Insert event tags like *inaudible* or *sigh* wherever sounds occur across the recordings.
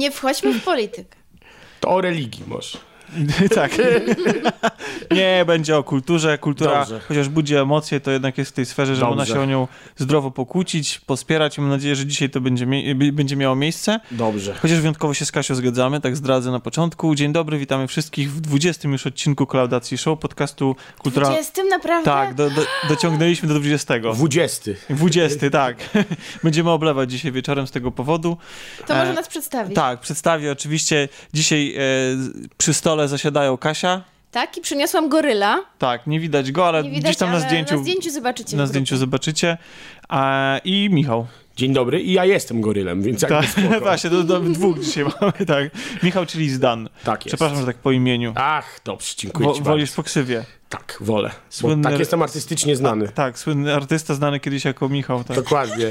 Nie wchodźmy w politykę. To o religii może. *laughs* tak. *laughs* nie, będzie o kulturze. Kultura, Dobrze. chociaż budzi emocje, to jednak jest w tej sferze, że Dobrze. można się o nią zdrowo pokłócić, pospierać. Mam nadzieję, że dzisiaj to będzie, będzie miało miejsce. Dobrze. Chociaż wyjątkowo się z Kasią zgadzamy, tak zdradzę na początku. Dzień dobry, witamy wszystkich w 20 już odcinku Klaudacji Show, podcastu Kultura... 20 naprawdę? Tak, do, do, dociągnęliśmy do 20. Dwudziesty. 20, tak. *laughs* Będziemy oblewać dzisiaj wieczorem z tego powodu. To może E, nas przedstawić. Tak, przedstawię oczywiście. Dzisiaj e, przy stole zasiadają Kasia. Tak, i przyniosłam goryla. Tak, nie widać go, ale widać, gdzieś tam na ale zdjęciu, Na zdjęciu zobaczycie. na zdjęciu zobaczycie. A, I Michał. Dzień dobry. I ja jestem gorylem, więc Tak, spoko. *laughs* właśnie, do, do dwóch dzisiaj mamy, tak. Michał, czyli Zdan. Tak jest. Przepraszam, że tak po imieniu. Ach, dobrze, dziękuję Wo, ci wolisz bardzo. po ksywie. Tak, wolę. Słynny- Bo tak jestem artystycznie znany. Tak, słynny artysta znany kiedyś jako Michał. Tak. Dokładnie.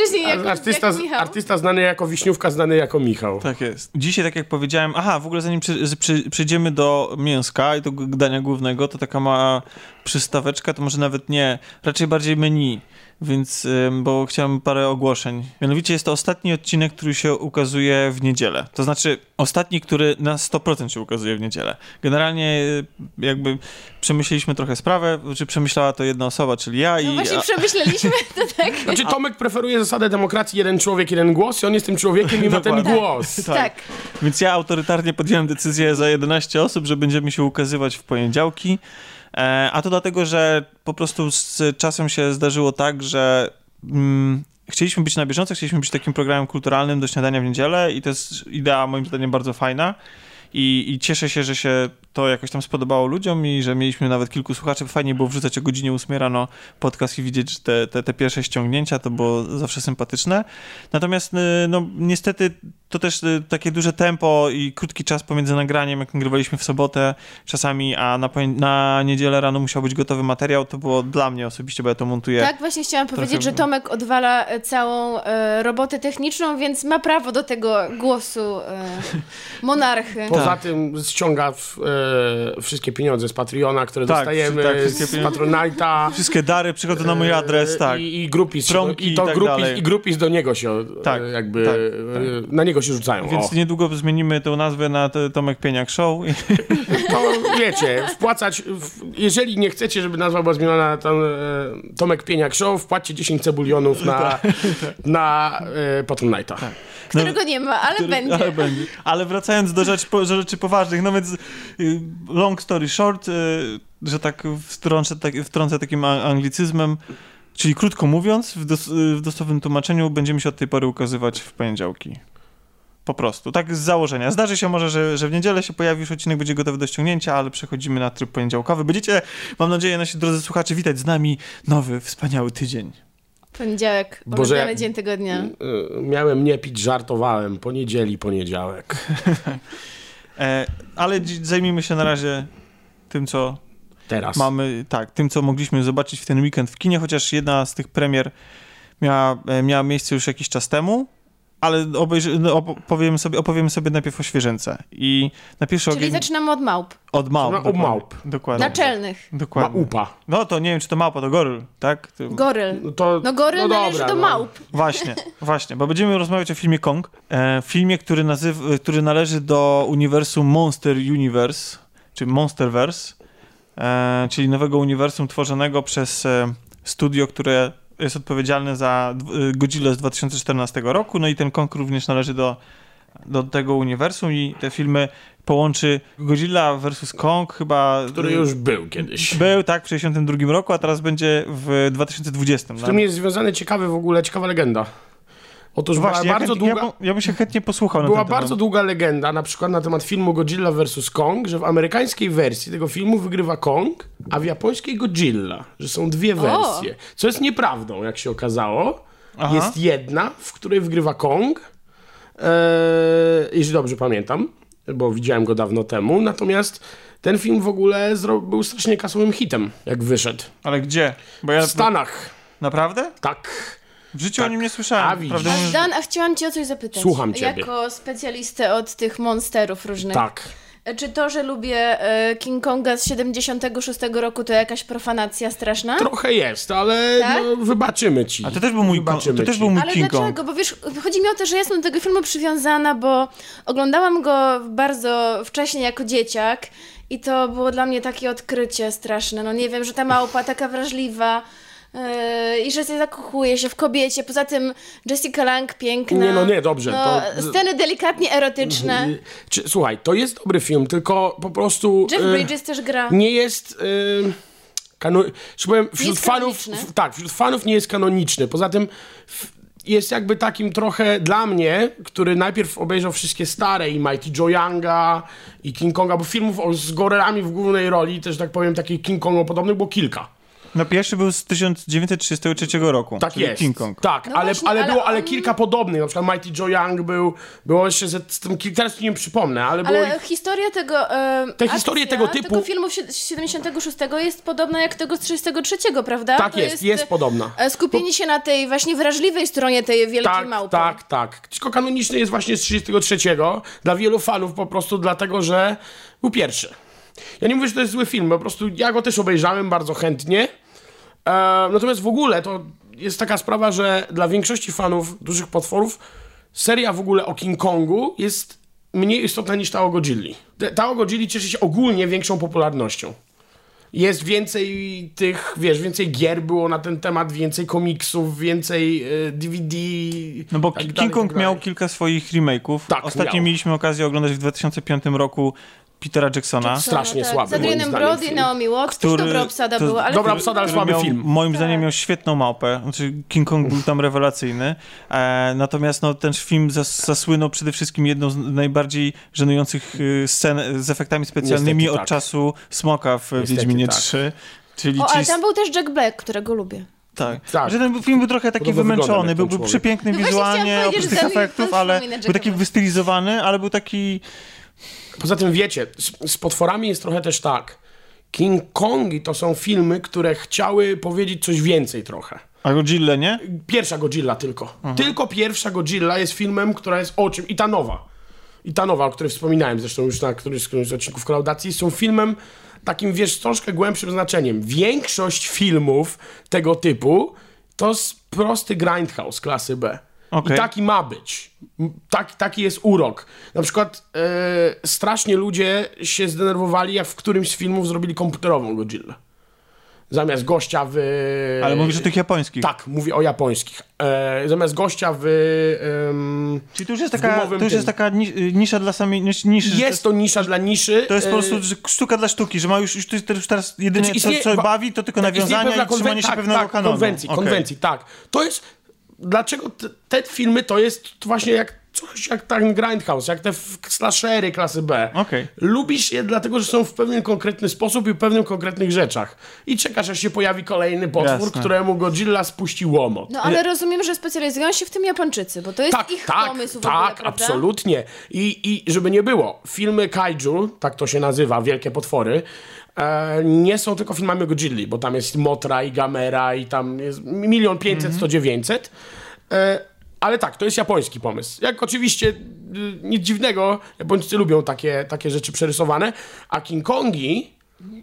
Artysta znany wcześniej jako, artysta, jako Michał. artysta znany jako Wiśniówka, znany jako Michał. Tak jest. Dzisiaj, tak jak powiedziałem, aha, w ogóle zanim przy, przy, przejdziemy do mięska i do dania głównego, to taka mała przystaweczka, to może nawet nie, raczej bardziej menu, więc, bo chciałem parę ogłoszeń. Mianowicie jest to ostatni odcinek, który się ukazuje w niedzielę. To znaczy ostatni, który na 100% się ukazuje w niedzielę. Generalnie y, jakby przemyśleliśmy trochę sprawę, czy przemyślała to jedna osoba, czyli ja No i... właśnie a- przemyśleliśmy *laughs* to tak. Znaczy Tomek preferuje zasadę demokracji jeden człowiek, jeden głos i on jest tym człowiekiem i ma ten głos. tak. Więc ja autorytarnie podjąłem decyzję za 11 osób, że będziemy się ukazywać w poniedziałki. E, a to dlatego, że po prostu z czasem się zdarzyło tak, że mm, chcieliśmy być na bieżąco, chcieliśmy być takim programem kulturalnym do śniadania w niedzielę i to jest idea moim zdaniem bardzo fajna. I, I cieszę się, że się to jakoś tam spodobało ludziom i że mieliśmy nawet kilku słuchaczy. Fajnie było wrzucać o godzinie 8 rano podcast i widzieć że te, te, te pierwsze ściągnięcia, to było zawsze sympatyczne. Natomiast y, no, niestety to też y, takie duże tempo i krótki czas pomiędzy nagraniem, jak nagrywaliśmy w sobotę czasami, a na, na niedzielę rano musiał być gotowy materiał, to było dla mnie osobiście, bo ja to montuję. Tak, właśnie chciałam powiedzieć, Trochę- że Tomek odwala e, całą e, robotę techniczną, więc ma prawo do tego głosu e, *laughs* monarchy. Poza Tak. tym ściąga w, e, wszystkie pieniądze z Patreona, które Tak, dostajemy, tak, wszystkie z. Patronite'a. Wszystkie dary przychodzą na mój adres, E, tak. I, i grupis, i to i tak grupis, dalej. i grupis do niego się e, Tak, jakby tak, e, na niego się rzucają. Więc o. niedługo zmienimy tę nazwę na Tomek Pieniak Show. *laughs* To wiecie, wpłacać, jeżeli nie chcecie, żeby nazwa była zmieniona na e, Tomek Pieniak Show, wpłaćcie 10 cebulionów na, *laughs* Tak. na e, Patronite'a. Którego nie ma, ale będzie. Ale będzie. Ale wracając do rzeczy, po, rzeczy poważnych, no więc y, long story short, y, że tak wtrącę, tak wtrącę takim anglicyzmem, czyli krótko mówiąc, w, dos, y, w dosłownym tłumaczeniu będziemy się od tej pory ukazywać w poniedziałki. Po prostu, tak z założenia. Zdarzy się może, że, że w niedzielę się pojawi już odcinek, będzie gotowy do ściągnięcia, ale przechodzimy na tryb poniedziałkowy. Będziecie, mam nadzieję, nasi drodzy słuchacze, witać z nami nowy, wspaniały tydzień. Poniedziałek, Boże, ulubiony dzień tygodnia. E, Miałem nie pić, żartowałem. Poniedzieli, poniedziałek. *laughs* E, ale zajmijmy się na razie tym, co Teraz. mamy, tak, tym, co mogliśmy zobaczyć w ten weekend w kinie, chociaż jedna z tych premier miała, e, miała miejsce już jakiś czas temu, ale obejrzy, no, sobie, opowiem sobie najpierw o świeżynce. I na pierwszy Czyli ogień zaczynamy od małp. od małp. Od dokładnie. małp. Dokładnie. Naczelnych. dokładnie. Maupa. No to nie wiem, czy to małpa, to goryl, tak? To... Goryl. No, to, No goryl no należy do no. małp. Właśnie, *laughs* właśnie, bo będziemy rozmawiać o filmie Kong. E, filmie, który, nazyw, który należy do uniwersum Monster Universe, czy Monsterverse, e, czyli nowego uniwersum tworzonego przez e, studio, które jest odpowiedzialne za dw- Godzilla z 2014 roku. No i ten Kong również należy do, do tego uniwersum i te filmy połączy Godzilla vs. Kong chyba... Który już był kiedyś. Był, tak, w 1962 roku, a teraz będzie w 2020. Z tym jest związany ciekawy w ogóle, ciekawa legenda. Otóż Właśnie, była ja, bardzo chętnie, długa... ja, bym- ja bym się chętnie posłuchał na Była bardzo długa legenda, na przykład na temat filmu Godzilla vs. Kong, że w amerykańskiej wersji tego filmu wygrywa Kong, a w japońskiej Godzilla, że są dwie wersje. Co jest nieprawdą, jak się okazało. Aha. Jest jedna, w której wygrywa Kong, e, jeśli dobrze pamiętam, bo widziałem go dawno temu. Natomiast ten film w ogóle był strasznie kasowym hitem, jak wyszedł. Ale gdzie? Bo ja W Stanach, naprawdę? tak. W życiu Tak. o nim nie słyszałem. A, widzisz. Mówiąc- Dan, a chciałam cię o coś zapytać. Słucham ciebie. Jako specjalistę od tych monsterów różnych. Tak. Czy to, że lubię e, King Konga z 76 roku, to jakaś profanacja straszna? Trochę jest, ale Tak? no, wybaczymy ci. A to też był mój, Wybaczymy to też był mój Ale King dlaczego? Kong. Bo wiesz, chodzi mi o to, że jestem do tego filmu przywiązana, bo oglądałam go bardzo wcześnie jako dzieciak i to było dla mnie takie odkrycie straszne. No nie wiem, że ta małpa taka wrażliwa i że się zakochuje się w kobiecie. Poza tym Jessica Lange piękna. Nie, no nie, dobrze, No, to- Sceny delikatnie erotyczne. Y, Czy, słuchaj, to jest dobry film, tylko po prostu... Jeff y, Bridges też gra. nie jest. Yy, kano, że powiem, wśród jest fanów. tak, wśród fanów nie jest kanoniczny. Poza tym jest jakby takim trochę dla mnie, który najpierw obejrzał wszystkie stare i Mighty Joe Younga i King Konga, bo filmów z gorelami w głównej roli, też tak powiem, takich King Kongo podobnych było kilka. No pierwszy był z 1933 roku. Tak czyli jest. King Kong. Tak, No ale, właśnie, ale, ale było ale on- kilka podobnych. Na przykład Mighty Joe Young był, było jeszcze z, z tym, teraz nie przypomnę, ale, było Ale ich, historia tego. E, Te historie tego typu- Tego filmu z 76 jest podobna jak tego z 33, prawda? Tak To jest, jest podobna. e, Skupienie się na tej właśnie wrażliwej stronie tej wielkiej Tak, małpy. tak, tak. Tylko kanoniczny jest właśnie z 33. Dla wielu fanów po prostu dlatego, że był pierwszy. Ja nie mówię, że to jest zły film, po prostu ja go też obejrzałem bardzo chętnie. E, natomiast w ogóle to jest taka sprawa, że dla większości fanów dużych potworów seria w ogóle o King Kongu jest mniej istotna niż ta o Godzilli. Ta o Godzilli cieszy się ogólnie większą popularnością. Jest więcej tych, wiesz, więcej gier było na ten temat, więcej komiksów, więcej e, DVD. No bo tak King dalej, Kong tak miał kilka swoich remake'ów. Tak, Ostatnio miał. mieliśmy okazję oglądać w 2005 roku Petera Jacksona. Strasznie tak. słaby, Z Adrianem Brody. Naomi Watts, też dobra obsada to- była, ale Dobra obsada, ale słaby miał, film. Moim Tak. zdaniem miał świetną małpę. Znaczy King Kong był tam rewelacyjny. E, natomiast no, ten film zas, zasłynął przede wszystkim jedną z najbardziej żenujących y, scen z efektami specjalnymi Niestety od tak. czasu Smoka w Niestety Wiedźminie tak. 3. Czyli O, ale tam był też Jack Black, którego lubię. Tak. Tak. Że ten film był trochę taki Podobno wymęczony, był, był przepiękny No wizualnie, oprócz tych efektów, ale był taki wystylizowany, ale był taki... Poza tym wiecie, z, z potworami jest trochę też tak. King Kongi to są filmy, które chciały powiedzieć coś więcej trochę. A Godzilla, nie? Pierwsza Godzilla tylko. Tylko pierwsza Godzilla jest filmem, która jest o czym. I ta nowa. I ta nowa, o której wspominałem zresztą już na którymś z którymś z odcinków Klaudacji, są filmem takim, wiesz, troszkę głębszym znaczeniem. Większość filmów tego typu to jest prosty grindhouse klasy B. Okej. I taki ma być. Tak, taki jest urok. Na przykład e, strasznie ludzie się zdenerwowali, jak w którymś z filmów zrobili komputerową Godzillę. Zamiast gościa w... Ale mówisz o tych japońskich. Tak, mówię o japońskich. E, zamiast gościa w... em, Czyli to już jest taka, to już jest taka ni- nisza dla samej nisz, niszy. że Jest to nisza dla niszy. To jest po e, prostu sztuka dla sztuki, że ma już, już, to już teraz jedynie Znaczy, co, istnieje- co wa- bawi, to tylko tak, nawiązania i trzymanie się tak, pewnego tak, kanonu. konwencji, Okej. konwencji, tak. To jest, dlaczego te, te filmy to jest właśnie jak coś jak ten Grindhouse, jak te slashery klasy B. Okej. Lubisz je dlatego, że są w pewien konkretny sposób i w pewnych konkretnych rzeczach. I czekasz, aż się pojawi kolejny potwór, Jasne. któremu Godzilla spuści łomot. No ale rozumiem, że specjalizują się w tym Japończycy, bo to jest Tak, ich tak, pomysł w tak, ogóle, prawda? absolutnie. I, I żeby nie było, filmy kaiju, tak to się nazywa, wielkie potwory, nie są tylko filmami o Godzilli, bo tam jest Motra i Gamera i tam jest milion pięćset, sto dziewięćset. E, ale tak, to jest japoński pomysł. Jak oczywiście y, nic dziwnego, Japończycy lubią takie, takie rzeczy przerysowane, a King Kongi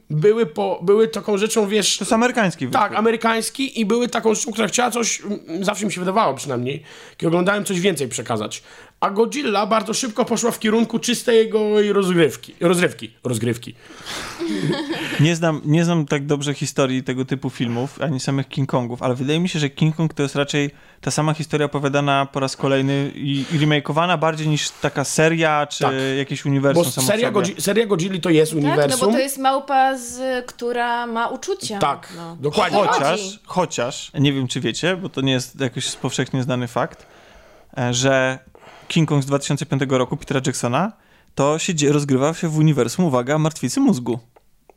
były, po, były taką rzeczą, wiesz... To jest amerykański Tak, amerykański i były taką rzeczą, która chciała coś, zawsze mi się wydawało przynajmniej, kiedy oglądałem coś więcej przekazać. A Godzilla bardzo szybko poszła w kierunku czystej rozgrywki. Rozrywki. Rozgrywki. Nie znam, nie znam tak dobrze historii tego typu filmów, ani samych King Kongów, ale wydaje mi się, że King Kong to jest raczej ta sama historia opowiadana po raz kolejny i, i remakeowana bardziej niż taka seria, czy Tak. jakieś uniwersum Bo seria. Godzi- seria Godzilli to jest Tak, no uniwersum. bo to jest małpa, z, która ma uczucia. Tak, no. dokładnie. Chociaż, chociaż, nie wiem czy wiecie, bo to nie jest jakiś powszechnie znany fakt, e, że King Kong z 2005 roku Petera Jacksona to się rozgrywa się w uniwersum, uwaga, Martwicy Mózgu.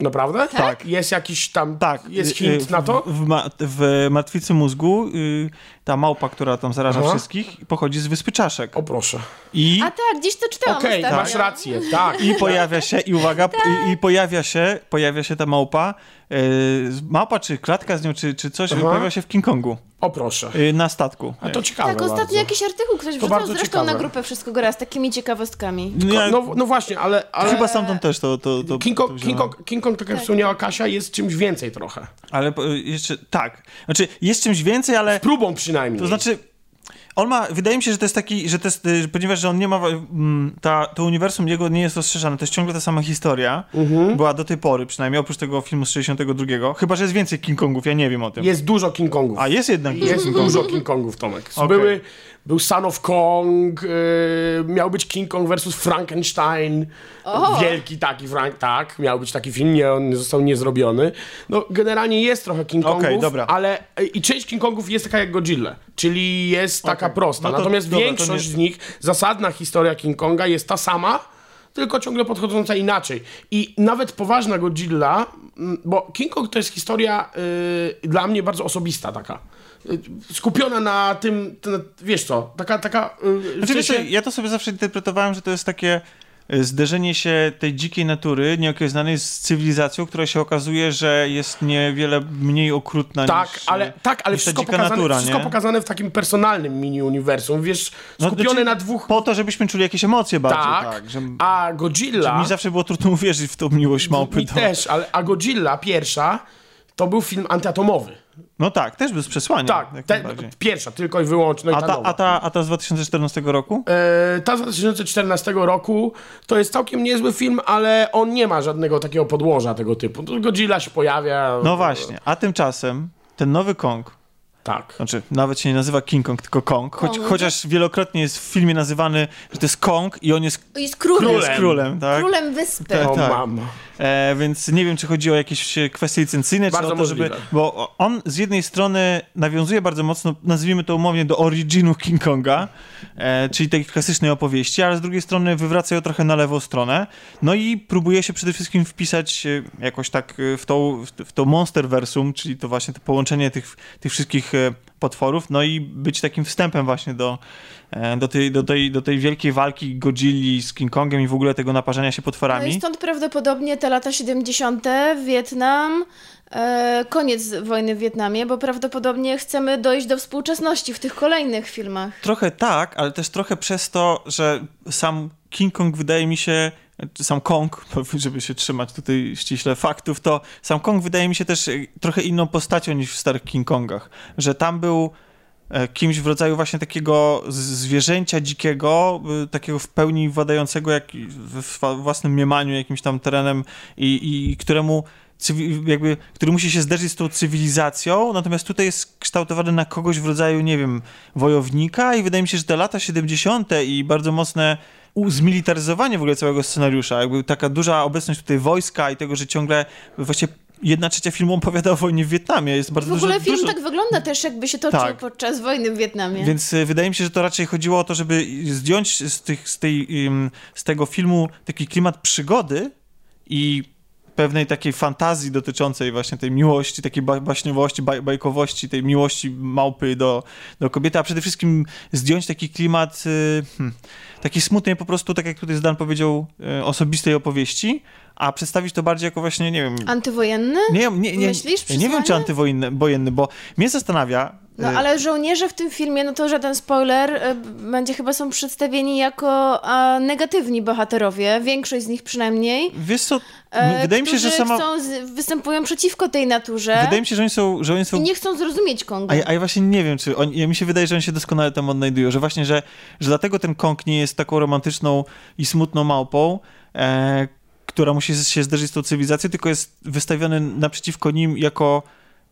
Naprawdę? Tak. Jest jakiś tam, Tak. jest y, hint y, na to? W, w, w Martwicy Mózgu y, ta małpa, która tam zaraża Aha. wszystkich, pochodzi z Wyspy Czaszek. O proszę. I, A tak, gdzieś to czytałam Okej, ostatnio. masz rację, tak. I pojawia się, i uwaga, i, i pojawia się, pojawia się ta małpa małpa, czy klatka z nią, czy, czy coś, Aha. pojawia się w King Kongu. O proszę. Y, na statku. A to ciekawe Tak, ostatnio bardzo. jakiś artykuł ktoś wrzucał bardzo zresztą ciekawe. na grupę Wszystko Gra z takimi ciekawostkami. No, ja, No, no właśnie, ale... ale... Chyba stamtąd też to, to, to, King to Kong, wziąłem. King, Kong, King Kong, tak jak wspomniała Kasia, jest czymś więcej trochę. Ale jeszcze, tak. Znaczy, jest czymś więcej, ale Próbą przynajmniej. To znaczy... On ma, wydaje mi się, że to jest taki, że to jest, y, ponieważ że on nie ma, mm, ta, to uniwersum jego nie jest rozszerzane, to jest ciągle ta sama historia, Mhm. była do tej pory, przynajmniej oprócz tego filmu z 62, chyba, że jest więcej King Kongów, ja nie wiem o tym. Jest dużo King Kongów. A jest jednak Jest dużo King Kongów, Tomek. *laughs* Okej. Były, był Son of Kong, yy, miał być King Kong versus Frankenstein. O! Wielki taki Frank, tak, miał być taki film, nie, on został niezrobiony. No, generalnie jest trochę King Kongów, dobra. ale yy, i część King Kongów jest taka jak Godzilla, czyli jest taka Okej. prosta. No to- Natomiast dobra, większość nie- z nich, zasadna historia King Konga jest ta sama, tylko ciągle podchodząca inaczej. I nawet poważna Godzilla, bo King Kong to jest historia yy, dla mnie bardzo osobista taka. Yy, skupiona na tym, ten, wiesz co, taka, taka w Znaczy, wiesz ja to sobie zawsze interpretowałem, że to jest takie e, zderzenie się tej dzikiej natury, nieokiełznanej z cywilizacją, która się okazuje, że jest niewiele mniej okrutna Tak, niż, ale, tak, ale niż ta wszystko, dzika pokazane, natura, wszystko nie? pokazane w takim personalnym mini-uniwersum, wiesz, No, skupione znaczy, na dwóch... Po to, żebyśmy czuli jakieś emocje bardziej, tak, tak. że, a Godzilla... mi zawsze było trudno uwierzyć w tą miłość małpy. mi Do... też, ale a Godzilla pierwsza to był film antyatomowy. No tak, też był z przesłaniem. Tak, te, pierwsza, tylko i wyłącznie. No A ta, ta, a, ta, a ta z 2014 roku? E, ta z 2014 roku to jest całkiem niezły film, ale on nie ma żadnego takiego podłoża tego typu. Godzilla się pojawia. No właśnie, a tymczasem ten nowy Kong, Tak. znaczy nawet się nie nazywa King Kong, tylko Kong, choć, Kong. chociaż wielokrotnie jest w filmie nazywany, że to jest Kong i on jest Jest królem. jest królem, tak? Królem wyspy. Tak. O mamo. E, więc nie wiem, czy chodzi o jakieś kwestie licencyjne, Bardzo czy o to, żeby... możliwe. Bo on z jednej strony nawiązuje bardzo mocno, nazwijmy to umownie, do originu King Konga, e, czyli tej klasycznej opowieści, ale z drugiej strony wywraca ją trochę na lewą stronę. No i próbuje się przede wszystkim wpisać e, jakoś tak e, w tą, w, to monsterversum, czyli to właśnie to połączenie tych, tych wszystkich e, potworów, no i być takim wstępem właśnie do, e, do, tej, do, tej, do tej wielkiej walki Godzilli z King Kongiem i w ogóle tego naparzania się No potworami. i stąd prawdopodobnie te lata 70., Wietnam, e, koniec wojny w Wietnamie, bo prawdopodobnie chcemy dojść do współczesności w tych kolejnych filmach. Trochę tak, ale też trochę przez to, że sam King Kong wydaje mi się, sam Kong, żeby się trzymać tutaj ściśle faktów, to sam Kong wydaje mi się też e, trochę inną postacią niż w starych King Kongach. Że tam był e, kimś w rodzaju właśnie takiego zwierzęcia dzikiego, e, takiego w pełni władającego jak w własnym miemaniu jakimś tam terenem i, i któremu jakby, który musi się zderzyć z tą cywilizacją, natomiast tutaj jest kształtowany na kogoś w rodzaju, nie wiem, wojownika i wydaje mi się, że te lata 70. i bardzo mocne zmilitaryzowanie w ogóle całego scenariusza, jakby taka duża obecność tutaj wojska i tego, że ciągle właściwie jedna trzecia filmu opowiada o wojnie w Wietnamie. Jest bardzo W ogóle dużo, film dużo... tak wygląda też, jakby się toczył Tak. podczas wojny w Wietnamie. Więc y, wydaje mi się, że to raczej chodziło o to, żeby zdjąć z, tych, z, tej, z tego filmu taki klimat przygody i pewnej takiej fantazji dotyczącej właśnie tej miłości, takiej ba baśniowości, baj bajkowości, tej miłości małpy do, do kobiety, a przede wszystkim zdjąć taki klimat y, hmm, taki smutnej po prostu, tak jak tutaj Zdan powiedział, y, osobistej opowieści, a przedstawić to bardziej jako właśnie, nie wiem... Antywojenny? Nie, nie, nie, Myślisz, nie wiem, czy antywojenny, bo mnie zastanawia... No y, ale żołnierze w tym filmie, no to żaden spoiler, e, będzie chyba są przedstawieni jako negatywni bohaterowie, większość z nich przynajmniej. Wiesz co, e, wydaje mi się, że sama... chcą z, występują przeciwko tej naturze Wydaje mi się, że oni są... Że oni są... i nie chcą zrozumieć Konga. A, ja- a ja właśnie nie wiem, czy oni, ja mi się wydaje, że oni się doskonale tam odnajdują, że właśnie, że, że dlatego ten Kong nie jest taką romantyczną i smutną małpą, e, która musi się zderzyć z tą cywilizacją, tylko jest wystawiony naprzeciwko nim jako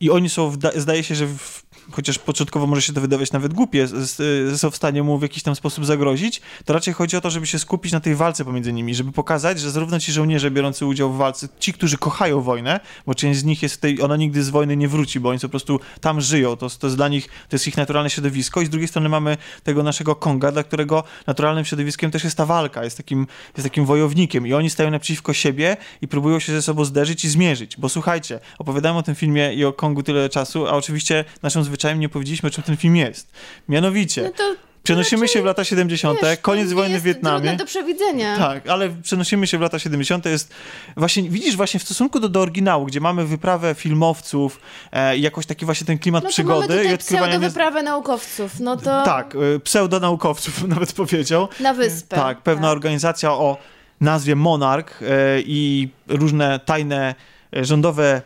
i oni są, zdaje się, że w, chociaż początkowo może się to wydawać nawet głupie, z- są w stanie mu w jakiś tam sposób zagrozić, to raczej chodzi o to, żeby się skupić na tej walce pomiędzy nimi, żeby pokazać, że zarówno ci żołnierze biorący udział w walce, ci, którzy kochają wojnę, bo część z nich jest tej, ona nigdy z wojny nie wróci, bo oni po prostu tam żyją, to, to jest dla nich, to jest ich naturalne środowisko i z drugiej strony mamy tego naszego Konga, dla którego naturalnym środowiskiem też jest ta walka, jest takim, jest takim wojownikiem i oni stają naprzeciwko siebie i próbują się ze sobą zderzyć i zmierzyć, bo słuchajcie, opowiadałem o tym filmie i o Kongu tyle czasu, a oczywiście naszym zwyczajem nie powiedzieliśmy, czym ten film jest. Mianowicie, No to Przenosimy się w lata 70., Wiesz, to koniec nie wojny w Wietnamie. trudne do przewidzenia. Tak, ale przenosimy się w lata 70. jest właśnie, widzisz właśnie w stosunku do, do oryginału, gdzie mamy wyprawę filmowców e, i jakoś taki właśnie ten klimat No to przygody mamy i odkrywania... pseudo-wyprawę naukowców, no to Tak, e, pseudonaukowców *laughs* nawet powiedział. na wyspę. Tak, pewna organizacja o nazwie Monarch e, i różne tajne e, rządowe,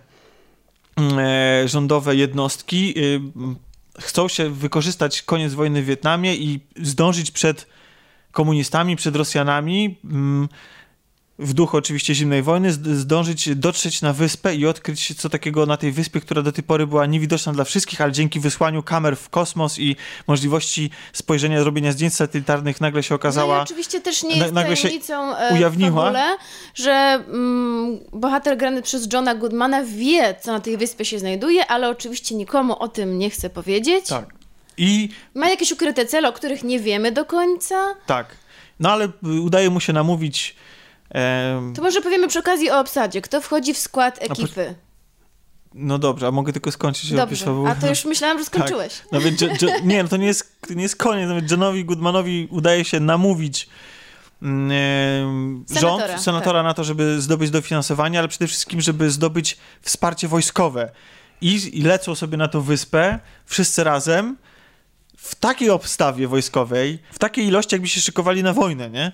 rządowe jednostki e, m, chcą się wykorzystać koniec wojny w Wietnamie i zdążyć przed komunistami, przed Rosjanami. W duchu oczywiście zimnej wojny, zd- zdążyć dotrzeć na wyspę i odkryć co takiego na tej wyspie, która do tej pory była niewidoczna dla wszystkich, ale dzięki wysłaniu kamer w kosmos i możliwości spojrzenia, zrobienia zdjęć satelitarnych nagle się No okazała. i oczywiście też nie jest nagle się tajemnicą e, ujawniła. w fabule, że mm, bohater grany przez Johna Goodmana wie, co na tej wyspie się znajduje, ale oczywiście nikomu o tym nie chce powiedzieć. Tak. I Ma jakieś ukryte cele, o których nie wiemy do końca. tak. No ale y, udaje mu się namówić. To może powiemy przy okazji o obsadzie. Kto wchodzi w skład ekipy? no dobrze, a mogę tylko skończyć Dobrze. A to już myślałam, że *laughs* skończyłeś. Tak. Nawet Jo- Jo- nie, no to nie jest, nie jest koniec. Nawet Johnowi Goodmanowi udaje się namówić e, Senatora, rząd, senatora tak. na to, żeby zdobyć dofinansowanie, ale przede wszystkim, żeby zdobyć wsparcie wojskowe. I, I lecą sobie na tą wyspę, wszyscy razem, w takiej obstawie wojskowej, w takiej ilości, jakby się szykowali na wojnę, nie?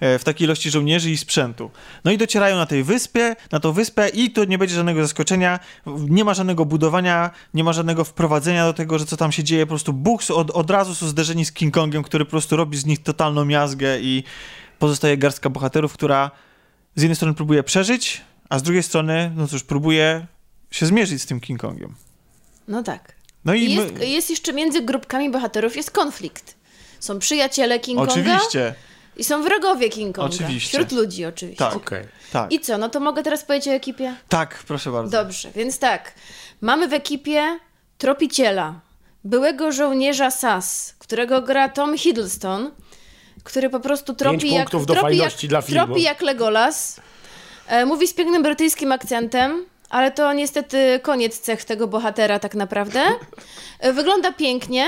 E, W takiej ilości żołnierzy i sprzętu. No i docierają na tej wyspie, na tą wyspę i tu nie będzie żadnego zaskoczenia, nie ma żadnego budowania, nie ma żadnego wprowadzenia do tego, że co tam się dzieje, po prostu Bugs od, od razu są zderzeni z King Kongiem, który po prostu robi z nich totalną miazgę i pozostaje garstka bohaterów, która z jednej strony próbuje przeżyć, a z drugiej strony, no cóż, próbuje się zmierzyć z tym King Kongiem. No tak. No i I my... jest, jest jeszcze między grupkami bohaterów jest konflikt. Są przyjaciele King Konga Oczywiście, i są wrogowie King Konga. Oczywiście. Wśród ludzi oczywiście. tak, Okej. tak. I co, no to mogę teraz powiedzieć o ekipie? Tak, proszę bardzo. Dobrze, więc tak. Mamy w ekipie tropiciela, byłego żołnierza SAS, którego gra Tom Hiddleston, który po prostu tropi jak, tropi jak, tropi jak Legolas. E, mówi z pięknym brytyjskim akcentem, ale to niestety koniec cech tego bohatera tak naprawdę. *laughs* Wygląda pięknie.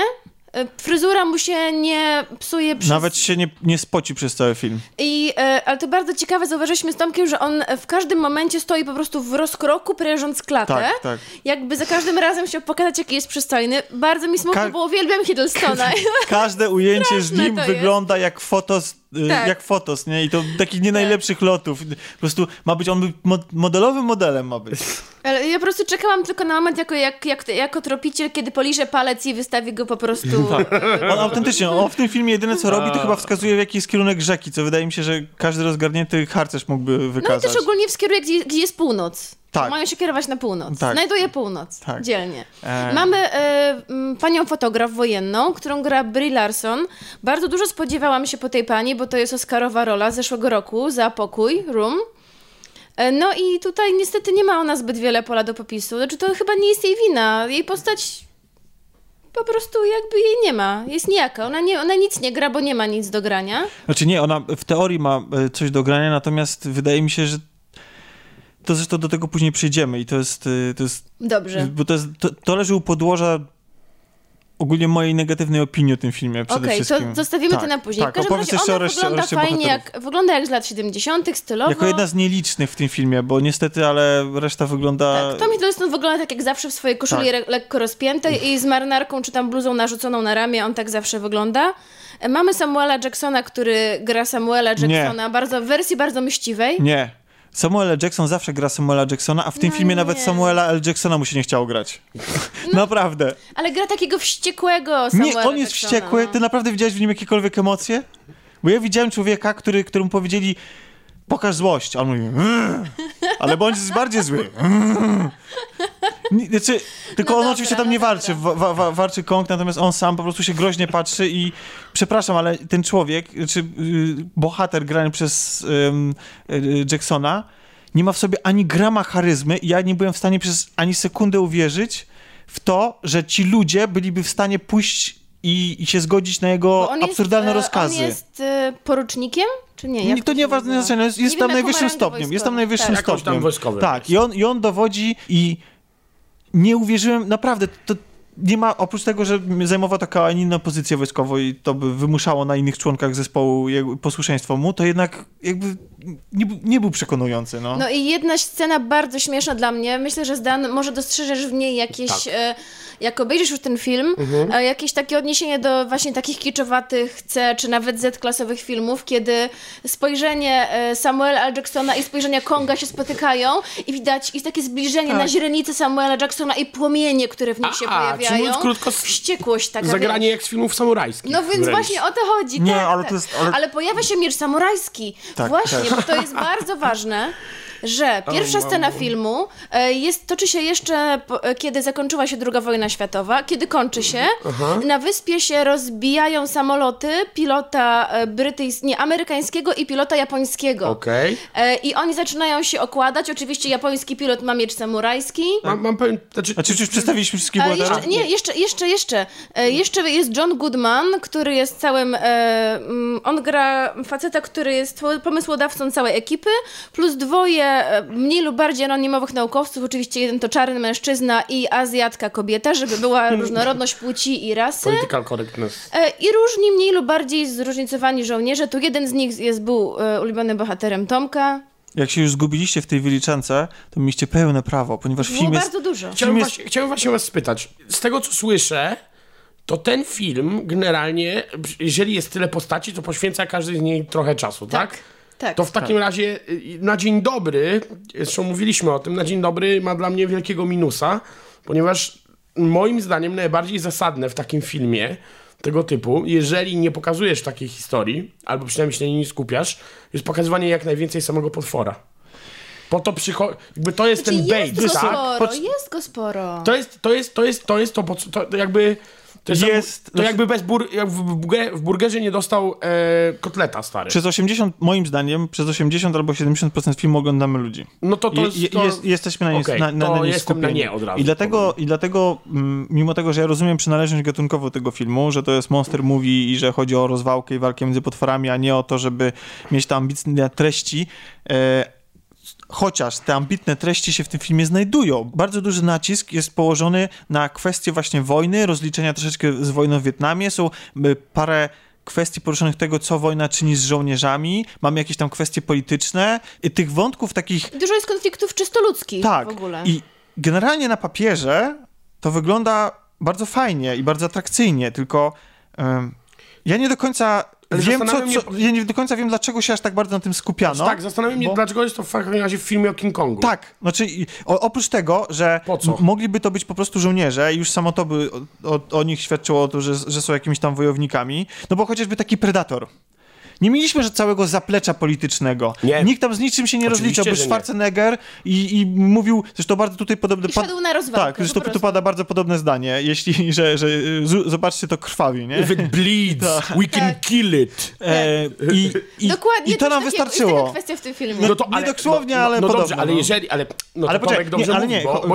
E, Fryzura mu się nie psuje przez Nawet się nie, nie spoci przez cały film. i, e, ale to bardzo ciekawe, zauważyliśmy z Tomkiem, że on w każdym momencie stoi po prostu w rozkroku, prężąc klatę. Tak, tak. Jakby za każdym razem chciał pokazać, jaki jest przystojny. Bardzo mi smutno, Ka- bo uwielbiam Hiddlestona. *laughs* Każde ujęcie z nim wygląda jak fotos, y, Tak. jak fotos, nie? I to takich nie najlepszych lotów. Po prostu ma być, on mo- modelowym modelem ma być. ale ja po prostu czekałam tylko na moment, jako, jak, jak, jako tropiciel, kiedy poliże palec i wystawi go po prostu... *laughs* On autentycznie, on w tym filmie jedyne co robi, to chyba wskazuje w jaki jest kierunek rzeki, co wydaje mi się, że każdy rozgarnięty harcerz mógłby No i wykazać. też ogólnie wskieruje, gdzie, gdzie jest północ. Tak. Mają się kierować na północ. Tak. Znajduje północ. Tak. Dzielnie. E. Mamy e, panią fotograf wojenną, którą gra Brie Larson. Bardzo dużo spodziewałam się po tej pani, bo to jest Oscarowa rola z zeszłego roku za pokój, Room. E, No i tutaj niestety nie ma ona zbyt wiele pola do popisu. Znaczy to chyba nie jest jej wina. Jej postać po prostu jakby jej nie ma. Jest nijaka. Ona, nie, ona nic nie gra, bo nie ma nic do grania. Znaczy nie, ona w teorii ma e, coś do grania, natomiast wydaje mi się, że to zresztą do tego później przejdziemy i to jest, y, to jest Dobrze. Bo to, jest, to, to leży u podłoża ogólnie mojej negatywnej opinii o tym filmie przede Okej, to wszystkim. zostawimy to Tak, na później. Tak, w każdym razie ona o reszcie, wygląda reszcie fajnie, bohaterów. jak, wygląda jak z lat 70., stylowo. Jako jedna z nielicznych w tym filmie, bo niestety, ale reszta wygląda... Tak, Tom Hiddleston wygląda tak jak zawsze w swojej koszuli Tak. lekko rozpiętej i z marynarką czy tam bluzą narzuconą na ramię, on tak zawsze wygląda. E, Mamy Samuela Jacksona, który gra Samuela Jacksona bardzo, w wersji bardzo myśliwej. Nie. Samuel L. Jackson zawsze gra Samuela Jacksona, a w tym No filmie nie. nawet Samuela L. Jacksona mu się nie chciało grać. *laughs* Naprawdę. Ale gra takiego wściekłego Samuela Nie, on jest Jacksona, wściekły. no. Ty naprawdę widziałeś w nim jakiekolwiek emocje? Bo ja widziałem człowieka, który, któremu powiedzieli pokaż złość, a on mówi "Mm", ale bądź bardziej zły. "Mm". Znaczy, tylko No on dobra, oczywiście tam no nie walczy, wa, wa, wa, walczy Kong, natomiast on sam po prostu się groźnie patrzy i przepraszam, ale ten człowiek, czy bohater grany przez y, Jacksona nie ma w sobie ani grama charyzmy i ja nie byłem w stanie przez ani sekundę uwierzyć w to, że ci ludzie byliby w stanie pójść i, i się zgodzić na jego Bo on absurdalne jest, rozkazy. On jest e, porucznikiem? Czy nie? Nie, Jak to się nieważne nazywa? znaczenie, jest, jest Nie tam ma najwyższym stopniem, jest tam najwyższym Tak. Tam stopniem. wojskowym Tak, i on, i on dowodzi i nie uwierzyłem, naprawdę, to, nie ma, oprócz tego, że zajmował taką, inną pozycję wojskową i to by wymuszało na innych członkach zespołu posłuszeństwo mu, to jednak jakby nie, nie, był przekonujący. No. no i jedna scena bardzo śmieszna dla mnie, myślę, że Zdan może dostrzeżesz w niej jakieś, tak. e, jak obejrzysz już ten film, mhm. e, jakieś takie odniesienie do właśnie takich kiczowatych C, czy nawet Z-klasowych filmów, kiedy spojrzenie e, Samuela L. Jacksona i spojrzenie Konga się spotykają i widać jest takie zbliżenie tak. na źrenicy Samuela Jacksona i płomienie, które w nich się pojawiają mówiąc krótko, wściekłość taka. Zagranie wiesz. jak z filmów samurajskich. No więc wręcz. właśnie o to chodzi. Nie, tak, ale, to jest, ale... ale pojawia się miecz samurajski. Tak, właśnie, tak. bo to jest bardzo ważne że pierwsza scena filmu e, jest, toczy się jeszcze, e, kiedy zakończyła się II wojna światowa, kiedy kończy się. Aha. Na wyspie się rozbijają samoloty pilota e, brytyjskiego, nie, amerykańskiego i pilota japońskiego. Okay. I oni zaczynają się okładać. Oczywiście japoński pilot ma miecz samurajski. Mam, mam pewien... Znaczy, znaczy już przedstawiliśmy wszystkich jeszcze, Nie, jeszcze, jeszcze, jeszcze. Jeszcze jest John Goodman, który jest całym... Mm, on gra faceta, który jest pomysłodawcą całej ekipy, plus dwoje E, mniej lub bardziej anonimowych naukowców, oczywiście jeden to czarny mężczyzna i azjatka kobieta, żeby była *laughs* różnorodność płci i rasy. Political correctness. E, I różni mniej lub bardziej zróżnicowani żołnierze. Tu jeden z nich jest, był e, ulubionym bohaterem Tomka. Jak się już zgubiliście w tej wyliczance, to mieliście pełne prawo, ponieważ Było film jest... bardzo dużo. Chciałem, jest... właśnie, chciałem właśnie was spytać. Z tego, co słyszę, to ten film generalnie, jeżeli jest tyle postaci, to poświęca każdy z niej trochę czasu, tak? tak? Tak. To w takim tak. razie y, na dzień dobry, zresztą mówiliśmy o tym, na dzień dobry ma dla mnie wielkiego minusa, ponieważ moim zdaniem najbardziej zasadne w takim filmie tego typu, jeżeli nie pokazujesz takiej historii, albo przynajmniej się na niej nie skupiasz, jest pokazywanie jak najwięcej samego potwora. Po to przychodzi, jakby to jest znaczy, ten bait, jest go tak? Sporo, jest go sporo. To jest, to jest, to jest, to jest to, to jakby to jest, jest to jakby bez bur, jak w, burgerze, nie dostał e, kotleta stary. Przez 80, moim zdaniem, przez 80 albo 70% filmu oglądamy ludzi. No to to jest... To... Jest, jesteśmy na nie, okay, na, na, to na nie na nie od razu. I dlatego, i dlatego mm, mimo tego, że ja rozumiem przynależność gatunkową tego filmu, że to jest monster movie i że chodzi o rozwałkę i walkę między potworami, a nie o to, żeby mieć tam ambitne treści, e, chociaż te ambitne treści się w tym filmie znajdują. Bardzo duży nacisk jest położony na kwestię właśnie wojny, rozliczenia troszeczkę z wojną w Wietnamie. Są y, parę kwestii poruszonych tego, co wojna czyni z żołnierzami. Mamy jakieś tam kwestie polityczne. I tych wątków takich... Dużo jest konfliktów czysto ludzkich tak. w ogóle. I generalnie na papierze to wygląda bardzo fajnie i bardzo atrakcyjnie, tylko um, ja nie do końca wiem, co, mnie... co, ja nie do końca wiem, dlaczego się aż tak bardzo na tym skupiano. Tak, zastanawiam mnie, bo... dlaczego jest to w razie w filmie o King Kongu. Tak, znaczy o, oprócz tego, że mogliby to być po prostu żołnierze i już samo to by o, o, o nich świadczyło o to, że, że są jakimiś tam wojownikami, no bo chociażby taki Predator. Nie mieliśmy że całego zaplecza politycznego. Nie. Nikt tam z niczym się nie Oczywiście, rozliczał, bo Schwarzenegger i, i mówił, zresztą bardzo tutaj podobne... I szedł na rozwałkę. Tak, zresztą tu pada bardzo podobne zdanie, jeśli, *laughs* że, że z, zobaczcie, to krwawi, nie? If it bleeds, *laughs* tak. we can tak. kill it. E, i, i, *laughs* Dokładnie. I to nam wystarczyło. Jest kwestia w tym filmie. No to, ale, nie dosłownie, no, ale no, no dobrze, ale jeżeli, ale, no ale, poczekaj, dobrze nie, ale mówi, nie, bo,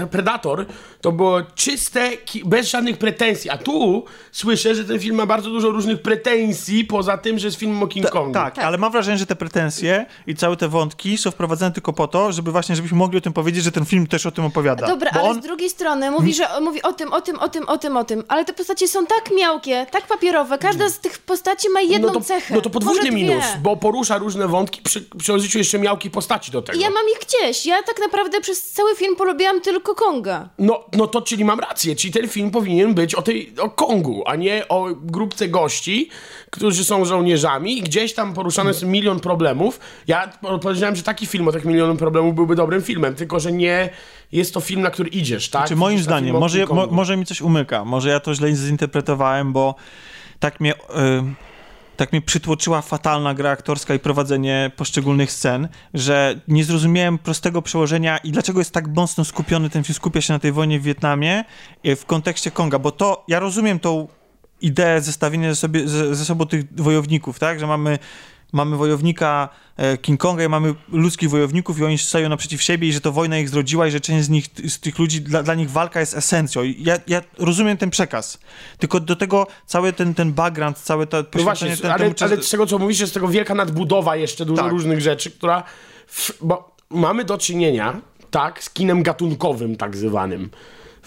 bo Predator to było czyste, bez żadnych pretensji, a tu słyszę, że ten film ma bardzo dużo różnych pretensji, poza tym, że jest filmem o King Kongu. Tak, tak, ale mam wrażenie, że te pretensje i całe te wątki są wprowadzane tylko po to, żeby właśnie, żebyśmy mogli o tym powiedzieć, że ten film też o tym opowiada. Dobra, ale on... z drugiej strony mówi, że mówi o tym, o tym, o tym, o tym, o tym, ale te postacie są tak miałkie, tak papierowe, każda z tych postaci ma jedną no to, cechę. No to podwójny minus, bo porusza różne wątki przy, przy użyciu jeszcze miałkich postaci do tego. Ja mam ich gdzieś, ja tak naprawdę przez cały film polubiłam tylko Konga. No, no to czyli mam rację, czyli ten film powinien być o tej, o Kongu, a nie o grupce gości, którzy są żołnierzami i gdzieś tam poruszane jest milion problemów. Ja powiedziałem, że taki film o tak milionem problemów byłby dobrym filmem, tylko że nie jest to film, na który idziesz, tak? Znaczy, moim zdaniem, może, mo, może mi coś umyka, może ja to źle zinterpretowałem, bo tak mnie... Yy tak mnie przytłoczyła fatalna gra aktorska i prowadzenie poszczególnych scen, że nie zrozumiałem prostego przełożenia i dlaczego jest tak mocno skupiony ten film, skupia się na tej wojnie w Wietnamie y, w kontekście Konga, bo to, ja rozumiem tą ideę zestawienia ze, sobie, ze, ze sobą tych wojowników, tak, że mamy mamy wojownika e, King Konga i mamy ludzkich wojowników i oni stoją naprzeciw siebie i że to wojna ich zrodziła i że część z nich, z tych ludzi, dla, dla nich walka jest esencją. Ja, ja rozumiem ten przekaz. Tylko do tego cały ten, ten background, całe to no właśnie, ten, ale, czas... ale z tego, co mówisz, jest tego wielka nadbudowa jeszcze dużo tak. różnych rzeczy, która... W, bo mamy do czynienia, tak, z kinem gatunkowym tak zwanym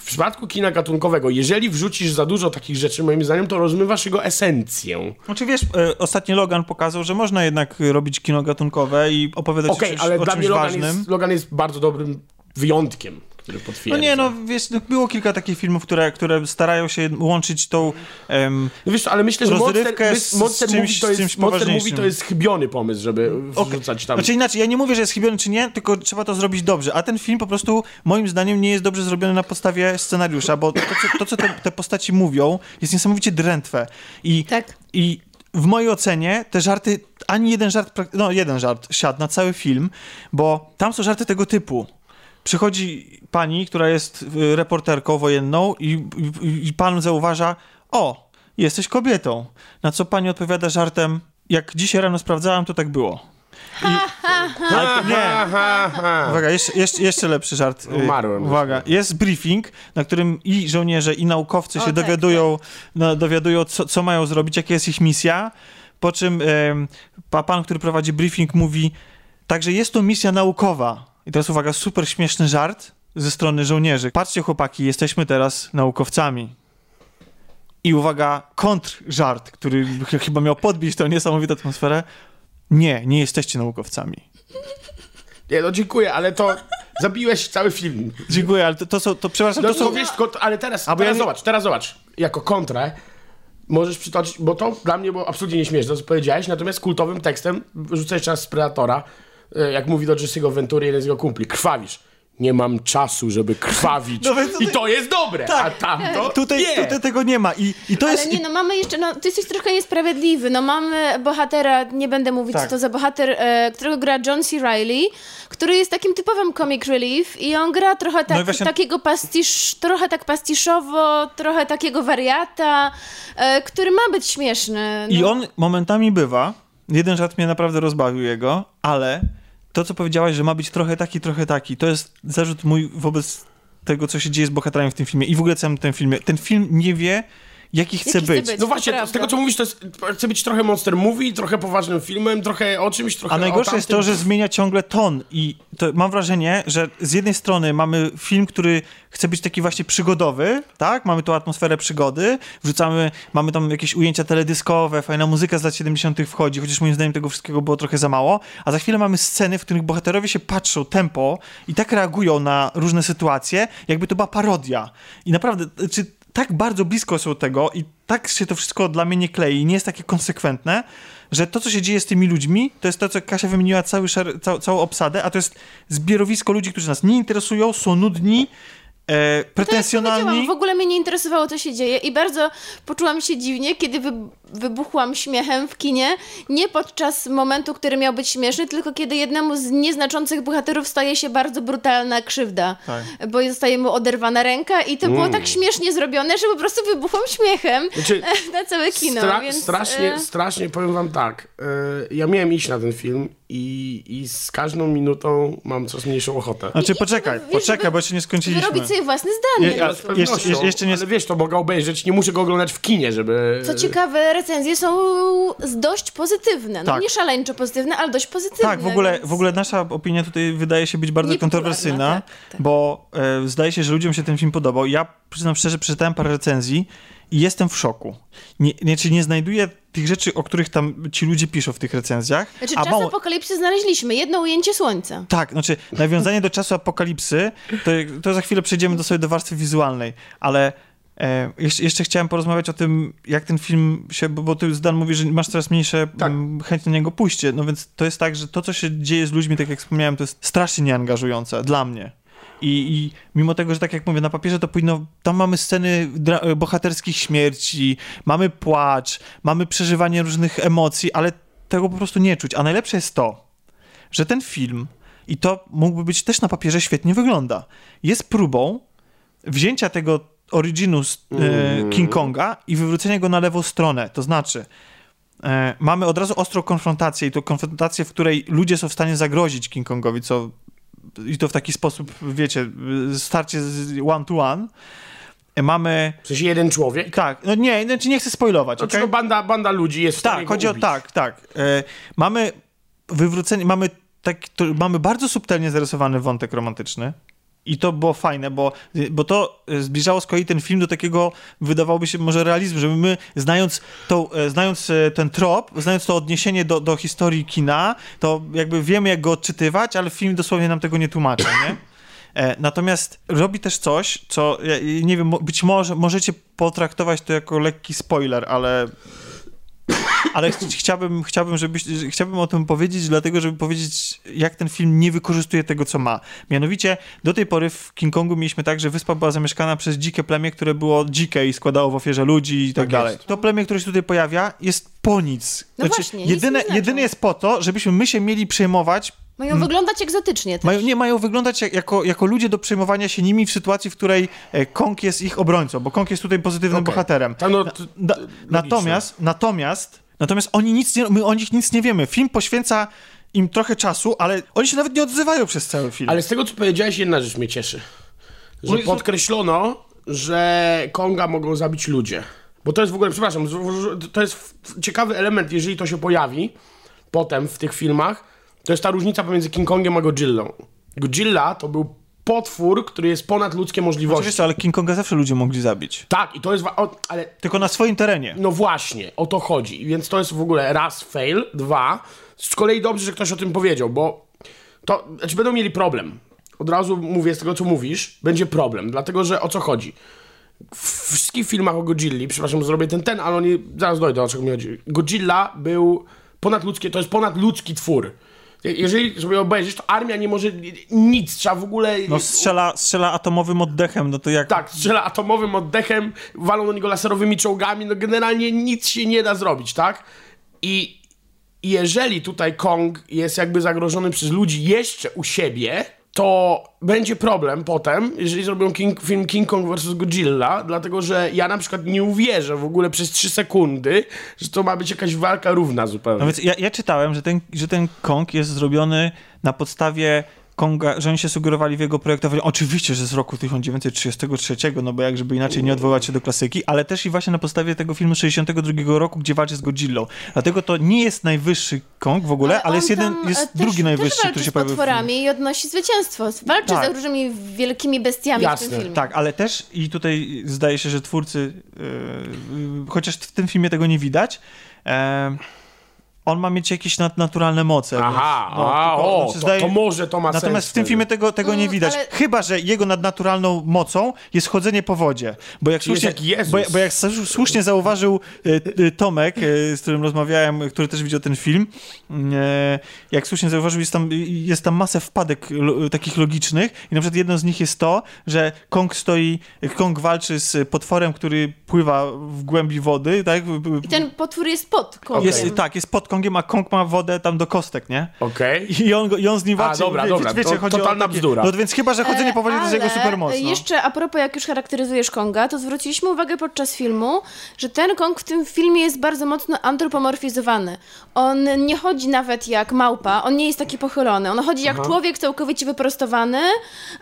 w przypadku kina gatunkowego, jeżeli wrzucisz za dużo takich rzeczy, moim zdaniem, to rozmywasz jego esencję. Znaczy wiesz, e, ostatnio Logan pokazał, że można jednak robić kino gatunkowe i opowiadać Okej, o czymś, ale o dla czymś mnie Logan ważnym. jest, Logan jest bardzo dobrym wyjątkiem, który No potwierdza. nie, no wiesz, no, było kilka takich filmów, które, które starają się łączyć tą... em, No wiesz ale myślę, że Rozrywkę z- Monster, z czymś- Movie to czymś jest, Monster Movie poważniejszym. to jest chybiony pomysł, żeby wrzucać tam... Znaczy inaczej, ja nie mówię, że jest chybiony czy nie, tylko trzeba to zrobić dobrze. A ten film po prostu, moim zdaniem, nie jest dobrze zrobiony na podstawie scenariusza, bo to, co, to, co te, te postaci mówią, jest niesamowicie drętwe. I, Tak. I w mojej ocenie te żarty, ani jeden żart, no jeden żart siadł na cały film, bo tam są żarty tego typu. Przychodzi pani, która jest y, reporterką wojenną i, i, i pan zauważa, o, jesteś kobietą. Na co pani odpowiada żartem, jak dzisiaj rano sprawdzałam, to tak było. I, nie, Ha, ha. Uwaga, jeszcze, jeszcze, jeszcze lepszy żart. Y, Umarłem. Uwaga, jest briefing, na którym i żołnierze, i naukowcy się tak, dowiadują, no, dowiadują co, co mają zrobić, jaka jest ich misja, po czym pa- pan, który prowadzi briefing mówi, także jest to misja naukowa. I teraz uwaga, super śmieszny żart ze strony żołnierzy. Patrzcie chłopaki, jesteśmy teraz naukowcami. I uwaga, kontrżart, który ch- chyba miał podbić tę niesamowitą atmosferę. Nie, nie jesteście naukowcami. Nie, no dziękuję, ale to zabiłeś cały film. Dziękuję, ale to, to są, to przepraszam, No to są... wiesz, tylko- ale teraz, A bo ja teraz nie- zobacz, teraz zobacz, jako kontrę możesz przytoczyć, bo to dla mnie było absolutnie nieśmieszne, to co powiedziałeś, natomiast kultowym tekstem rzucę jeszcze raz z Predatora, jak mówi do Jesse'ego Ventury jeden z jego kumpli, krwawisz. Nie mam czasu, żeby krwawić. No więc I tutaj- to jest dobre, a tamto Tutaj, nie. tutaj tego nie ma i, i to Ale jest... nie, no mamy jeszcze, no ty jesteś trochę niesprawiedliwy, no mamy bohatera, nie będę mówić Tak. co to za bohater, e, którego gra John C. Reilly, który jest takim typowym comic relief i on gra trochę tak, No i właśnie- takiego pastisz, trochę tak pastiszowo, trochę takiego wariata, e, który ma być śmieszny. I no. on momentami bywa, jeden żart mnie naprawdę rozbawił jego, ale to, co powiedziałaś, że ma być trochę taki, trochę taki, to jest zarzut mój wobec tego, co się dzieje z bohaterami w tym filmie i w ogóle całym tym filmie. Ten film nie wie, jaki chce Jaki chce być. być. No właśnie, z tego co mówisz, to jest, chce być trochę monster movie, trochę poważnym filmem, trochę o czymś, trochę A najgorsze o jest to, że zmienia ciągle ton i to mam wrażenie, że z jednej strony mamy film, który chce być taki właśnie przygodowy, tak? Mamy tą atmosferę przygody, wrzucamy, mamy tam jakieś ujęcia teledyskowe, fajna muzyka z lat 70. wchodzi, chociaż moim zdaniem tego wszystkiego było trochę za mało, a za chwilę mamy sceny, w których bohaterowie się patrzą, tempo i tak reagują na różne sytuacje, jakby to była parodia. I naprawdę, czy tak bardzo blisko są tego i tak się to wszystko dla mnie nie klei, nie jest takie konsekwentne, że to, co się dzieje z tymi ludźmi, to jest to, co Kasia wymieniła cały cał, całą obsadę, a to jest zbiorowisko ludzi, którzy nas nie interesują, są nudni, e, jak pretensjonalni. w ogóle mnie nie interesowało, co się dzieje i bardzo poczułam się dziwnie, kiedy wy, wybuchłam śmiechem w kinie, nie podczas momentu, który miał być śmieszny, tylko kiedy jednemu z nieznaczących bohaterów staje się bardzo brutalna krzywda, Tak. bo zostaje mu oderwana ręka i to było tak śmiesznie zrobione, że po prostu wybuchłam śmiechem Znaczy, *laughs* na całe kino, Stra- więc... strasznie, e, strasznie powiem wam tak. e, ja miałem iść na ten film i, i z każdą minutą mam coraz mniejszą ochotę. Znaczy, I- poczekaj, wiesz, poczekaj, bo jeszcze nie skończyliśmy. Wyrobić sobie własne zdanie. Je- jeszcze- jeszcze- nie- Ale wiesz, to mogę obejrzeć, nie muszę go oglądać w kinie, żeby... Co ciekawe, recenzje są z- dość pozytywne. No Tak. nie szaleńczo pozytywne, ale dość pozytywne. Tak, w ogóle, więc... w ogóle nasza opinia tutaj wydaje się być bardzo kontrowersyjna, tak, tak. bo e, zdaje się, że ludziom się ten film podobał. Ja przyznam szczerze, przeczytałem parę recenzji i jestem w szoku. Nie, nie, czyli nie znajduję tych rzeczy, o których tam ci ludzie piszą w tych recenzjach. Znaczy, a czas mało- apokalipsy znaleźliśmy. Jedno ujęcie słońca. Tak, znaczy nawiązanie do czasu apokalipsy, to, to za chwilę przejdziemy do sobie do warstwy wizualnej, ale e, jeszcze, jeszcze chciałem porozmawiać o tym, jak ten film się, bo, bo ty Zdan mówi, że masz coraz mniejsze Tak. mm, chęć na niego pójście, no więc to jest tak, że to, co się dzieje z ludźmi, tak jak wspomniałem, to jest strasznie nieangażujące dla mnie. I, I mimo tego, że tak jak mówię, na papierze to powinno. Tam mamy sceny dra- bohaterskich śmierci, mamy płacz, mamy przeżywanie różnych emocji, ale tego po prostu nie czuć. A najlepsze jest to, że ten film, i to mógłby być też na papierze świetnie wygląda, jest próbą wzięcia tego originu e, King Konga i wywrócenia go na lewą stronę. To znaczy, e, mamy od razu ostrą konfrontację i to konfrontację, w której ludzie są w stanie zagrozić King Kongowi, co i to w taki sposób, wiecie, starcie z one to one. Mamy, sensie jeden człowiek. tak, no nie, znaczy nie chcę spoilować, Znaczy, okej? no banda, banda ludzi jest w stanie Tak, chodzi o tak, tak. E, mamy wywrócenie, mamy, tak, to, mamy bardzo subtelnie zarysowany wątek romantyczny. I to było fajne, bo, bo to zbliżało z kolei ten film do takiego, wydawałoby się może realizmu, żeby my, znając, tą, e, znając e, ten trop, znając to odniesienie do, do historii kina, to jakby wiemy, jak go odczytywać, ale film dosłownie nam tego nie tłumaczy, nie? E, natomiast robi też coś, co, nie wiem, być może możecie potraktować to jako lekki spoiler, ale ale ch chciałbym, chciałbym, żebyś, chciałbym o tym powiedzieć, dlatego, żeby powiedzieć, jak ten film nie wykorzystuje tego, co ma. Mianowicie, do tej pory w King Kongu mieliśmy tak, że wyspa była zamieszkana przez dzikie plemię, które było dzikie i składało w ofierze ludzi i tak, tak dalej. Jest. To plemię, które się tutaj pojawia, jest po nic. No znaczy, właśnie, jedyne, nic jedyne jest po to, żebyśmy my się mieli przejmować mają wyglądać egzotycznie też. Mają, nie, mają wyglądać jako, jako ludzie do przejmowania się nimi w sytuacji, w której e, Kong jest ich obrońcą, bo Kong jest tutaj pozytywnym okay. bohaterem. No, na, natomiast, natomiast Natomiast oni nic nie, my o nich nic nie wiemy. Film poświęca im trochę czasu, ale oni się nawet nie odzywają przez cały film. Ale z tego, co powiedziałeś, jedna rzecz mnie cieszy. Że podkreślono, że Konga mogą zabić ludzie. Bo to jest w ogóle, przepraszam, to jest ciekawy element, jeżeli to się pojawi potem w tych filmach, to jest ta różnica pomiędzy King Kongiem a Godzillą. Godzilla to był potwór, który jest ponad ludzkie możliwości. Oczywiście, ale King Konga zawsze ludzie mogli zabić. Tak, i to jest... O, ale... Tylko na swoim terenie. No właśnie, o to chodzi. Więc to jest w ogóle raz fail, dwa. Z kolei dobrze, że ktoś o tym powiedział, bo to... Znaczy będą mieli problem. Od razu mówię z tego, co mówisz, będzie problem, dlatego, że o co chodzi? W wszystkich filmach o Godzilli, przepraszam, zrobię ten, ten, ale oni... Zaraz dojdę, o czego mi chodzi. Godzilla był ponadludzkie, to jest ponadludzki twór jeżeli sobie obejrzysz, to armia nie może nic, trzeba w ogóle... No strzela, strzela atomowym oddechem, no to jak... Tak, strzela atomowym oddechem, walą do niego laserowymi czołgami, no generalnie nic się nie da zrobić, tak? I jeżeli tutaj Kong jest jakby zagrożony przez ludzi jeszcze u siebie, to będzie problem potem, jeżeli zrobią King, film King Kong vs. Godzilla, dlatego że ja na przykład nie uwierzę w ogóle przez 3 sekundy, że to ma być jakaś walka równa zupełnie. No więc ja, ja czytałem, że ten, że ten Kong jest zrobiony na podstawie Konga, że oni się sugerowali w jego projektowaniu, oczywiście, że z roku 1933, no bo jak żeby inaczej nie odwołać się do klasyki, ale też i właśnie na podstawie tego filmu 62 roku, gdzie walczy z Godzillą. Dlatego to nie jest najwyższy Kong w ogóle, ale, ale jest jeden, jest też, drugi najwyższy, też który się pojawił. z potworami i odnosi zwycięstwo. Walczy tak. z różnymi wielkimi bestiami Jasne. w tym filmie. Tak, ale też i tutaj zdaje się, że twórcy, yy, chociaż w tym filmie tego nie widać, yy, on ma mieć jakieś nadnaturalne moce. Aha, więc, no, a, tylko, o, znaczy, to, to, może to ma Natomiast sens. Natomiast w tym filmie tego, tego mm, nie widać. Ale... Chyba, że jego nadnaturalną mocą jest chodzenie po wodzie. Bo jak, słusznie, jak bo, bo, jak słusznie zauważył e, Tomek, e, z którym rozmawiałem, który też widział ten film, e, jak słusznie zauważył, jest tam, jest tam masę wpadek lo, takich logicznych i na przykład jedno z nich jest to, że Kong stoi, Kong walczy z potworem, który pływa w głębi wody. Tak? I ten potwór jest pod Kongiem. Jest, tak, jest pod Kongiem, a Kong ma wodę tam do kostek, nie? Okej. Okay. I, on, I on z nim walczy. A, dobra, wie, dobra, wiecie, to, chodzi totalna o takie, bzdura. No więc chyba, że chodzenie po wodzie to jest jego supermoc. No. jeszcze a propos, jak już charakteryzujesz Konga, to zwróciliśmy uwagę podczas filmu, że ten Kong w tym filmie jest bardzo mocno antropomorfizowany. On nie chodzi nawet jak małpa, on nie jest taki pochylony. On chodzi jak Aha. człowiek całkowicie wyprostowany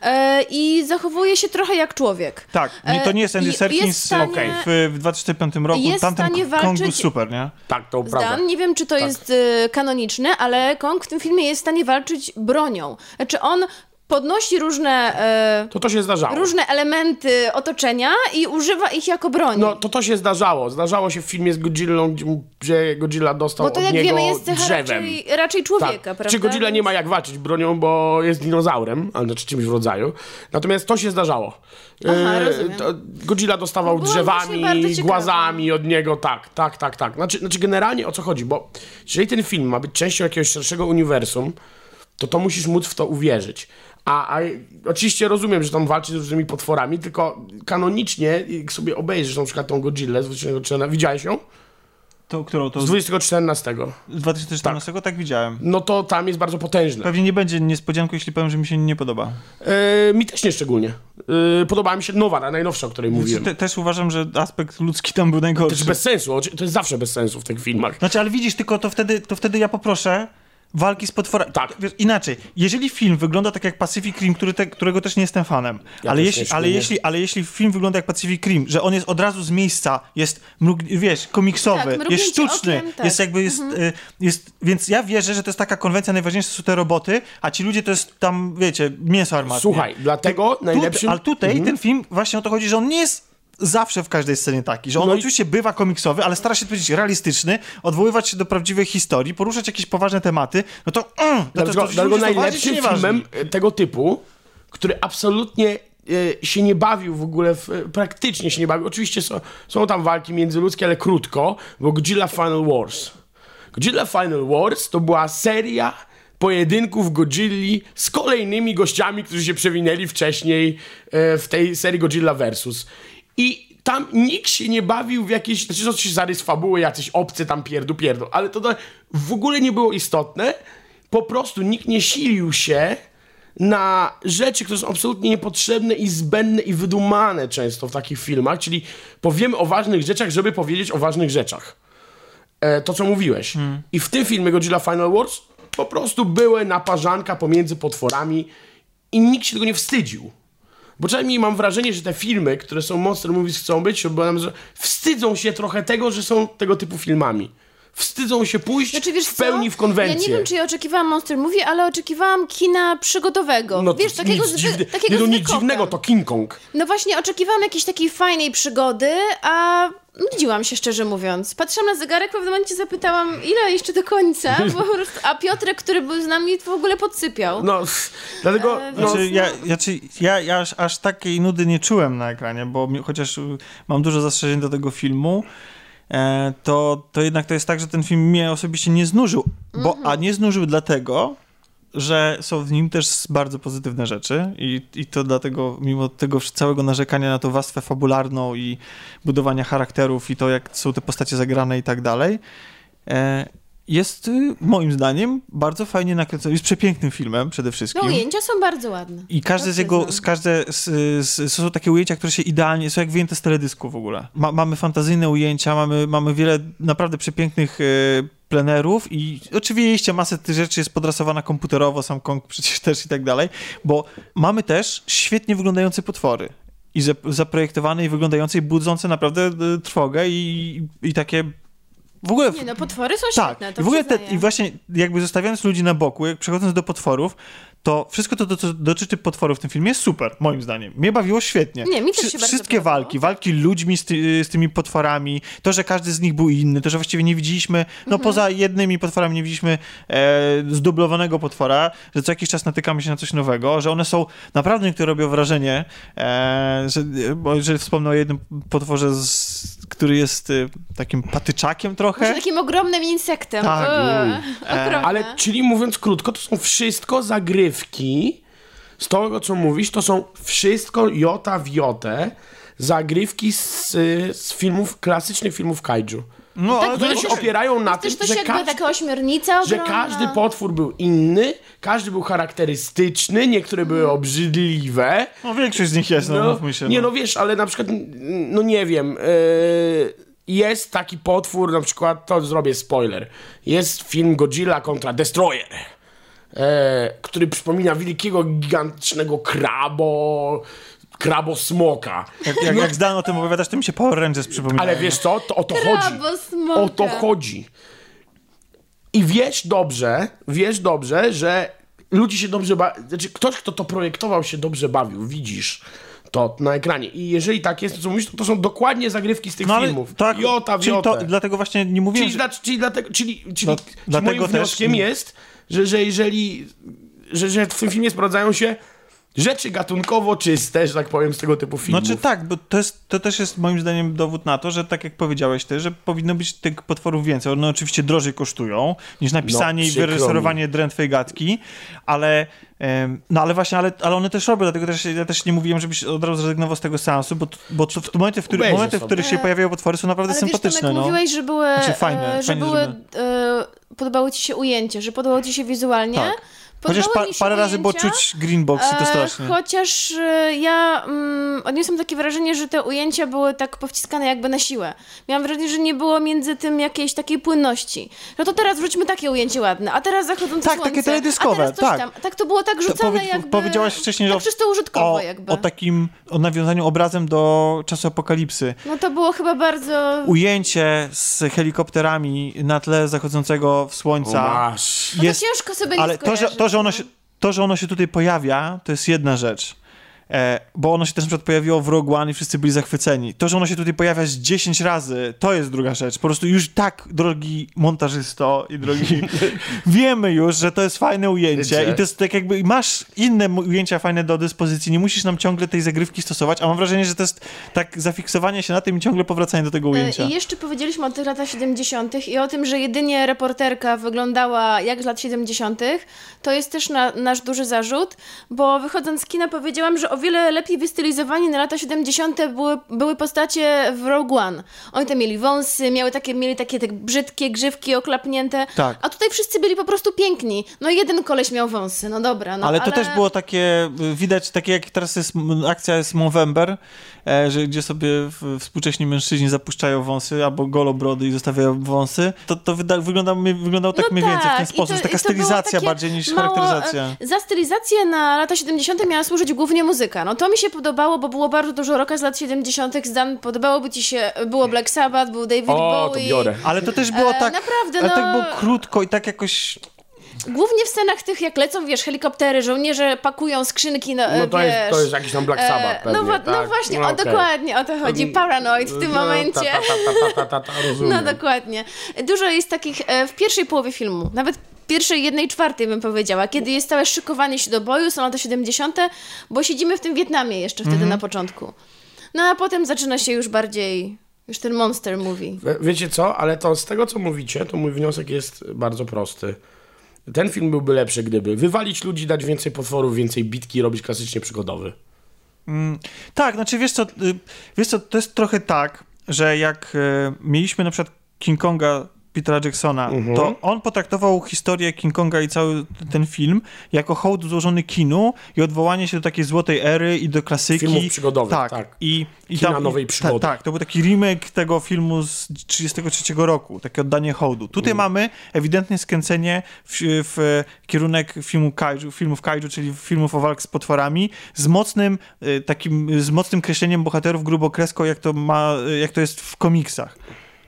e, i zachowuje się trochę jak człowiek. Tak, to nie jest Andy e, Serkins stanie, okay. w, w 2005 roku. Jest Tamten Kong walczyć, był super, nie? Tak, to prawda. nie wiem, czy to tak. Jest y, kanoniczne, ale Kong w tym filmie jest w stanie walczyć bronią. Znaczy on podnosi różne. E, to to się zdarzało. Różne elementy otoczenia i używa ich jako broni. No to to się zdarzało. Zdarzało się w filmie z Godzillą, gdzie Godzilla dostał bo to, od jak niego wiemy, jest drzewem. Raczej, raczej człowieka, tak. prawda? Czy Godzilla nie ma jak walczyć bronią, bo jest dinozaurem, ale znaczy czymś w rodzaju. Natomiast to się zdarzało. Aha, e, Godzilla dostawał drzewami, głazami od niego, tak, tak, tak, tak. Znaczy, znaczy generalnie o co chodzi, bo jeżeli ten film ma być częścią jakiegoś szerszego uniwersum, to to musisz móc w to uwierzyć. A, a oczywiście rozumiem, że tam walczy z różnymi potworami, tylko kanonicznie, jak sobie obejrzysz na przykład tą Godzillę z 2014, widziałeś ją? To, którą to? Z 2014. Z 2014 tak. tak. widziałem. No to tam jest bardzo potężne. Pewnie nie będzie niespodzianką, jeśli powiem, że mi się nie podoba. E, mi też nie szczególnie. E, podobała mi się nowa, ta najnowsza, o której znaczy, mówiłem. Te, też uważam, że aspekt ludzki tam był najgorszy. To jest bez sensu, to jest zawsze bez sensu w tych filmach. Znaczy, ale widzisz, tylko to wtedy, to wtedy ja poproszę, walki z potworami. Tak. Wiesz, inaczej, jeżeli film wygląda tak jak Pacific Rim, który te, którego też nie jestem fanem, Ja ale, jeśli, ale, jeśli, ale jeśli film wygląda jak Pacific Rim, że on jest od razu z miejsca, jest, mrug, wiesz, komiksowy, Tak, jest sztuczny, okiem, tak. jest jakby, jest, y, jest, więc ja wierzę, że to jest taka konwencja, najważniejsze są te roboty, a ci ludzie to jest tam, wiecie, mięso armatnie. Słuchaj, dlatego najlepszym... Tu, ale tutaj ten film, właśnie o to chodzi, że on nie jest zawsze w każdej scenie taki, że on No i- oczywiście bywa komiksowy, ale stara się być realistyczny, odwoływać się do prawdziwej historii, poruszać jakieś poważne tematy, no to, mm, no to, Dlatego, to, to, dlatego najlepszym filmem e, tego typu, który absolutnie e, się nie bawił w ogóle, w, e, praktycznie się nie bawił. Oczywiście są, są tam walki międzyludzkie, ale krótko, bo Godzilla Final Wars. Godzilla Final Wars to była seria pojedynków Godzilli z kolejnymi gościami, którzy się przewinęli wcześniej w tej serii Godzilla Versus. I tam nikt się nie bawił w jakieś, znaczy coś zarys fabuły, jacyś obcy tam pierdu pierdu, ale to, to w ogóle nie było istotne. Po prostu nikt nie silił się na rzeczy, które są absolutnie niepotrzebne i zbędne i wydumane często w takich filmach, czyli powiemy o ważnych rzeczach, żeby powiedzieć o ważnych rzeczach. E, to, co mówiłeś. I w tym filmie Godzilla Final Wars po prostu były naparzanka pomiędzy potworami i nikt się tego nie wstydził. Bo czasami mam wrażenie, że te filmy, które są Monster Movies chcą być, wstydzą się trochę tego, że są tego typu filmami. Wstydzą się pójść Znaczy, wiesz w pełni co? w konwencję. Ja nie wiem, czy ja oczekiwałam Monster Movie, ale oczekiwałam kina przygodowego. No wiesz, takiego, nic, zwy, dziwne, takiego nie, no nic dziwnego, to King Kong. No właśnie, oczekiwałam jakiejś takiej fajnej przygody, a nudziłam się szczerze mówiąc. Patrzyłam na zegarek, w pewnym momencie zapytałam, ile jeszcze do końca, *laughs* bo po prostu, a Piotrek, który był z nami, w ogóle podsypiał. No, dlatego... No, Znaczy, ja, ja, czy, ja, ja aż, aż takiej nudy nie czułem na ekranie, bo mi, chociaż y, mam dużo zastrzeżeń do tego filmu, e, to, to jednak to jest tak, że ten film mnie osobiście nie znużył. Bo, A nie znużył dlatego, że są w nim też bardzo pozytywne rzeczy i, i to dlatego, mimo tego całego narzekania na tą warstwę fabularną i budowania charakterów i to, jak są te postacie zagrane i tak dalej, e, jest y, moim zdaniem bardzo fajnie nakręcony. Jest przepięknym filmem przede No wszystkim. ujęcia są bardzo ładne. I każde z jego, z każde, z, z, są takie ujęcia, które się idealnie, są jak wyjęte z teledysku w ogóle. Ma, mamy fantazyjne ujęcia, mamy, mamy wiele naprawdę przepięknych e, plenerów i oczywiście masę tych rzeczy jest podrasowana komputerowo, sam Kong przecież też i tak dalej, bo mamy też świetnie wyglądające potwory. I zap- zaprojektowane i wyglądające i budzące naprawdę e, trwogę i, i takie w ogóle Nie no, potwory są tak, świetne, to i w ogóle te, i właśnie jakby zostawiając ludzi na boku, jak przechodząc do potworów, to wszystko to, co dotyczy potworów w tym filmie jest super, moim zdaniem. Mnie bawiło świetnie. Nie, mi też Wszy- się bardzo Wszystkie walki, walki ludźmi z, ty, z tymi potworami, to, że każdy z nich był inny, to, że właściwie nie widzieliśmy, no Mhm. poza jednymi potworami nie widzieliśmy e, zdublowanego potwora, że co jakiś czas natykamy się na coś nowego, że one są naprawdę niektóre robią wrażenie, e, że, bo, że wspomnę o jednym potworze, z, który jest e, takim patyczakiem trochę. Może takim ogromnym insektem. Tak, okropne. Ale, czyli mówiąc krótko, to są wszystko zagrywki, z tego co mówisz, to są wszystko jota w jotę, zagrywki z, z filmów, klasycznych filmów kaiju. No, Tak, ale Które to się też- opierają na To tym, coś że, jakby każdy, taka ośmiornica że ogromna. każdy potwór był inny, każdy był charakterystyczny, niektóre były obrzydliwe. No większość z nich jest, no, mówmy się. nie no. no wiesz, ale na przykład, no nie wiem, yy, jest taki potwór, na przykład, to zrobię spoiler, jest film Godzilla kontra Destroyer, e, który przypomina wielkiego, gigantycznego krabo, krabo smoka. Jak, jak, jak zdano o tym opowiadasz, to mi się Power Rangers przypomina. Ale wiesz co, to o to chodzi. Krabo smoka. O to chodzi. I wiesz dobrze, wiesz dobrze, że ludzie się dobrze bawią, znaczy ktoś, kto to projektował się dobrze bawił, widzisz to na ekranie. I jeżeli tak jest, to co mówisz, to, to są dokładnie zagrywki z tych no, filmów. tak, Jota w czyli to, dlatego właśnie nie mówiłem, Czyli, że... dla, czyli, dlatego, czyli, czyli, Dla- czyli dlatego moim też- wnioskiem jest, że, że jeżeli że, że w tym filmie sprawdzają się rzeczy gatunkowo czyste, że tak powiem, z tego typu filmów. Znaczy tak, bo to, jest, to też jest moim zdaniem dowód na to, że tak jak powiedziałeś ty, że powinno być tych potworów więcej. One oczywiście drożej kosztują niż napisanie No, i wyreżyserowanie drętwej gadki, ale no ale właśnie, ale, ale one też robią, dlatego też ja też nie mówiłem, żebyś od razu zrezygnował z tego seansu, bo, bo to w momenty, w, który, Obejrzę momenty, w których się pojawiają potwory są naprawdę Ale wiesz, sympatyczne. Tomek, no. mówiłeś, że były, Znaczy, fajne, e, że fajnie były e, podobało ci się ujęcie, że podobało ci się wizualnie. Tak. Chociaż pa, parę razy było czuć greenbox i to E, strasznie. Chociaż e, ja mm, odniosłam takie wrażenie, że te ujęcia były tak powciskane jakby na siłę. Miałam wrażenie, że nie było między tym jakiejś takiej płynności. No to teraz wróćmy takie ujęcie ładne, a teraz zachodzące Tak, słońce. takie teledyskowe, tak. Tam. Tak to było tak To rzucane powie- jakby... Powiedziałaś wcześniej, że tak czysto użytkowo o, jakby. o takim o nawiązaniu obrazem do czasu apokalipsy. No to było chyba bardzo... Ujęcie z helikopterami na tle zachodzącego w słońca. Masz. No to jest- ciężko sobie nie Ale to że, to, że ono no. się, to, że ono się tutaj pojawia, to jest jedna rzecz. E, bo ono się też na przykład pojawiło w Rogue One i wszyscy byli zachwyceni. To, że ono się tutaj pojawia z 10 razy, to jest druga rzecz. Po prostu już tak, drogi montażysto i drogi, *laughs* wiemy już, że to jest fajne ujęcie Wiecie. i to jest tak jakby, masz inne ujęcia fajne do dyspozycji, nie musisz nam ciągle tej zagrywki stosować, a mam wrażenie, że to jest tak zafiksowanie się na tym i ciągle powracanie do tego ujęcia. E, I jeszcze powiedzieliśmy o tych latach 70. i o tym, że jedynie reporterka wyglądała jak z lat 70. To jest też na, nasz duży zarzut, bo wychodząc z kina powiedziałam, że o wiele lepiej wystylizowani na lata 70. były, były postacie w Rogue One. Oni tam mieli wąsy, miały takie, mieli takie tak brzydkie grzywki oklapnięte, Tak. a tutaj wszyscy byli po prostu piękni. No jeden koleś miał wąsy, no dobra. No, ale to też było takie, y, widać, takie jak teraz jest akcja jest Movember, e, że gdzie sobie współcześni mężczyźni zapuszczają wąsy albo golobrody i zostawiają wąsy, to, to wyda, wygląda, wyglądało tak No mniej więcej w ten tak, sposób. to- Taka stylizacja bardziej niż mało, charakteryzacja. e, Za stylizację na lata 70. miała służyć głównie muzyka. No to mi się podobało, bo było bardzo dużo roka z lat 70. Zdan, podobałoby ci się, było Black Sabbath, był David O, to Bowie. biorę. Ale to też było E, tak, naprawdę, ale tak no- było krótko i tak jakoś... Głównie w scenach tych, jak lecą, wiesz, helikoptery, żołnierze pakują skrzynki, no, No to wiesz. jest, to jest jakiś tam Black e, Sabbath pewnie, no, wa- no tak? właśnie, No o, dokładnie o to chodzi. Paranoid w tym No, momencie. Ta, ta, ta, ta, ta, ta, ta, rozumiem. No dokładnie. Dużo jest takich e, w pierwszej połowie filmu, nawet pierwszej jednej czwartej bym powiedziała, kiedy jest całe szykowanie się do boju, są lata 70., bo siedzimy w tym Wietnamie jeszcze wtedy na początku. No a potem zaczyna się już bardziej, już ten monster movie. Wie- Wiecie co, ale to z tego co mówicie, to mój wniosek jest bardzo prosty. Ten film byłby lepszy, gdyby wywalić ludzi, dać więcej potworów, więcej bitki, robić klasycznie przygodowy. Tak, znaczy wiesz co, y, wiesz co, to jest trochę tak, że jak y, mieliśmy na przykład King Konga Petera Jacksona, Mhm. to on potraktował historię King Konga i cały ten film jako hołd złożony kinu i odwołanie się do takiej złotej ery i do klasyki. Filmów przygodowych, tak. tak. I, i Kina tam, nowej przygody. Ta, tak, to był taki remake tego filmu z 33 roku, takie oddanie hołdu. Tutaj Mhm. mamy ewidentnie skręcenie w, w kierunek filmu kaiju, filmów kaiju, czyli filmów o walk z potworami, z mocnym y, takim, z mocnym kreśleniem bohaterów grubokreską, jak to ma, y, jak to jest w komiksach.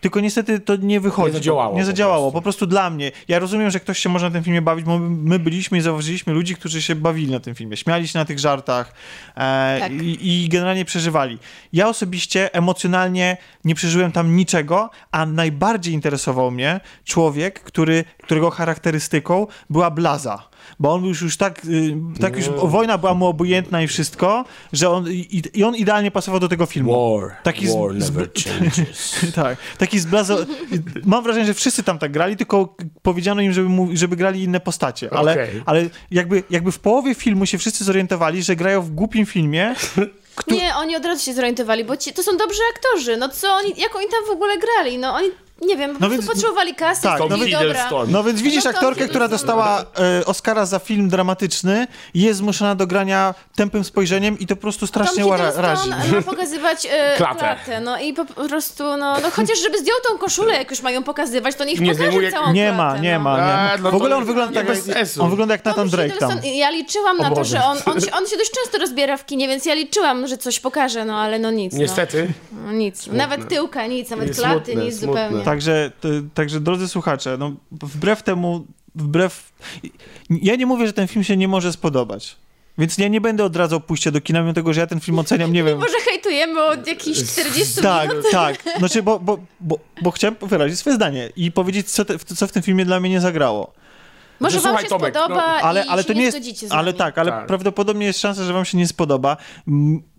Tylko niestety to nie wychodzi. Nie zadziałało Nie po zadziałało, prostu. po prostu dla mnie. Ja rozumiem, że ktoś się może na tym filmie bawić, bo my- my byliśmy i zauważyliśmy ludzi, którzy się bawili na tym filmie, śmiali się na tych żartach e, Tak. i, i generalnie przeżywali. Ja osobiście emocjonalnie nie przeżyłem tam niczego, a najbardziej interesował mnie człowiek, który, którego charakterystyką była blaza. Bo on już, już tak, y, tak już wojna była mu obojętna i wszystko, że on, i, i on idealnie pasował do tego filmu. War, Taki war z- never *laughs* changes. Tak, taki zblazo... Mam wrażenie, że wszyscy tam tak grali, tylko powiedziano im, żeby, mu- żeby grali inne postacie. Ale, Okej. ale jakby, jakby w połowie filmu się wszyscy zorientowali, że grają w głupim filmie, *laughs* Nie, oni od razu się zorientowali, bo ci, to są dobrzy aktorzy. No co oni, jak oni tam w ogóle grali? No oni, nie wiem, po No prostu więc- potrzebowali kasy, tak, no no więc- dobra. No więc widzisz No to aktorkę, która dostała e, Oscara za film dramatyczny i jest zmuszona do grania tępym spojrzeniem i to po prostu Tom strasznie ra- razi. Ma pokazywać e, *laughs* Klatę. klatę. no i po prostu, no, no chociaż żeby zdjął tą koszulę, jak już mają pokazywać, to niech Nie pokaże zdejmuje- całą Nie klatę, ma, nie no. ma, nie ma. A, no W ogóle on wygląda tak, jak, on wygląda jak Tom Nathan Drake tam. Ja liczyłam na to, że on, on, się, on się dość często rozbiera w kinie, więc ja liczyłam, że coś pokaże, no ale no nic. Niestety. No, no nic. Nawet tyłka, nic, nawet klaty, nic zupełnie. Także, t- także drodzy słuchacze, no, wbrew temu, wbrew... Ja nie mówię, że ten film się nie może spodobać. Więc ja nie będę odradzał pójścia do kina, mimo tego, że ja ten film oceniam, nie *laughs* wiem... Może hejtujemy od jakichś *laughs* 40 Tak, minut. tak. Znaczy, bo, bo, bo, bo chciałem wyrazić swoje zdanie i powiedzieć, co, te, co w tym filmie dla mnie nie zagrało. Może Że wam się Tomek, no, spodoba Ale, i ale się to nie nie jest. Ale tak, ale Tak. prawdopodobnie jest szansa, że wam się nie spodoba.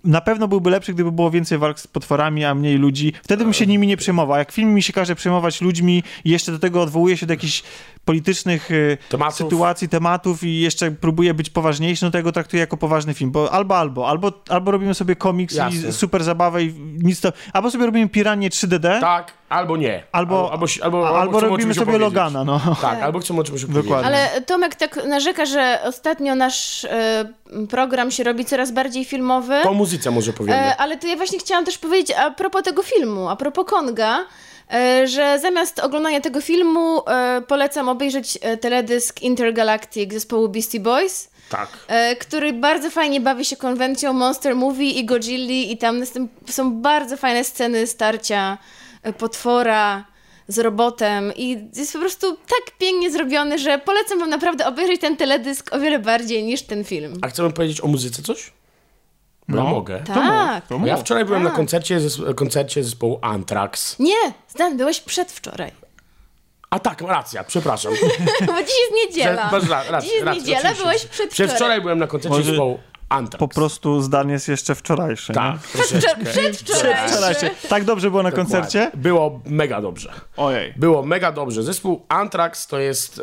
Na pewno byłby lepszy, gdyby było więcej walk z potworami, a mniej ludzi. Wtedy bym się nimi nie przejmował. Jak film mi się każe przejmować ludźmi i jeszcze do tego odwołuje się do jakichś politycznych y, Tematów. sytuacji, tematów i jeszcze próbuje być poważniejszy, no to ja go traktuję jako poważny film, bo albo, albo, albo, albo robimy sobie komiks Jasne. i super zabawę i nic to, albo sobie robimy Piranie 3DD, Tak, albo nie. albo, albo, albo, albo, chcemy o robimy sobie opowiedzieć. Logana, no. Tak, albo chcemy o czymś opowiedzieć. Dokładnie. Ale Tomek tak narzeka, że ostatnio nasz e, program się robi coraz bardziej filmowy. To o muzyce może powiemy. E, ale to ja właśnie chciałam też powiedzieć a propos tego filmu, a propos Konga, e, że zamiast oglądania tego filmu e, polecam obejrzeć e, teledysk Intergalactic zespołu Beastie Boys, tak. e, który bardzo fajnie bawi się konwencją Monster Movie i Godzilli i tam są bardzo fajne sceny starcia e, potwora z robotem i jest po prostu tak pięknie zrobiony, że polecam wam naprawdę obejrzeć ten teledysk o wiele bardziej niż ten film. A chcemy powiedzieć o muzyce coś? Bo No. ja mogę. Tak. To Bo ja wczoraj byłem na Tak. koncercie, zes- koncercie zespołu Anthrax. Nie, Stan, byłeś przedwczoraj. A tak, racja, przepraszam. *laughs* Bo dziś jest niedziela. Masz ra- rację, dziś jest rację, niedziela, oczywiście. byłeś przedwczoraj. Przedwczoraj byłem na koncercie Może zespołu Anthrax. Po prostu zdanie jest jeszcze wczorajsze. Tak, nie? troszeczkę. *laughs* Przedwczoraj. Wczorajsze. Tak dobrze było na Dokładnie. koncercie? Było mega dobrze. Ojej. Było mega dobrze. Zespół Anthrax to jest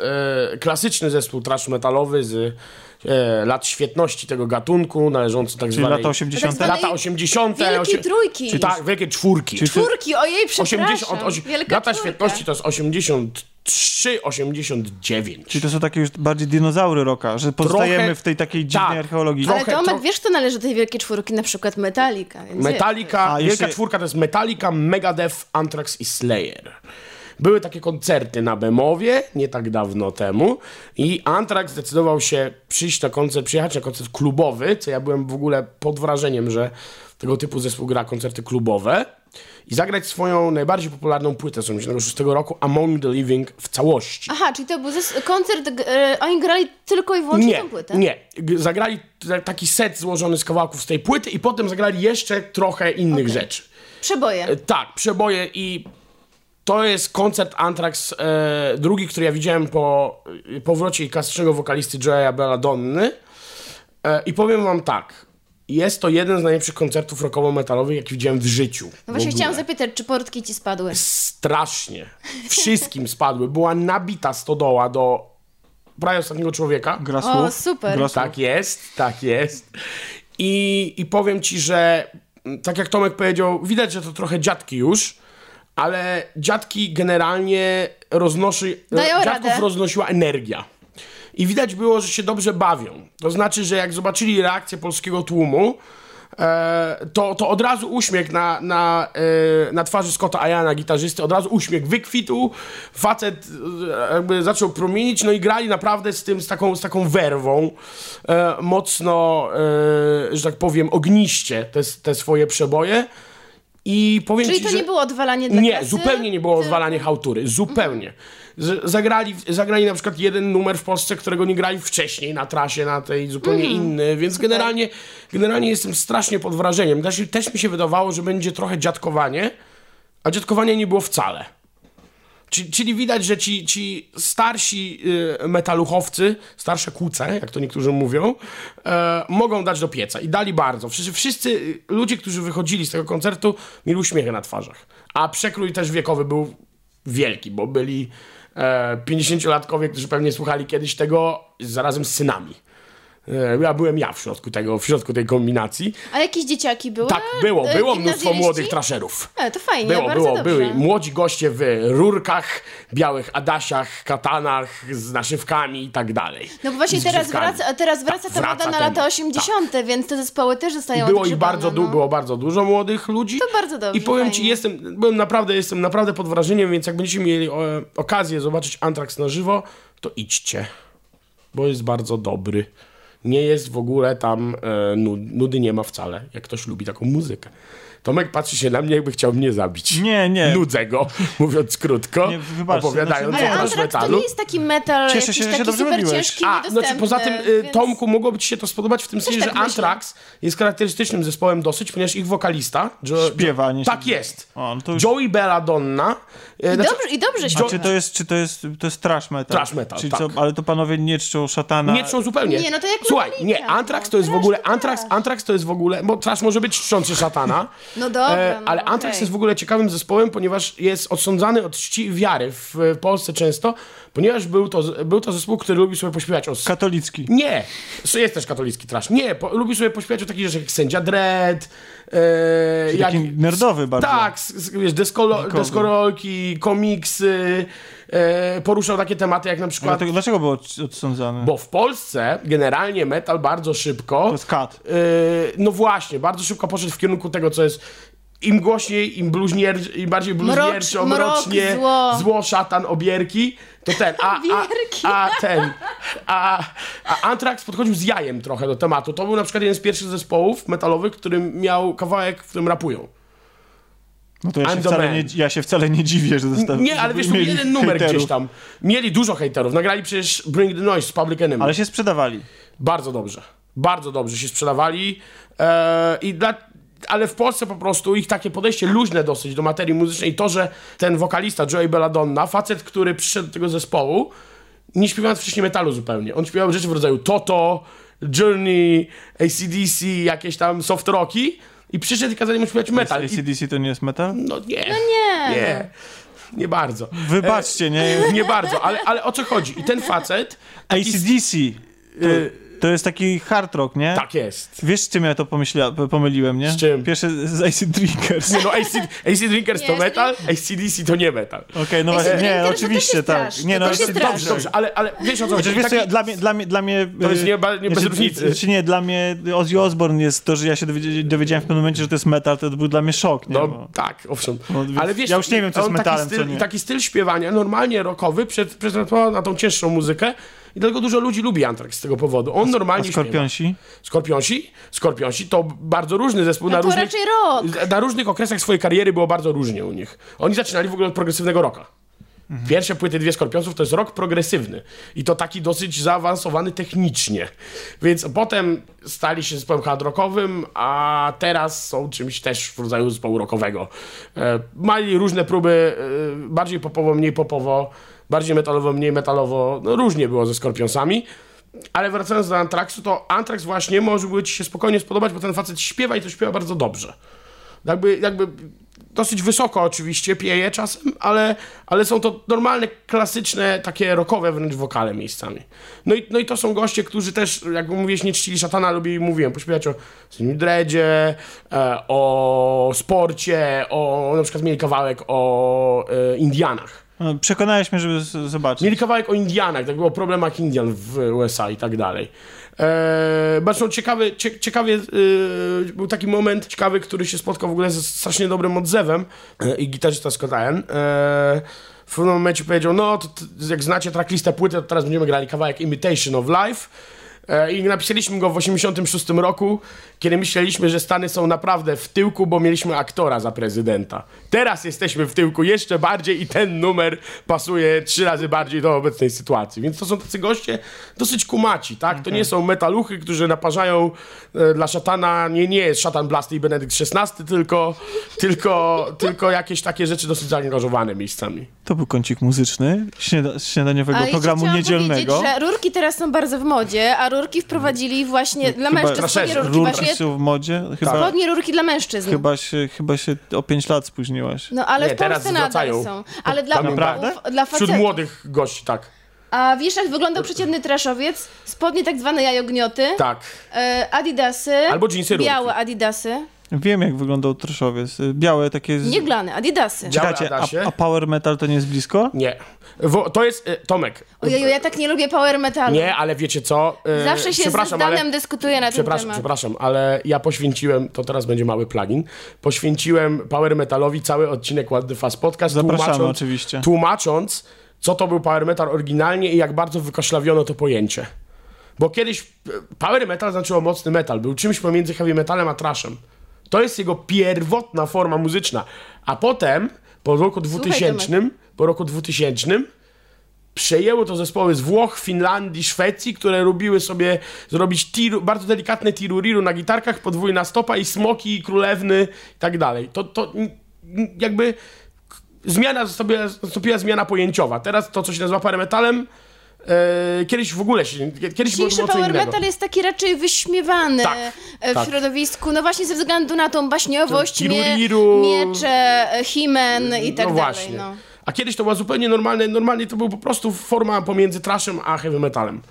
e, klasyczny zespół trash metalowy z e, lat świetności tego gatunku, należący tak Czyli zwanej... lata 80. Tak Lata 80. Wielkiej osie- trójki. Czy tak, wielkie czwórki. Czyli- Czwórki, ojej, przepraszam. 80, osi- Wielka lata czwórka. świetności to jest 83, 89. Czyli to są takie już bardziej dinozaury roka, że pozostajemy Trochę- w tej takiej dziwnej tak. archeologii. Ale trochę- Tomek, trochę- wiesz, kto należy do tej wielkiej czwórki? Na przykład Metallica. Więc Metallica, A, Wielka jeszcze- Czwórka to jest Metallica, Megadeth, Anthrax i Slayer. Były takie koncerty na Bemowie nie tak dawno temu i Anthrax zdecydował się przyjść na koncert, przyjechać na koncert klubowy, co ja byłem w ogóle pod wrażeniem, że tego typu zespół gra koncerty klubowe i zagrać swoją najbardziej popularną płytę z 1986 roku Among the Living w całości. Aha, czyli to był koncert, e, oni grali tylko i wyłącznie Nie, tę płytę? nie. Zagrali taki set złożony z kawałków z tej płyty i potem zagrali jeszcze trochę innych rzeczy. Przeboje. E, Tak, przeboje i to jest koncert Anthrax e, drugi, który ja widziałem po powrocie klasycznego wokalisty Joe'a Belladonny e, i powiem wam tak, jest to jeden z najlepszych koncertów rockowo-metalowych, jaki widziałem w życiu. No właśnie chciałam zapytać, czy portki ci spadły? Strasznie. *laughs* Wszystkim spadły. Była nabita stodoła do prawie ostatniego człowieka. Gra O, słów. super. Gra słów. Tak jest, tak jest. I, I powiem ci, że mm, tak jak Tomek powiedział, widać, że to trochę dziadki już, ale dziadki generalnie roznoszy, Dają dziadków radę. roznosiła energia. I widać było, że się dobrze bawią. To znaczy, że jak zobaczyli reakcję polskiego tłumu, e, to, to od razu uśmiech na, na, e, na twarzy Scotta Ayana, gitarzysty, od razu uśmiech wykwitł, facet e, jakby zaczął promienić, no i grali naprawdę z tym, z taką, z taką werwą, e, mocno, e, że tak powiem, ogniście te, te swoje przeboje. I powiem Czyli ci, to że... nie było odwalanie dla Nie, klasy? zupełnie nie było Ty- odwalanie hałtury. Zupełnie. Z, zagrali, zagrali na przykład jeden numer w Polsce, którego nie grali wcześniej na trasie, na tej zupełnie Mhm. inny, więc generalnie, generalnie jestem strasznie pod wrażeniem. Też, też mi się wydawało, że będzie trochę dziadkowanie, a dziadkowania nie było wcale. Czyli, widać, że ci, ci starsi y, metaluchowcy, starsze kuce, jak to niektórzy mówią, e, mogą dać do pieca. I dali bardzo. Wszyscy, wszyscy y, ludzie, którzy wychodzili z tego koncertu, mieli uśmiechy na twarzach. A przekrój też wiekowy był wielki, bo byli e, 50-latkowie, którzy pewnie słuchali kiedyś tego zarazem z synami. E, Ja byłem ja w środku tego, w środku tej kombinacji. A jakieś dzieciaki były? Tak, było, E, było mnóstwo młodych trasherów. E, to fajnie, Było, bardzo było, dobrze. były młodzi goście w rurkach, białych adasiach, katanach z naszywkami i tak dalej. No bo właśnie I teraz wraca, teraz wraca Tak, ta wraca moda na lata 80., więc te zespoły też zostają Było odgrzebane, bardzo, no. było bardzo dużo młodych ludzi. To bardzo dobrze, I powiem ci, fajnie. jestem, byłem naprawdę, jestem naprawdę pod wrażeniem, więc jak będziecie mieli o, okazję zobaczyć Antrax na żywo, to idźcie. Bo jest bardzo dobry. Nie jest w ogóle tam e, nud, nudy nie ma wcale, jak ktoś lubi taką muzykę. Tomek patrzy się na mnie, jakby chciał mnie zabić. Nie, nie. Nudzę go, *laughs* mówiąc krótko, Nie, wybaczcie, opowiadając znaczy- o Anthrax to metalu. nie jest taki metal Cieszę się, że taki dobrze super mówiłeś. ciężki, A, znaczy poza tym, y, więc... Tomku, mogłoby ci się to spodobać w tym sensie, tak że myślę. Anthrax jest charakterystycznym zespołem dosyć, ponieważ ich wokalista... Jo, Śpiewa, nie Tak się- jest. O, no to już... Joey Belladonna... y, I znaczy- dobrze, I dobrze A śpiewa. czy to jest, czy to jest, to jest trash metal? Trash metal, Czyli tak. co, ale to panowie nie czczą szatana. Nie czą zupełnie. Nie, no to jak Słuchaj, nie, Antrax to jest w trash ogóle, Antrax. Antrax to jest w ogóle, bo trash może być czczący szatana, *laughs* No dobra, e, no, ale okej. Antrax jest w ogóle ciekawym zespołem, ponieważ jest odsądzany od czci wiary w, w Polsce często, ponieważ był to, był to zespół, który lubi sobie pośpiewać o... Katolicki. Nie, jest też katolicki trash. Nie, po, lubi sobie pośpiewać o takich rzeczach jak Sędzia Dread, e, Taki nerdowy bardzo. tak, wiesz, deskolo, Geekowy. Komiksy, e, poruszał takie tematy jak na przykład... to, dlaczego był od- odsądzany? Bo w Polsce generalnie metal bardzo szybko... To jest kat. Yy, no właśnie, bardzo szybko poszedł w kierunku tego, co jest im głośniej, im bluźnier, im bardziej bluźnierczo, mrok, mrocznie, zło. zło, szatan, obierki, to ten, a, a, a ten, a, a Anthrax podchodził z jajem trochę do tematu. To był na przykład jeden z pierwszych zespołów metalowych, który miał kawałek, w którym rapują. No to ja się, I'm wcale man. nie, ja się wcale nie dziwię, że dostał. Nie, ale wiesz, mieli jeden numer hejterów. gdzieś tam. Mieli dużo hejterów, nagrali przecież Bring the Noise z Public Enemy. Ale się sprzedawali. Bardzo dobrze. Bardzo dobrze się sprzedawali. E, i dla, ale w Polsce po prostu ich takie podejście luźne dosyć do materii muzycznej i to, że ten wokalista Joey Belladonna, facet, który przyszedł do tego zespołu, nie śpiewając wcześniej metalu zupełnie. On śpiewał rzeczy w rodzaju Toto, Journey, ACDC, jakieś tam soft rocki i przyszedł i kazali mu śpiewać metal. I, ACDC to nie jest metal? no nie, Nie. nie, nie bardzo. Wybaczcie, nie? Nie bardzo, ale, ale o co chodzi? I ten facet, ACDC. To, y, to jest taki hard rock, nie? tak jest. Wiesz, z czym ja to pomyśla, pomyliłem, nie? Z czym? Pierwszy z AC Drinkers. Nie, no AC, AC Drinkers Nie, to jest- metal, ACDC to nie metal. Okej, no AC właśnie, nie, to oczywiście, jest tak. Nie, to no, jest to- trash. Dobrze, dobrze, ale, ale wiesz o co chodzi? Wiesz co, Taki- ja, dla mnie, dla mnie, dla mnie... To jest y, nie, nie bez znaczy, różnicy. Czy nie, dla mnie Ozzy Osbourne jest to, że ja się dowiedziałem, w pewnym momencie, że to jest metal, to był dla mnie szok, nie? No Bo- tak, owszem. No, ale wiesz, ja już nie wiem, co jest metalem, taki styl, co nie. taki styl śpiewania, normalnie rockowy, przed, przetransponował na tą cięższą muzykę i dlatego dużo ludzi lubi Anthrax z tego powodu. On A normalnie śpiewa. Skorpionsi? Skorpionsi? Skorpionsi to bardzo różny zespół. No na, to różnych, na różnych okresach swojej kariery było bardzo różnie u nich. Oni zaczynali w ogóle od progresywnego rocka. Mhm. Pierwsze płyty Dwie Skorpionsów to jest rock progresywny. I to taki dosyć zaawansowany technicznie. Więc potem stali się zespołem hard rockowym, a teraz są czymś też w rodzaju zespołu rockowego. E, mali różne próby, e, bardziej popowo, mniej popowo, bardziej metalowo, mniej metalowo. No różnie było ze Skorpionsami. Ale wracając do Antraxu, to Antrax właśnie może ci się spokojnie spodobać, bo ten facet śpiewa i to śpiewa bardzo dobrze. Jakby, jakby dosyć wysoko oczywiście pieje czasem, ale, ale są to normalne, klasyczne, takie rockowe wręcz wokale miejscami. No i, no i to są goście, którzy też, jak mówiłeś, nie czcili szatana, lubi, mówiłem, pośpiewać o Slim Dreadzie, e, o sporcie, o, na przykład mieli kawałek o e, Indianach. No, Przekonałeś mnie, żeby zobaczyć. Mieli kawałek o Indianach, tak było o problemach Indian w USA i tak dalej. Eee, Zresztą ciekawy, cie, ciekawie był taki moment ciekawy, który się spotkał w ogóle ze strasznie dobrym odzewem e, i gitarzysta Scott Ian. E, w pewnym momencie powiedział, no to, to, jak znacie tracklistę płyty, to teraz będziemy grali kawałek Imitation of Life. E, I napisaliśmy go w 86 roku, kiedy myśleliśmy, że Stany są naprawdę w tyłku, bo mieliśmy aktora za prezydenta. Teraz jesteśmy w tyłku jeszcze bardziej i ten numer pasuje trzy razy bardziej do obecnej sytuacji. Więc to są tacy goście dosyć kumaci, tak? To nie są metaluchy, którzy naparzają e, dla szatana, nie, nie jest szatan Blasty i Benedykt XVI, tylko, tylko, tylko jakieś takie rzeczy dosyć zaangażowane miejscami. To był kącik muzyczny śniada śniadaniowego jeszcze programu niedzielnego. że rurki teraz są bardzo w modzie, a rurki wprowadzili właśnie dla mężczyzn. Proszę, Spodnie rurki Rurki właśnie. są w modzie? Chyba, Spodnie rurki dla mężczyzn. chyba, się, chyba się o 5 lat spóźniłaś. No ale Nie, w teraz Polsce nadal są. Ale dla, Naprawdę? dla Wśród facetów. młodych gości, tak. A wiesz jak wyglądał przeciętny traszowiec? Spodnie tak zwane jajognioty, Tak. e, adidasy, Albo dżinsy rurki. białe adidasy, Wiem, jak wyglądał troszowiec. Białe takie... Z... nie glany, adidasy. Białe Czekajcie, a, a power metal to nie jest blisko? Nie. Wo, to jest, e, Tomek. Ojeju, ja tak nie lubię power metalu. Nie, ale wiecie co? E, Zawsze się z Danem ale- dyskutuję na ten Przepraszam, temat. przepraszam, ale ja poświęciłem, to teraz będzie mały plugin, poświęciłem Power Metalowi cały odcinek What the Fast Podcast, Zapraszamy tłumacząc, oczywiście. tłumacząc, co to był Power Metal oryginalnie i jak bardzo wykoszlawiono to pojęcie. Bo kiedyś e, Power Metal znaczyło mocny metal, był czymś pomiędzy heavy metalem a trashem. To jest jego pierwotna forma muzyczna. A potem, po roku 2000, po roku 2000 przejęło to zespoły z Włoch, Finlandii, Szwecji, które lubiły sobie zrobić tiru, bardzo delikatne tiruriru na gitarkach, podwójna stopa i smoki, i królewny i tak dalej. To, to jakby zmiana, sobie, nastąpiła zmiana pojęciowa. Teraz to, co się nazywa parametalem, E, kiedyś w ogóle się, kiedyś Dzisiejszy power innego. metal jest taki raczej wyśmiewany Tak, e, w tak. środowisku, no właśnie ze względu na tą baśniowość, mie miecze, e, himen i tak no dalej. właśnie. No. A kiedyś to była zupełnie normalne, normalnie to był po prostu forma pomiędzy trashem a heavy metalem.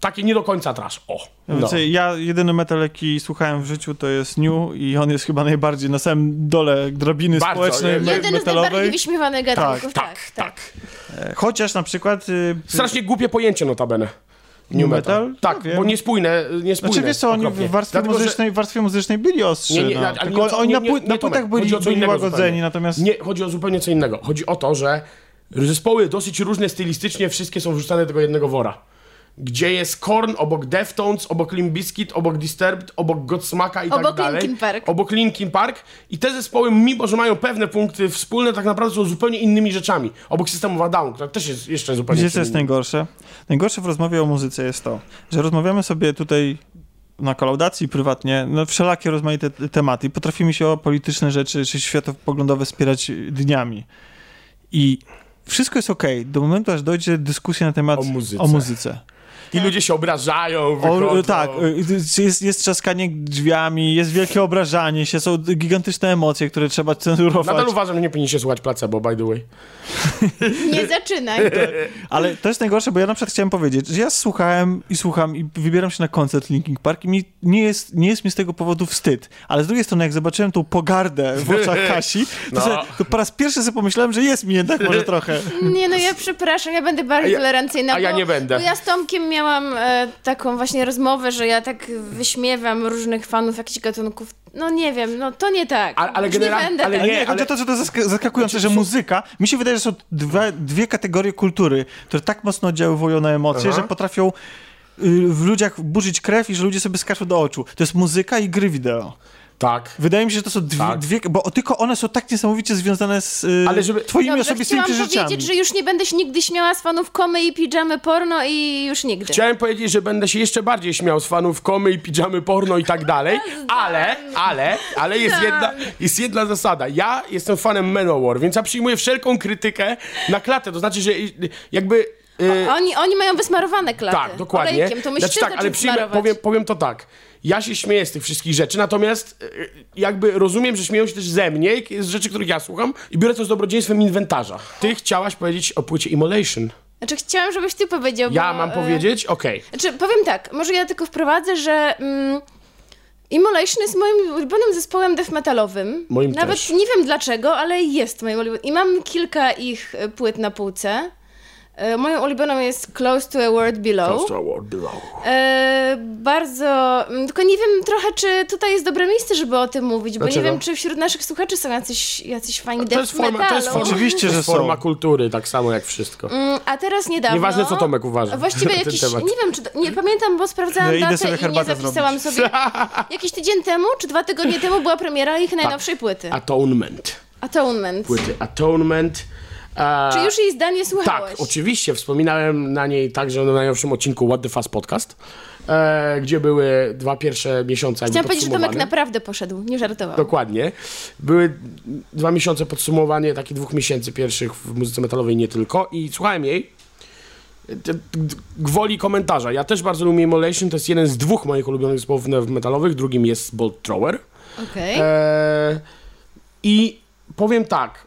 Taki nie do końca trash. O. No. Ja jedyny metal, jaki słuchałem w życiu, to jest New i on jest chyba najbardziej na samym dole drabiny Bardzo, społecznej nie- me- Jeden z najbardziej metalowej. wyśmiewanych gatunków, Tak, tak. tak. E, Chociaż na przykład... y, Strasznie głupie pojęcie notabene. New metal? Tak, No bo niespójne, niespójne. Znaczy wiesz co, oni w warstwie, Dlatego, że- muzycznej, w warstwie muzycznej byli ostrzy, Nie, nie, no. ale Tylko nie oni nie- na, pły- nie, na płytach byli, chodzi o co byli łagodzeni, zupełnie. natomiast... Nie, chodzi o zupełnie co innego. Chodzi o to, że zespoły dosyć różne stylistycznie, wszystkie są wrzucane do tego jednego wora. Gdzie jest Korn obok Deftones, obok Limp Bizkit, obok Disturbed, obok Godsmacka i tak Obok dalej. Linkin Park. Obok Linkin Park. I te zespoły, mimo że mają pewne punkty wspólne, tak naprawdę są zupełnie innymi rzeczami. Obok System of a Down, która też jest jeszcze zupełnie Wiecie, co jest najgorsze? Najgorsze w rozmowie o muzyce jest to, że rozmawiamy sobie tutaj na kolaudacji prywatnie, no wszelakie rozmaite tematy i potrafimy się o polityczne rzeczy czy światopoglądowe spierać dniami. I wszystko jest okej, do momentu, aż dojdzie dyskusja na temat O muzyce. O muzyce. I ludzie się obrażają, O, wychodzą. tak, y, jest, jest trzaskanie drzwiami, jest wielkie obrażanie się, są gigantyczne emocje, które trzeba cenzurować. Nadal uważam, że nie powinniście słuchać placebo, by the way. *laughs* Nie zaczynaj. *laughs* Ale to jest najgorsze, bo ja na przykład chciałem powiedzieć, że ja słuchałem i słucham i wybieram się na koncert Linkin Park i mi nie jest, nie jest mi z tego powodu wstyd. Ale z drugiej strony, jak zobaczyłem tą pogardę w oczach *laughs* Kasi, to, No. sobie, to po raz pierwszy sobie pomyślałem, że jest mi jednak może trochę. Nie, no ja przepraszam, ja będę bardziej A ja- tolerancyjna. a ja nie będę. Bo ja z Tomkiem miałam e, taką właśnie rozmowę, że ja tak wyśmiewam różnych fanów jakichś gatunków. No nie wiem, no to nie tak. Ale- ale Już nie będę ale tak. Ale nie, o to, że to zask- zaskakujące, że muzyka, mi się wydaje, że są dwie, dwie kategorie kultury, które tak mocno oddziaływują na emocje, Aha. że potrafią y, w ludziach burzyć krew i że ludzie sobie skaczą do oczu. To jest muzyka i gry wideo. Tak. Wydaje mi się, że to są dwie, Tak. dwie bo tylko one są tak niesamowicie związane z y, Ale żeby- twoimi Dobrze, osobistymi chciałam przeżyciami. powiedzieć, że już nie będę się nigdy śmiała z fanów komy i pijamy porno i już nigdy. Chciałem powiedzieć, że będę się jeszcze bardziej śmiał z fanów komy i pijamy porno i tak dalej, *laughs* ale, ale, ale jest jedna, jest jedna zasada. Ja jestem fanem Manowar, więc ja przyjmuję wszelką krytykę na klatę, to znaczy, że jakby... y, Oni, oni mają wysmarowane klaty. tak, dokładnie. Olejkiem, to znaczy, tak, ale przyjmę, powiem, powiem to tak. Ja się śmieję z tych wszystkich rzeczy, natomiast y, jakby rozumiem, że śmieją się też ze mnie, z rzeczy, których ja słucham i biorę to z dobrodziejstwem inwentarza. Ty chciałaś powiedzieć o płycie Immolation. Znaczy chciałam, żebyś ty powiedział, Ja bo, mam e, powiedzieć? Okej. Znaczy, powiem tak, może ja tylko wprowadzę, że mm, Immolation jest moim ulubionym zespołem death metalowym. Moim Nawet też. nie wiem dlaczego, ale jest moim ulubionym. I mam kilka ich e, płyt na półce. E, Moją ulubioną jest Close to a World Below. E, bardzo. mm, Tylko nie wiem trochę, czy tutaj jest dobre miejsce, żeby o tym mówić, bo Dlaczego? nie wiem, czy wśród naszych słuchaczy są jacyś, jacyś fajni To death jest forma, metalu. to jest forma, Oczywiście, to że forma kultury, tak samo jak wszystko. Mm, A teraz niedawno. Nieważne, co Tomek uważa Właściwie jakiś. temat. Nie wiem, czy. to- Nie pamiętam, bo sprawdzałam Ja idę datę sobie i nie zapisałam zrobić. sobie. Jakiś tydzień temu, czy dwa tygodnie temu była premiera ich najnowszej płyty. Atonement. Atonement. Płyty Atonement. E, Czy już jej zdanie Tak, słuchałeś? oczywiście. Wspominałem na niej także na najnowszym odcinku What the Fast Podcast, e, gdzie były dwa pierwsze miesiące Chciałam powiedzieć, że Tomek naprawdę poszedł, nie żartował. Dokładnie. Były dwa miesiące podsumowanie takich dwóch miesięcy pierwszych w muzyce metalowej nie tylko i słuchałem jej d- gwoli komentarza. Ja też bardzo lubię Immolation, to jest jeden z dwóch moich ulubionych zespołów metalowych, drugim jest Bolt Thrower. Okej. Eee, I powiem tak.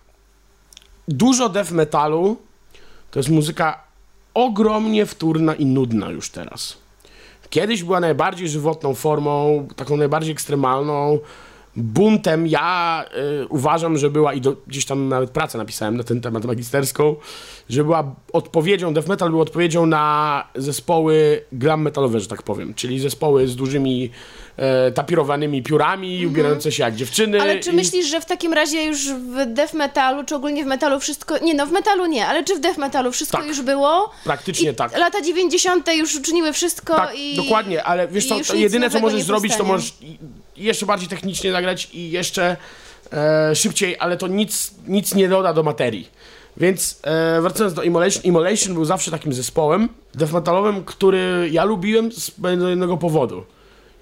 Dużo death metalu to jest muzyka ogromnie wtórna i nudna już teraz. Kiedyś była najbardziej żywotną formą, taką najbardziej ekstremalną. Buntem ja y, uważam, że była, i do, gdzieś tam nawet pracę napisałem na ten temat magisterską, że była odpowiedzią, death metal był odpowiedzią na zespoły glam metalowe, że tak powiem, czyli zespoły z dużymi e, tapirowanymi piórami, ubierające się jak dziewczyny. Ale czy i- myślisz, że w takim razie już w death metalu, czy ogólnie w metalu wszystko... Nie, no w metalu nie, ale czy w death metalu wszystko Tak. już było? Praktycznie I tak. Lata 90. już uczyniły wszystko Tak, i... dokładnie, ale wiesz co, jedyne co możesz zrobić, to możesz jeszcze bardziej technicznie nagrać i jeszcze e, szybciej, ale to nic, nic nie doda do materii. Więc e, wracając do Immolation, Immolation był zawsze takim zespołem death metalowym, który ja lubiłem z jednego powodu.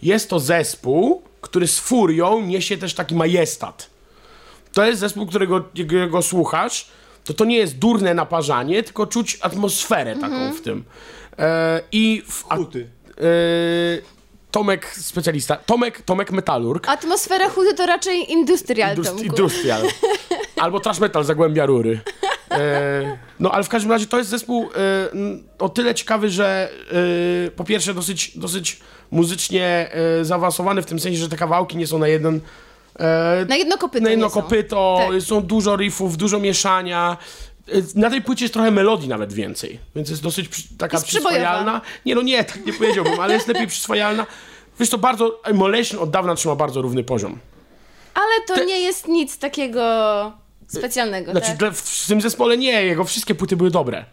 Jest to zespół, który z furią niesie też taki majestat. To jest zespół, którego, którego słuchasz to to nie jest durne naparzanie, tylko czuć atmosferę taką w tym. E, I w, Huty. e, Tomek specjalista, Tomek, Tomek Metalurg, Atmosfera chudy to raczej industrial, Indust-. Industrial. *laughs* Albo Trash Metal Zagłębia Rury. E, no ale w każdym razie to jest zespół e, o tyle ciekawy, że e, po pierwsze dosyć, dosyć muzycznie e, zaawansowany w tym sensie, że te kawałki nie są na jeden e, Na jedno kopyto na jedno nie są. kopyto, Tak. są dużo riffów, dużo mieszania. E, Na tej płycie jest trochę melodii nawet więcej, więc jest dosyć przy, taka Jest przyswajalna. Nie no nie, tak nie powiedziałbym, ale jest lepiej przyswajalna. Wiesz to bardzo, Immolation od dawna trzyma bardzo równy poziom. Ale to Te- nie jest nic takiego specjalnego, Znaczy, tak? w tym zespole nie, jego wszystkie płyty były dobre.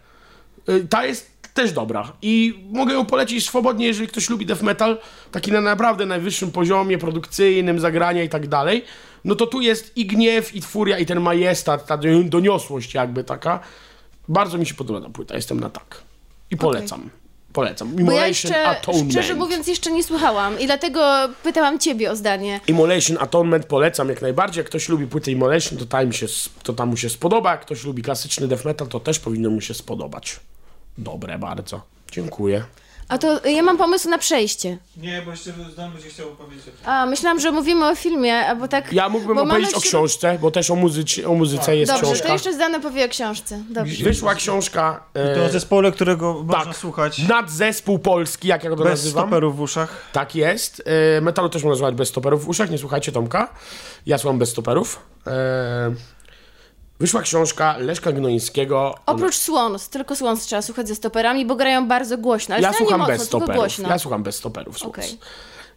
Y, Ta jest też dobra i mogę ją polecić swobodnie, jeżeli ktoś lubi death metal, taki na naprawdę najwyższym poziomie produkcyjnym, zagrania i tak dalej, no to tu jest i gniew, i furia, i ten majestat, ta do- doniosłość jakby taka. Bardzo mi się podoba ta płyta, jestem na tak. I polecam. Polecam. Bo ja Immolation jeszcze, Atonement. szczerze mówiąc, jeszcze nie słuchałam i dlatego pytałam ciebie o zdanie. Immolation Atonement polecam jak najbardziej. Jak ktoś lubi płytę Immolation, to tam, się, to tam mu się spodoba. Jak ktoś lubi klasyczny death metal, to też powinno mu się spodobać. Dobre bardzo. Dziękuję. A to ja mam pomysł na przejście. Nie, bo jeszcze znam, będzie chciał powiedzieć. A, myślałam, że mówimy o filmie, albo tak... Ja mógłbym bo mamy opowiedzieć o książce, bo też o, muzyce, o muzyce jest Dobrze, książka. to jeszcze zdane powie o książce. Dobrze. Wyszła książka e, To o zespole, którego można tak. słuchać nadzespół polski, jak ja go to bez nazywam. stoperów w uszach. Tak jest. E, metalu też można słuchać bez stoperów w uszach, nie słuchajcie Tomka. Ja słucham bez stoperów. E, wyszła książka Leszka Gnoińskiego. Oprócz Swans, tylko Swans trzeba słuchać ze stoperami, bo grają bardzo głośno. Ale Ja słucham mocno, bez stoperów. głośno. Ja słucham bez stoperów. Słucham. Okej.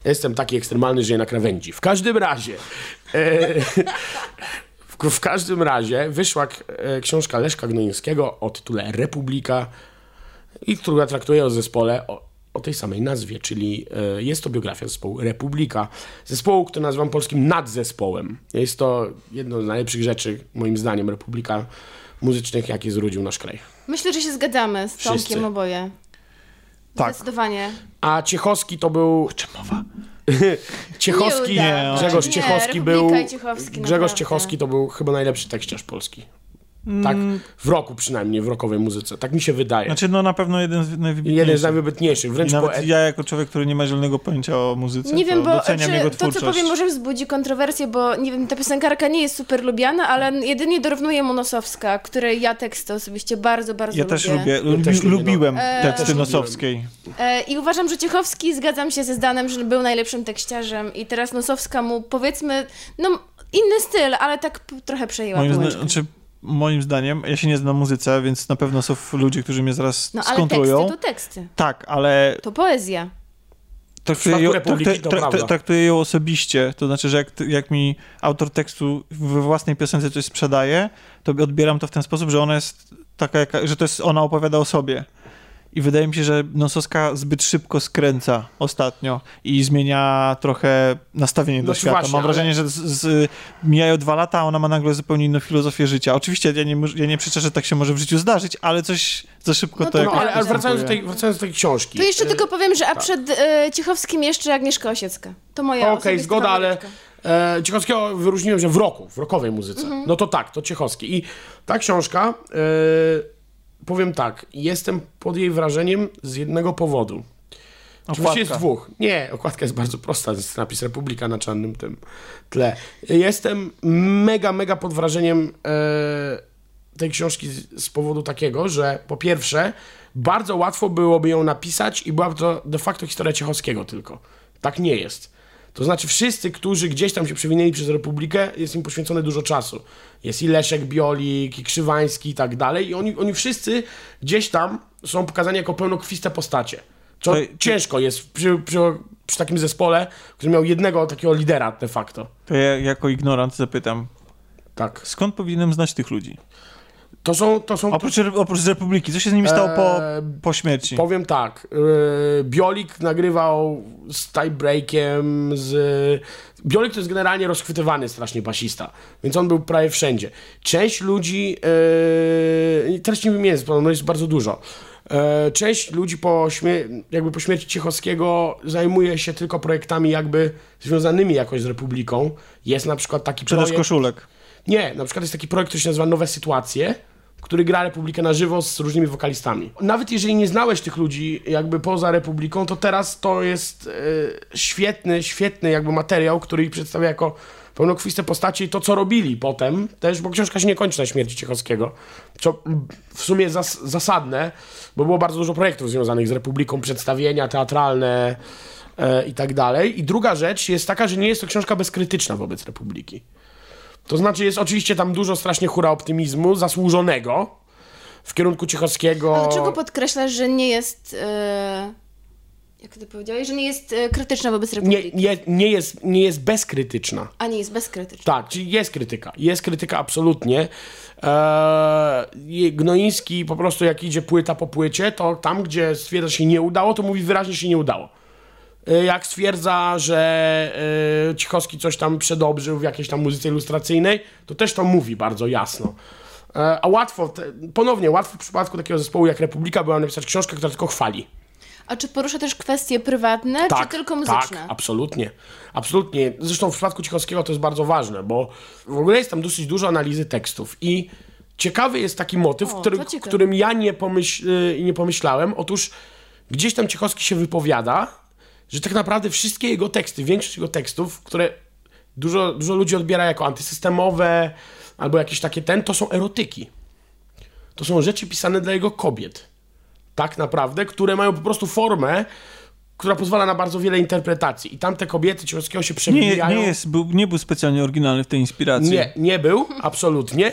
Jestem taki ekstremalny, że je na krawędzi. W każdym razie. E, *laughs* w, w każdym razie wyszła e, książka Leszka Gnoińskiego o tytule Republika, i która traktuje o zespole o, o tej samej nazwie, czyli e, jest to biografia zespołu Republika. Zespołu, który nazywam polskim nadzespołem. Jest to jedno z najlepszych rzeczy, moim zdaniem, Republika muzycznych, jakie zrudził nasz kraj. Myślę, że się zgadzamy z Wszyscy. Tomkiem oboje. Tak. Zdecydowanie. A Ciechowski to był Czym mowa? *laughs* Ciechowski, Nie. Grzegorz Nie, Ciechowski Republika był. Ciechowski, Grzegorz naprawdę. Ciechowski to był chyba najlepszy tekściarz polski. Tak, w roku przynajmniej, w rokowej muzyce. Tak mi się wydaje. Znaczy, no na pewno jeden z najwybitniejszych. Jeden z najwybitniejszych, I wręcz nawet poet. ja jako człowiek, który nie ma zielonego pojęcia o muzyce, Nie to wiem, bo doceniam czy jego to, twórczość. co powiem, może wzbudzi kontrowersję, bo nie wiem, ta piosenkarka nie jest super lubiana, ale jedynie dorównuje mu Nosowska, której ja teksty osobiście bardzo, bardzo Ja lubię. też lubię, lubi, też lubię, no. lubiłem Eee. teksty. Nosowskiej. E, I uważam, że Ciechowski, zgadzam się ze Zdanem, że był najlepszym tekściarzem i teraz Nosowska mu, powiedzmy, no inny styl, ale tak trochę przejęła Moim, zna- znaczy, moim zdaniem, ja się nie znam na muzyce, więc na pewno są ludzie, którzy mnie zaraz No ale skontrują. teksty to teksty, Tak, ale to poezja. traktuję ją, traktuję, to traktuję, traktuję ją osobiście. To znaczy, że jak, jak mi autor tekstu we własnej piosence coś sprzedaje, to odbieram to w ten sposób, że ona jest taka, jaka, że to jest, ona opowiada o sobie. I wydaje mi się, że Nosowska zbyt szybko skręca ostatnio i zmienia trochę nastawienie do No świata. właśnie, Mam ale- wrażenie, że z, z, mijają dwa lata, a ona ma nagle zupełnie inną filozofię życia. Oczywiście ja nie, ja nie przeczę, że tak się może w życiu zdarzyć, ale coś za szybko No to to No, ale, ale wracając, do tej, wracając do tej książki. To jeszcze e, tylko powiem, że a przed e, Ciechowskim jeszcze Agnieszka Osiecka. To moja Okej, osobista zgoda, ale e, Ciechowskiego wyróżniłem się w roku, w rokowej muzyce. Mhm. No to tak, to Ciechowski. I ta książka, e, powiem tak, jestem pod jej wrażeniem z jednego powodu. Oczywiście jest dwóch. Nie, okładka jest bardzo prosta, jest napis Republika na czarnym tym tle. Jestem mega, mega pod wrażeniem e, tej książki z, z powodu takiego, że po pierwsze, bardzo łatwo byłoby ją napisać i byłaby to de facto historia Ciechowskiego tylko. Tak nie jest. To znaczy wszyscy, którzy gdzieś tam się przewinęli przez Republikę, jest im poświęcone dużo czasu. Jest i Leszek Biolik, i Krzywański i tak dalej i oni, oni wszyscy gdzieś tam są pokazani jako pełnokrwiste postacie. Co To- ciężko jest przy, przy, przy takim zespole, który miał jednego takiego lidera de facto. To ja jako ignorant zapytam, Tak. skąd powinienem znać tych ludzi? To są, to są Oprócz, oprócz z Republiki, co się z nimi stało po, Eee, po śmierci? Powiem tak, yy, Biolik nagrywał z Tiebreakiem, z... Biolik to jest generalnie rozchwytywany strasznie basista, więc on był prawie wszędzie. Część ludzi, yy, teraz nie wymienię, bo no jest bardzo dużo. Część ludzi po, śmie- jakby po śmierci Ciechowskiego zajmuje się tylko projektami jakby związanymi jakoś z Republiką. Jest na przykład taki Sprzedaż projekt... koszulek. Nie, na przykład jest taki projekt, który się nazywa Nowe Sytuacje. Który gra Republikę na żywo z różnymi wokalistami. Nawet jeżeli nie znałeś tych ludzi jakby poza Republiką, to teraz to jest e, świetny, świetny jakby materiał, który ich przedstawia jako pełnokrwiste postacie i to, co robili potem też, bo książka się nie kończy na śmierci Ciechowskiego, co w sumie zas zasadne, bo było bardzo dużo projektów związanych z Republiką, przedstawienia teatralne e, i tak dalej. I druga rzecz jest taka, że nie jest to książka bezkrytyczna wobec Republiki. To znaczy jest oczywiście tam dużo strasznie hura optymizmu, zasłużonego w kierunku Ciechowskiego. A dlaczego podkreślasz, że nie jest... E, jak ty powiedziałeś, że nie jest e, krytyczna wobec nie, Republiki? nie, nie, jest, nie jest bezkrytyczna. A nie jest bezkrytyczna. Tak, czyli jest krytyka. Jest krytyka absolutnie. Eee, Gnoiński po prostu jak idzie płyta po płycie, to tam, gdzie stwierdza się nie udało, to mówi wyraźnie się nie udało. E, Jak stwierdza, że e, Cichowski coś tam przedobrzył w jakiejś tam muzyce ilustracyjnej, to też to mówi bardzo jasno. E, a łatwo, ponownie, łatwo w przypadku takiego zespołu jak Republika była napisać książkę, która tylko chwali. A czy porusza też kwestie prywatne, czy tylko muzyczne? Tak, absolutnie. Absolutnie. Zresztą w przypadku Cichowskiego to jest bardzo ważne, bo w ogóle jest tam dosyć dużo analizy tekstów i ciekawy jest taki motyw, O, który, którym ja nie, pomyśl, y, nie pomyślałem. Otóż gdzieś tam Ciechowski się wypowiada, że tak naprawdę wszystkie jego teksty, większość jego tekstów, które dużo, dużo ludzi odbiera jako antysystemowe albo jakieś takie ten, to są erotyki. To są rzeczy pisane dla jego kobiet. Tak naprawdę, które mają po prostu formę, która pozwala na bardzo wiele interpretacji. I tamte kobiety Ciechowskiego się Nie, przewijają. nie, jest, był, nie był specjalnie oryginalny w tej inspiracji. Nie, nie był, absolutnie.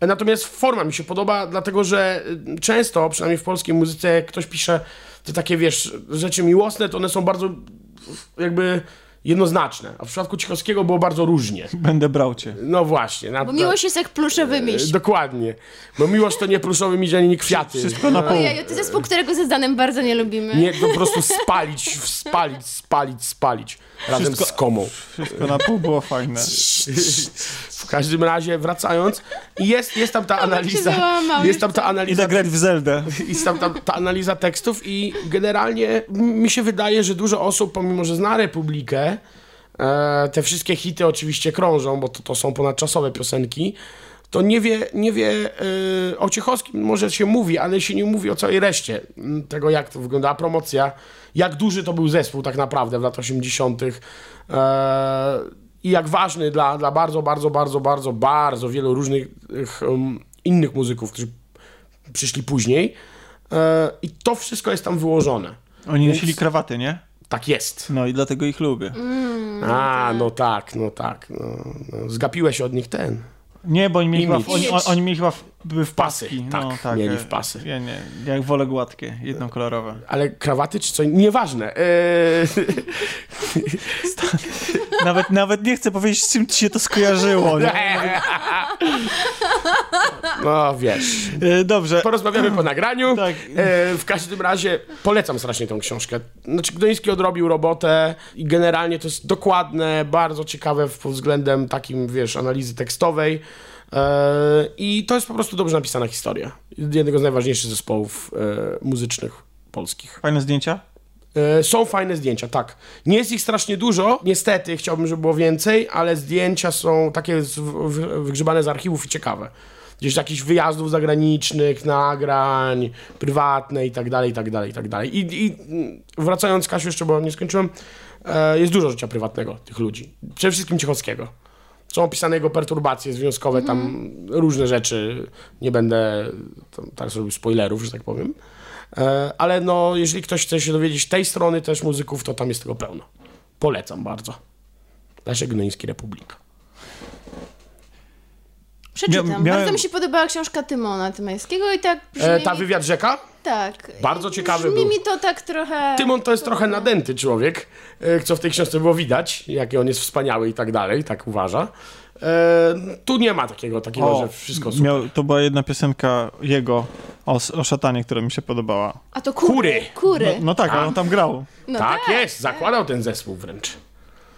Natomiast forma mi się podoba, dlatego że często, przynajmniej w polskiej muzyce, jak ktoś pisze te takie, wiesz, rzeczy miłosne, to one są bardzo jakby jednoznaczne. A w przypadku Cichowskiego było bardzo różnie. Będę brał cię. No właśnie. Na, Bo miłość jest jak pluszowy miś. na, dokładnie. Bo miłość to nie pluszowy miś, ani nie kwiaty. Wszystko na pół. Ojej, to zespół, którego ze Zdanem bardzo nie lubimy. Nie, to po prostu spalić, spalić, spalić, spalić. Razem Wszystko- z komą. Wszystko na pół było fajne. W każdym razie, wracając, i jest, jest tam ta analiza. Jest tam ta analiza Idę grać w Zeldę. I tam, tam ta analiza tekstów i generalnie mi się wydaje, że dużo osób, pomimo że zna Republikę, e, te wszystkie hity oczywiście krążą, bo to, to są ponadczasowe piosenki, to nie wie, nie wie e, o Ciechowskim może się mówi, ale się nie mówi o całej reszcie m, tego, jak to wyglądała promocja, jak duży to był zespół tak naprawdę w latach 80. E, i jak ważny dla, dla bardzo, bardzo, bardzo, bardzo, bardzo wielu różnych em, innych muzyków, którzy przyszli później. E, I to wszystko jest tam wyłożone. Oni Więc- nosili krawaty, nie? Tak jest. No i dlatego ich lubię. A, no tak, no tak. No, no. Zgapiłeś od nich ten. Nie, bo oni mieli, chyba, Imidż. oni, oni- mieli chyba w, były w Pasy, paski. tak, no, tak mieli w pasy. Ja nie, ja wolę gładkie, jednokolorowe. Ale krawaty czy co? Nieważne. E, *laughs* Nawet, nawet nie chcę powiedzieć, z czym ci się to skojarzyło. Nie? *laughs* no wiesz. E, Dobrze. Porozmawiamy po nagraniu. Tak. E, w każdym razie polecam strasznie tą książkę. Znaczy, Gdoński odrobił robotę i generalnie to jest dokładne, bardzo ciekawe pod względem takim, wiesz, analizy tekstowej. E, I to jest po prostu dobrze napisana historia. Jednego z najważniejszych zespołów muzycznych polskich. Fajne zdjęcia? E, Są fajne zdjęcia, tak. Nie jest ich strasznie dużo, niestety chciałbym, żeby było więcej, ale zdjęcia są takie wygrzebane z archiwów i ciekawe. Gdzieś jakichś wyjazdów zagranicznych, nagrań, prywatne i tak dalej, i tak dalej, i tak dalej. I, i wracając, Kasiu, jeszcze, bo nie skończyłem, e, jest dużo życia prywatnego tych ludzi. Przede wszystkim Ciechowskiego. Są opisane jego perturbacje związkowe, tam różne rzeczy. Nie będę tam, teraz robił spoilerów, że tak powiem. E, ale no, jeżeli ktoś chce się dowiedzieć tej strony też muzyków, to tam jest tego pełno. Polecam bardzo. Leszek Gnoński Republika. Przeczytam. Mia- miałem- Bardzo mi się podobała książka Tymona Tymańskiego i tak brzmi E, ta wywiad rzeka? Tak. Bardzo ciekawy brzmi był. mi to tak trochę... Tymon to jest trochę nadęty człowiek, e, co w tej książce było widać, jaki on jest wspaniały i tak dalej, tak uważa. E, tu nie ma takiego, takiego że wszystko super. miał, to była jedna piosenka jego o, o szatanie, która mi się podobała. A to kury. Kury. Kury. No, no tak, ale on tam grał. No tak, jest, zakładał ten zespół wręcz.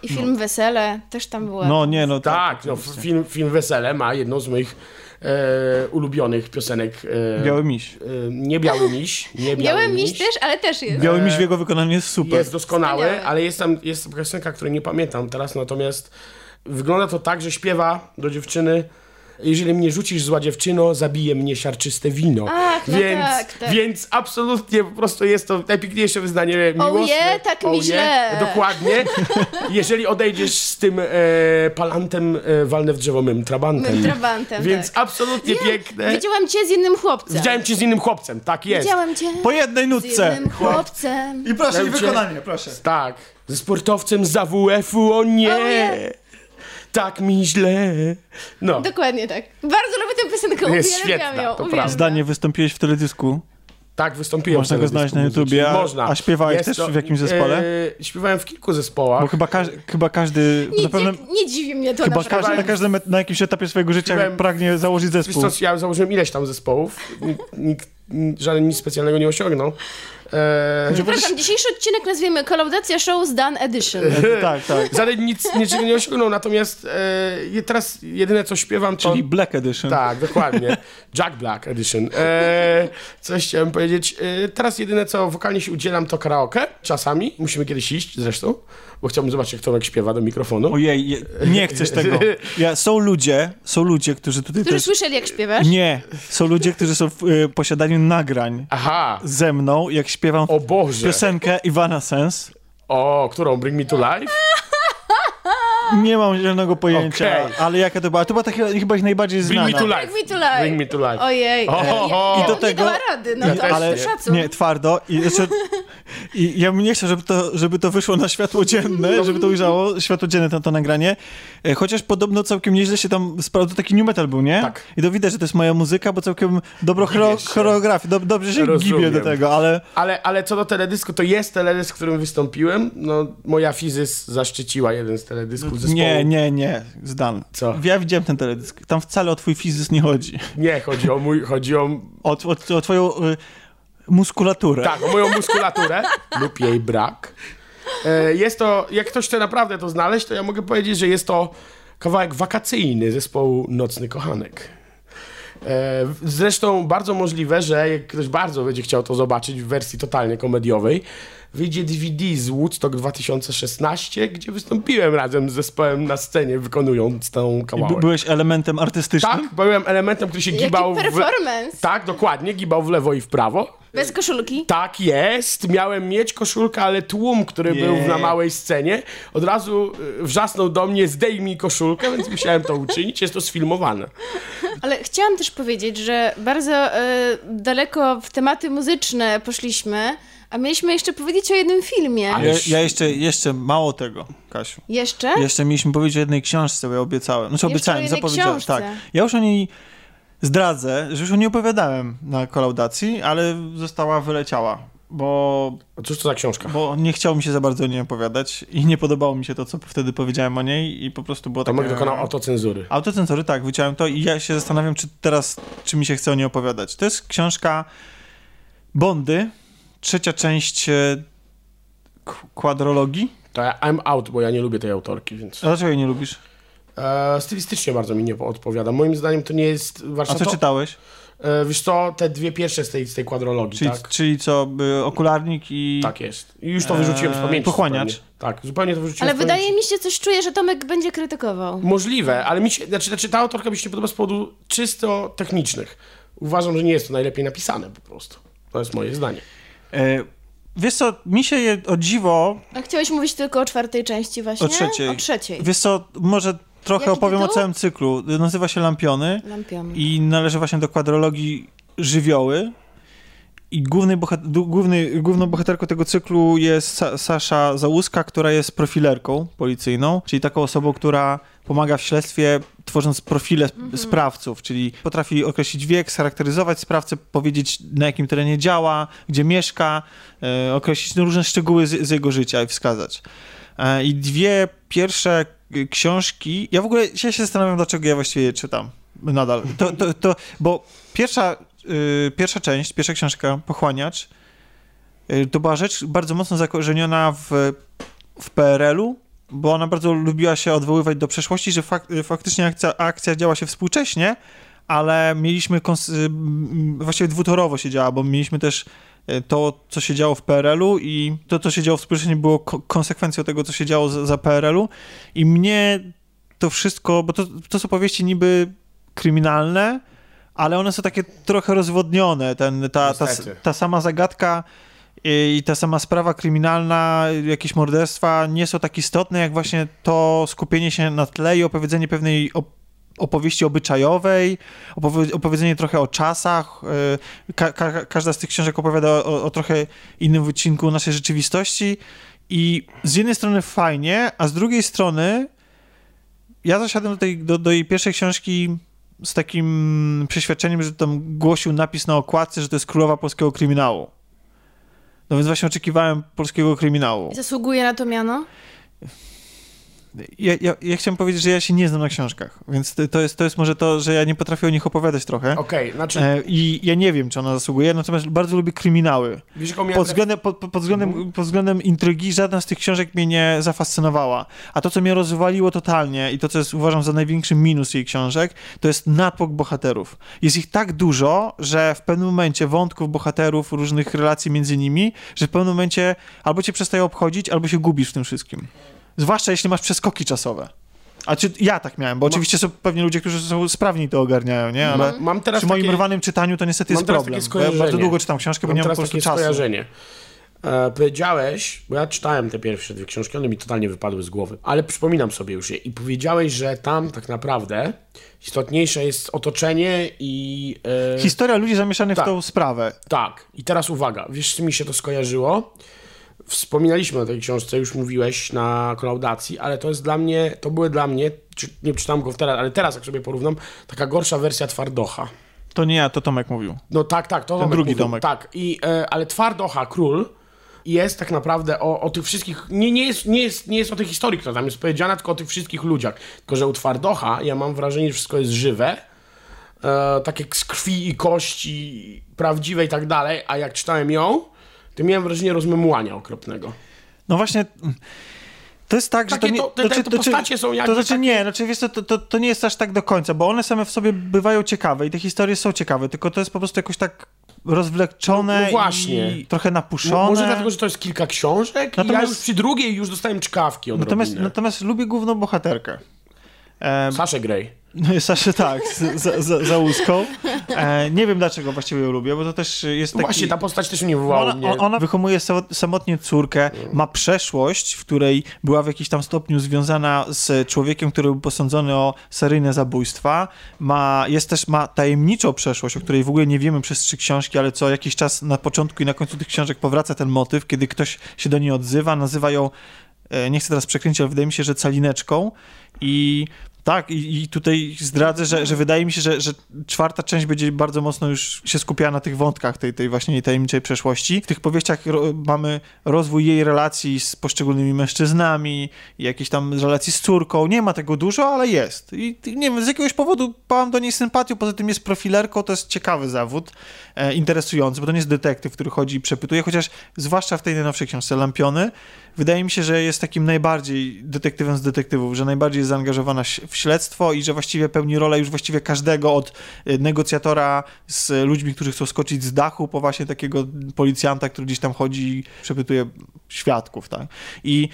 I film Wesele też tam była. No nie, no Tak, no, film, film Wesele ma jedną z moich e, ulubionych piosenek. E, Biały miś. e, nie Biały Miś. Nie *laughs* Biały, Biały miś też, ale też jest. Biały miś w jego wykonaniu jest super. Jest doskonały, Wspaniały. ale jest tam jest tam piosenka, której nie pamiętam teraz, natomiast wygląda to tak, że śpiewa do dziewczyny jeżeli mnie rzucisz zła dziewczyno, zabije mnie siarczyste wino. Ach, no więc, tak, tak. więc absolutnie po prostu jest to najpiękniejsze wyznanie miłosne. je, tak mi źle. Dokładnie. *laughs* jeżeli odejdziesz z tym e, palantem, e, walnę w drzewo mym trabantem. Mym trabantem, Więc tak. absolutnie piękne. Widziałam cię z innym chłopcem. Widziałem cię z innym chłopcem, tak jest. Widziałam cię Po jednej z nutce. innym chłopcem. I proszę, i wykonanie, proszę. Tak, ze sportowcem z AWF-u, o nie! O nie. Tak mi źle. No, Dokładnie tak. Bardzo lubię tę piosenkę, Jest uwielbiam świetna, ją. to uwielbiam. Zdanie wystąpiłeś w teledysku. tak wystąpiłem. Można w go znaleźć na. YouTubie, a- Można. a śpiewałeś Jest też w jakimś zespole? E, śpiewałem w kilku zespołach. Bo chyba, każ, chyba każdy, Nie, na pewno, nie dziwi mnie to chyba każdy, na każdym, na jakimś etapie swojego życia Śpiewałem- pragnie założyć Wiesz zespół. co, ja założyłem ileś tam zespołów. Nikt, nikt, żaden nic specjalnego nie osiągnął. E, Przepraszam, dzisiejszy odcinek nazwiemy Kolaudacja Show z Dan Edition. *laughs* Tak, tak. żaden nic niczego nie osiągnął, natomiast e, teraz jedyne co śpiewam to... Czyli Black Edition. Tak, dokładnie. *laughs* Jack Black Edition. E, coś chciałem powiedzieć. E, teraz jedyne, co wokalnie się udzielam, to karaoke. Czasami. Musimy kiedyś iść zresztą, bo chciałbym zobaczyć, jak Tomek śpiewa do mikrofonu. Ojej, je, nie chcesz tego. Ja, są ludzie, są ludzie, którzy tutaj Którzy też... słyszeli, jak śpiewasz? Nie, są ludzie, którzy są w y, posiadaniu nagrań Aha. ze mną, jak śpiewam O Boże. piosenkę Ivana Sens. O, którą? Bring Me to Life? Nie mam zielonego pojęcia, Okej. ale jaka to była? To była taka chyba ich najbardziej Bring znana. Me to Life. Bring me to life. Bring Me to Life. Ojej. O, o, I do nie tego- dała rady, no to ale nie. szacun. nie, twardo. I, jeszcze, I ja bym nie chciał, żeby to, żeby to wyszło na światło dzienne, żeby to ujrzało światło dzienne to, to nagranie. E, Chociaż podobno całkiem nieźle się tam sprawdza. To taki new metal był, nie? Tak. I to widać, że to jest moja muzyka, bo całkiem dobro choro, się. Dob, dobrze się Rozumiem. gibię do tego, ale Ale, ale co do teledysku, to jest teledysk, w którym wystąpiłem. No, moja fizys zaszczyciła jeden z teledysków zespołu. nie, nie, nie, Zdan. Co? Ja widziałem ten teledysk. Tam wcale o twój fizys nie chodzi. Nie, chodzi o mój, chodzi o O, o, o twoją y, muskulaturę. Tak, o moją muskulaturę lub jej brak. E, Jest to, jak ktoś chce naprawdę to znaleźć, to ja mogę powiedzieć, że jest to kawałek wakacyjny zespołu Nocny Kochanek. E, Zresztą bardzo możliwe, że jak ktoś bardzo będzie chciał to zobaczyć w wersji totalnie komediowej, wyjdzie DVD z Woodstock 2016, gdzie wystąpiłem razem z zespołem na scenie, wykonując tą kawałek. byłeś elementem artystycznym? Tak, byłem elementem, który się gibał Jaki w... performance. Tak, dokładnie, gibał w lewo i w prawo. Bez koszulki. Tak jest, miałem mieć koszulkę, ale tłum, który Nie. był na małej scenie, od razu y, wrzasnął do mnie, zdejmij koszulkę, więc musiałem to uczynić, jest to sfilmowane. Ale chciałam też powiedzieć, że bardzo e, daleko w tematy muzyczne poszliśmy, a mieliśmy jeszcze powiedzieć o jednym filmie. Ale- Ja, ja jeszcze, jeszcze mało tego, Kasiu. Jeszcze? Jeszcze mieliśmy powiedzieć o jednej książce, bo ja obiecałem. Znaczy Jeszcze obiecałem, zapowiedziałem. książce. Tak. Ja już o niej zdradzę, że już o niej opowiadałem na kolaudacji, ale została wyleciała, bo, A cóż to za książka? bo nie chciało mi się za bardzo o niej opowiadać i nie podobało mi się to, co wtedy powiedziałem o niej i po prostu było Tomek takie... dokonał autocenzury. Autocenzory, tak, wyciąłem to i ja się zastanawiam, czy teraz, czy mi się chce o niej opowiadać. To jest książka Bondy, trzecia część e, kwadrologii. To ja, I'm out, bo ja nie lubię tej autorki, więc... A dlaczego jej nie lubisz? E, stylistycznie bardzo mi nie odpowiada. Moim zdaniem to nie jest A warsztat... co czytałeś? E, wiesz co, te dwie pierwsze z tej, z tej kwadrologii, Czyli, tak? czyli co, okularnik i... Tak jest. I już to wyrzuciłem z Eee, pamięci. pochłaniacz. Zupełnie. Tak, zupełnie to wyrzuciłem Ale wydaje mi się, coś czuję, że Tomek będzie krytykował. Możliwe, ale mi się, znaczy, znaczy ta autorka mi się nie podoba z powodu czysto technicznych. Uważam, że nie jest to najlepiej napisane po prostu. To jest moje zdanie. E, wiesz co, mi się je, o dziwo... A chciałeś mówić tylko o czwartej części właśnie? O trzeciej. O trzeciej. Wiesz co, może trochę Jaki opowiem o tytuł? całym cyklu. Nazywa się Lampiony. Lampiony. i należy właśnie do kwadrologii żywioły. I główny bohat- du- główny, główną bohaterką tego cyklu jest Sa- Sasza Załuska, która jest profilerką policyjną, czyli taką osobą, która pomaga w śledztwie, tworząc profile sp- sprawców, czyli potrafi określić wiek, scharakteryzować sprawcę, powiedzieć na jakim terenie działa, gdzie mieszka, e, określić różne szczegóły z, z jego życia i wskazać. E, I dwie pierwsze książki. Ja w ogóle ja się zastanawiam, dlaczego ja właściwie je czytam nadal. To, to, to, bo pierwsza, y, pierwsza część, pierwsza książka, Pochłaniacz, y, to była rzecz bardzo mocno zakorzeniona w, w PRL-u, bo ona bardzo lubiła się odwoływać do przeszłości, że fak, y, faktycznie akcja, akcja działa się współcześnie, ale mieliśmy y, właściwie dwutorowo się działa, bo mieliśmy też y, to, co się działo w PRL-u i to, co się działo współcześnie było ko- konsekwencją tego, co się działo za, za PRL-u i mnie to wszystko, bo to, to są powieści niby kryminalne, ale one są takie trochę rozwodnione. Ten, ta, ta, ta sama zagadka i ta sama sprawa kryminalna, jakieś morderstwa nie są tak istotne, jak właśnie to skupienie się na tle i opowiedzenie pewnej op- opowieści obyczajowej, opowie- opowiedzenie trochę o czasach. y, Ka- ka- każda z tych książek opowiada o, o trochę innym wycinku naszej rzeczywistości i z jednej strony fajnie, a z drugiej strony ja zasiadłem do, tej, do, do jej pierwszej książki z takim przeświadczeniem, że tam głosił napis na okładce, że to jest królowa polskiego kryminału. No więc właśnie oczekiwałem polskiego kryminału. Zasługuje na to miano? Ja, ja, ja chciałem powiedzieć, że ja się nie znam na książkach, więc to- jest, to jest może to, że ja nie potrafię o nich opowiadać trochę. Okej, znaczy, E, I ja nie wiem, czy ona zasługuje, natomiast bardzo lubię kryminały. wiesz, jaką miałem Pod względem, pod, pod, względem, pod względem intrygi żadna z tych książek mnie nie zafascynowała. A to, co mnie rozwaliło totalnie i to, co jest uważam za największy minus jej książek, to jest natłok bohaterów. Jest ich tak dużo, że w pewnym momencie wątków bohaterów, różnych relacji między nimi, że w pewnym momencie albo cię przestaje obchodzić, albo się gubisz w tym wszystkim. Zwłaszcza jeśli masz przeskoki czasowe. A czy ja tak miałem, bo oczywiście są pewnie ludzie, którzy są sprawni to ogarniają, nie? Ale mam teraz przy moim takie- rwanym czytaniu to niestety mam jest problem. ja bardzo długo czytam książkę, bo Mam nie mam po prostu takie czasu. skojarzenie. E, powiedziałeś, bo ja czytałem te pierwsze dwie książki, one mi totalnie wypadły z głowy, ale przypominam sobie już je i powiedziałeś, że tam tak naprawdę istotniejsze jest otoczenie i... E, Historia ludzi zamieszanych Tak. w tą sprawę. tak, i teraz uwaga, wiesz, z mi się to skojarzyło? Wspominaliśmy o tej książce, już mówiłeś na kolaudacji, ale to jest dla mnie, to były dla mnie, czy, nie czytałem go teraz, ale teraz jak sobie porównam, taka gorsza wersja Twardocha. To nie ja, to Tomek mówił. No tak, tak, to Tomek drugi mówił, Tomek. Tak, i, e, ale Twardocha, król, jest tak naprawdę o, o tych wszystkich, nie, nie, jest, nie, jest, nie jest o tej historii, która tam jest powiedziana, tylko o tych wszystkich ludziach. Tylko, że u Twardocha ja mam wrażenie, że wszystko jest żywe, e, takie z krwi i kości, prawdziwe i tak dalej, a jak czytałem ją, to miałem wrażenie rozmemłania okropnego. No właśnie, to jest tak, Takie że to nie... to- te- te- te postacie są jakby To znaczy takie- nie, znaczy wiesz to, to, to nie jest aż tak do końca, bo one same w sobie bywają ciekawe i te historie są ciekawe, tylko to jest po prostu jakoś tak rozwleczone No- no właśnie. i trochę napuszone. Może dlatego, że to jest kilka książek i ja Natomiast- już przy drugiej już dostałem czkawki od Natomiast, natomiast lubię główną bohaterkę. E, Saszę Grey. *laughs* Saszę tak, za, za, za łuską. E, nie wiem dlaczego właściwie ją lubię, bo to też jest taki... Właśnie ta postać też mnie wywołała Ona, mnie. ona wychowuje sa- samotnie córkę, ma przeszłość, w której była w jakimś tam stopniu związana z człowiekiem, który był posądzony o seryjne zabójstwa. Ma, jest też, ma tajemniczą przeszłość, o której w ogóle nie wiemy przez trzy książki, ale co jakiś czas na początku i na końcu tych książek powraca ten motyw, kiedy ktoś się do niej odzywa, nazywa ją, e, nie chcę teraz przekręcić, ale wydaje mi się, że calineczką i tak, i, i tutaj zdradzę, że, że wydaje mi się, że, że czwarta część będzie bardzo mocno już się skupiała na tych wątkach tej, tej właśnie tajemniczej przeszłości. W tych powieściach ro, mamy rozwój jej relacji z poszczególnymi mężczyznami, jakieś tam relacji z córką. Nie ma tego dużo, ale jest. I nie wiem, z jakiegoś powodu mam do niej sympatię, poza tym jest profilerką, to jest ciekawy zawód, e, interesujący, bo to nie jest detektyw, który chodzi i przepytuje, chociaż zwłaszcza w tej najnowszej książce Lampiony, wydaje mi się, że jest takim najbardziej detektywem z detektywów, że najbardziej jest zaangażowana w śledztwo i że właściwie pełni rolę już właściwie każdego od y, negocjatora z ludźmi, którzy chcą skoczyć z dachu, po właśnie takiego policjanta, który gdzieś tam chodzi i przepytuje świadków, tak? I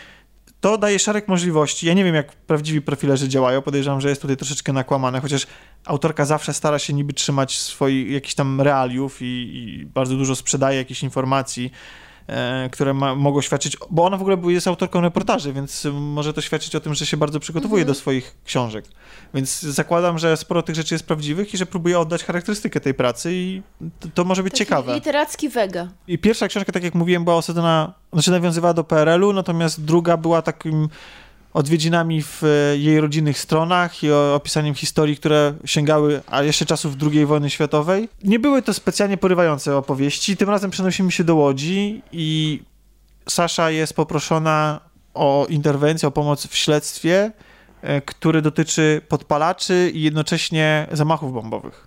to daje szereg możliwości. Ja nie wiem, jak prawdziwi profilerzy działają. Podejrzewam, że jest tutaj troszeczkę nakłamane, chociaż autorka zawsze stara się niby trzymać swoich jakichś tam realiów i, i bardzo dużo sprzedaje jakichś informacji, które ma, mogą świadczyć, bo ona w ogóle jest autorką reportaży, więc może to świadczyć o tym, że się bardzo przygotowuje do swoich książek. Więc zakładam, że sporo tych rzeczy jest prawdziwych i że próbuje oddać charakterystykę tej pracy i to, to może być Taki ciekawe. literacki wega. I pierwsza książka, tak jak mówiłem, była osadzona, znaczy nawiązywała do PRL-u, natomiast druga była takim odwiedzinami w e, jej rodzinnych stronach i opisaniem historii, które sięgały a jeszcze czasów II wojny światowej. Nie były to specjalnie porywające opowieści. Tym razem przenosimy się do Łodzi i Sasza jest poproszona o interwencję, o pomoc w śledztwie, e, które dotyczy podpalaczy i jednocześnie zamachów bombowych.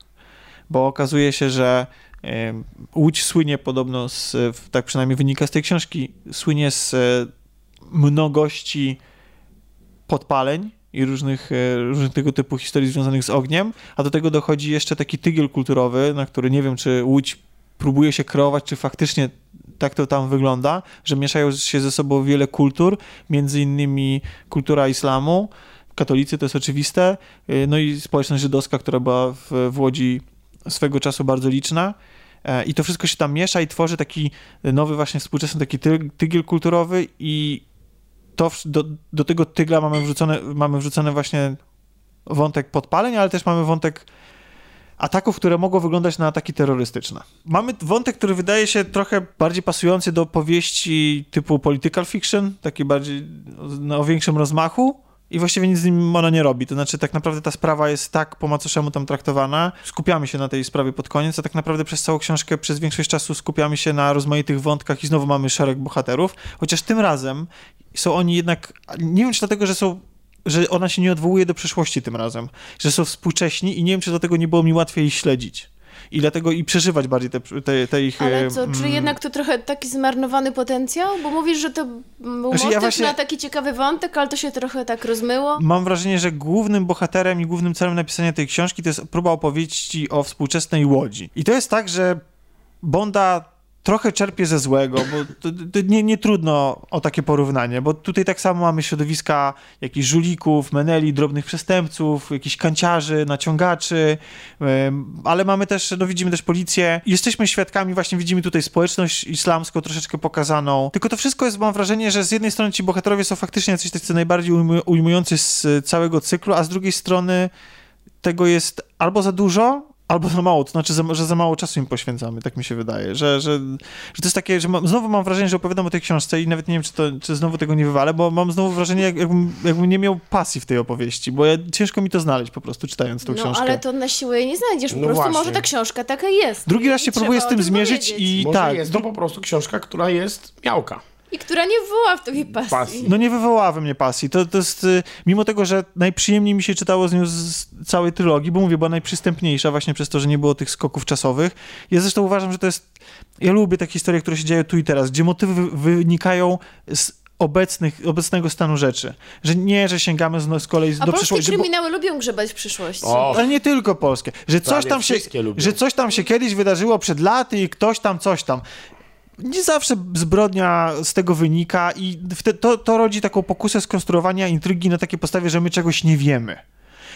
Bo okazuje się, że e, Łódź słynie podobno, z, tak przynajmniej wynika z tej książki, słynie z mnogości podpaleń i różnych, e, różnych tego typu historii związanych z ogniem, a do tego dochodzi jeszcze taki tygiel kulturowy, na który nie wiem, czy Łódź próbuje się kreować, czy faktycznie tak to tam wygląda, że mieszają się ze sobą wiele kultur, między innymi kultura islamu. Katolicy, to jest oczywiste, y, no i społeczność żydowska, która była w, w Łodzi swego czasu bardzo liczna. E, I to wszystko się tam miesza i tworzy taki nowy, właśnie współczesny taki ty, tygiel kulturowy i to do, do tego tygla mamy wrzucone, mamy wrzucone właśnie wątek podpaleń, ale też mamy wątek ataków, które mogą wyglądać na ataki terrorystyczne. Mamy wątek, który wydaje się trochę bardziej pasujący do powieści typu political fiction, taki bardziej no, o większym rozmachu. I właściwie nic z nim ona nie robi. To znaczy, tak naprawdę ta sprawa jest tak po macoszemu tam traktowana. Skupiamy się na tej sprawie pod koniec, a tak naprawdę przez całą książkę, przez większość czasu skupiamy się na rozmaitych wątkach i znowu mamy szereg bohaterów. Chociaż tym razem są oni jednak, nie wiem czy dlatego, że są że ona się nie odwołuje do przeszłości tym razem, że są współcześni i nie wiem, czy dlatego nie było mi łatwiej śledzić. I dlatego i przeżywać bardziej te, te, te ich... Ale co, czy mm, jednak to trochę taki zmarnowany potencjał? Bo mówisz, że to był znaczy, motyw ja właśnie... na taki ciekawy wątek, ale to się trochę tak rozmyło. Mam wrażenie, że głównym bohaterem i głównym celem napisania tej książki to jest próba opowieści o współczesnej Łodzi. I to jest tak, że Bonda trochę czerpie ze złego, bo to, to nie, nie, trudno o takie porównanie, bo tutaj tak samo mamy środowiska jakichś żulików, meneli, drobnych przestępców, jakichś kanciarzy, naciągaczy, ale mamy też, no widzimy też policję. Jesteśmy świadkami, właśnie widzimy tutaj społeczność islamską troszeczkę pokazaną, tylko to wszystko jest, mam wrażenie, że z jednej strony ci bohaterowie są faktycznie coś tacy najbardziej ujmujący z całego cyklu, a z drugiej strony tego jest albo za dużo, albo za mało, to znaczy, że za mało czasu im poświęcamy, tak mi się wydaje, że, że, że to jest takie, że mam, znowu mam wrażenie, że opowiadam o tej książce i nawet nie wiem, czy, to, czy znowu tego nie wywalę, bo mam znowu wrażenie, jakbym, jakbym nie miał pasji w tej opowieści, bo ja, ciężko mi to znaleźć po prostu, czytając tą no, książkę. ale to na siłę nie znajdziesz, po no prostu właśnie. może ta książka taka jest. Drugi raz się próbuję z tym zmierzyć powiedzieć. i może tak. jest to po prostu książka, która jest miałka. I która nie wywoła w tobie pasji. pasji. No nie wywołała we mnie pasji. To, to jest, y, mimo tego, że najprzyjemniej mi się czytało z nią z całej trylogii, bo mówię, była najprzystępniejsza właśnie przez to, że nie było tych skoków czasowych. Ja zresztą uważam, że to jest, ja lubię te historie, które się dzieją tu i teraz, gdzie motywy wynikają z obecnych, obecnego stanu rzeczy. Że nie, że sięgamy z, z kolei A do przyszłości. A kryminały bo... lubią grzebać w przyszłości. O. Ale nie tylko polskie. Że coś, tam się, że coś tam się kiedyś wydarzyło przed laty i ktoś tam coś tam nie zawsze zbrodnia z tego wynika i to, to rodzi taką pokusę skonstruowania intrygi na takiej podstawie, że my czegoś nie wiemy.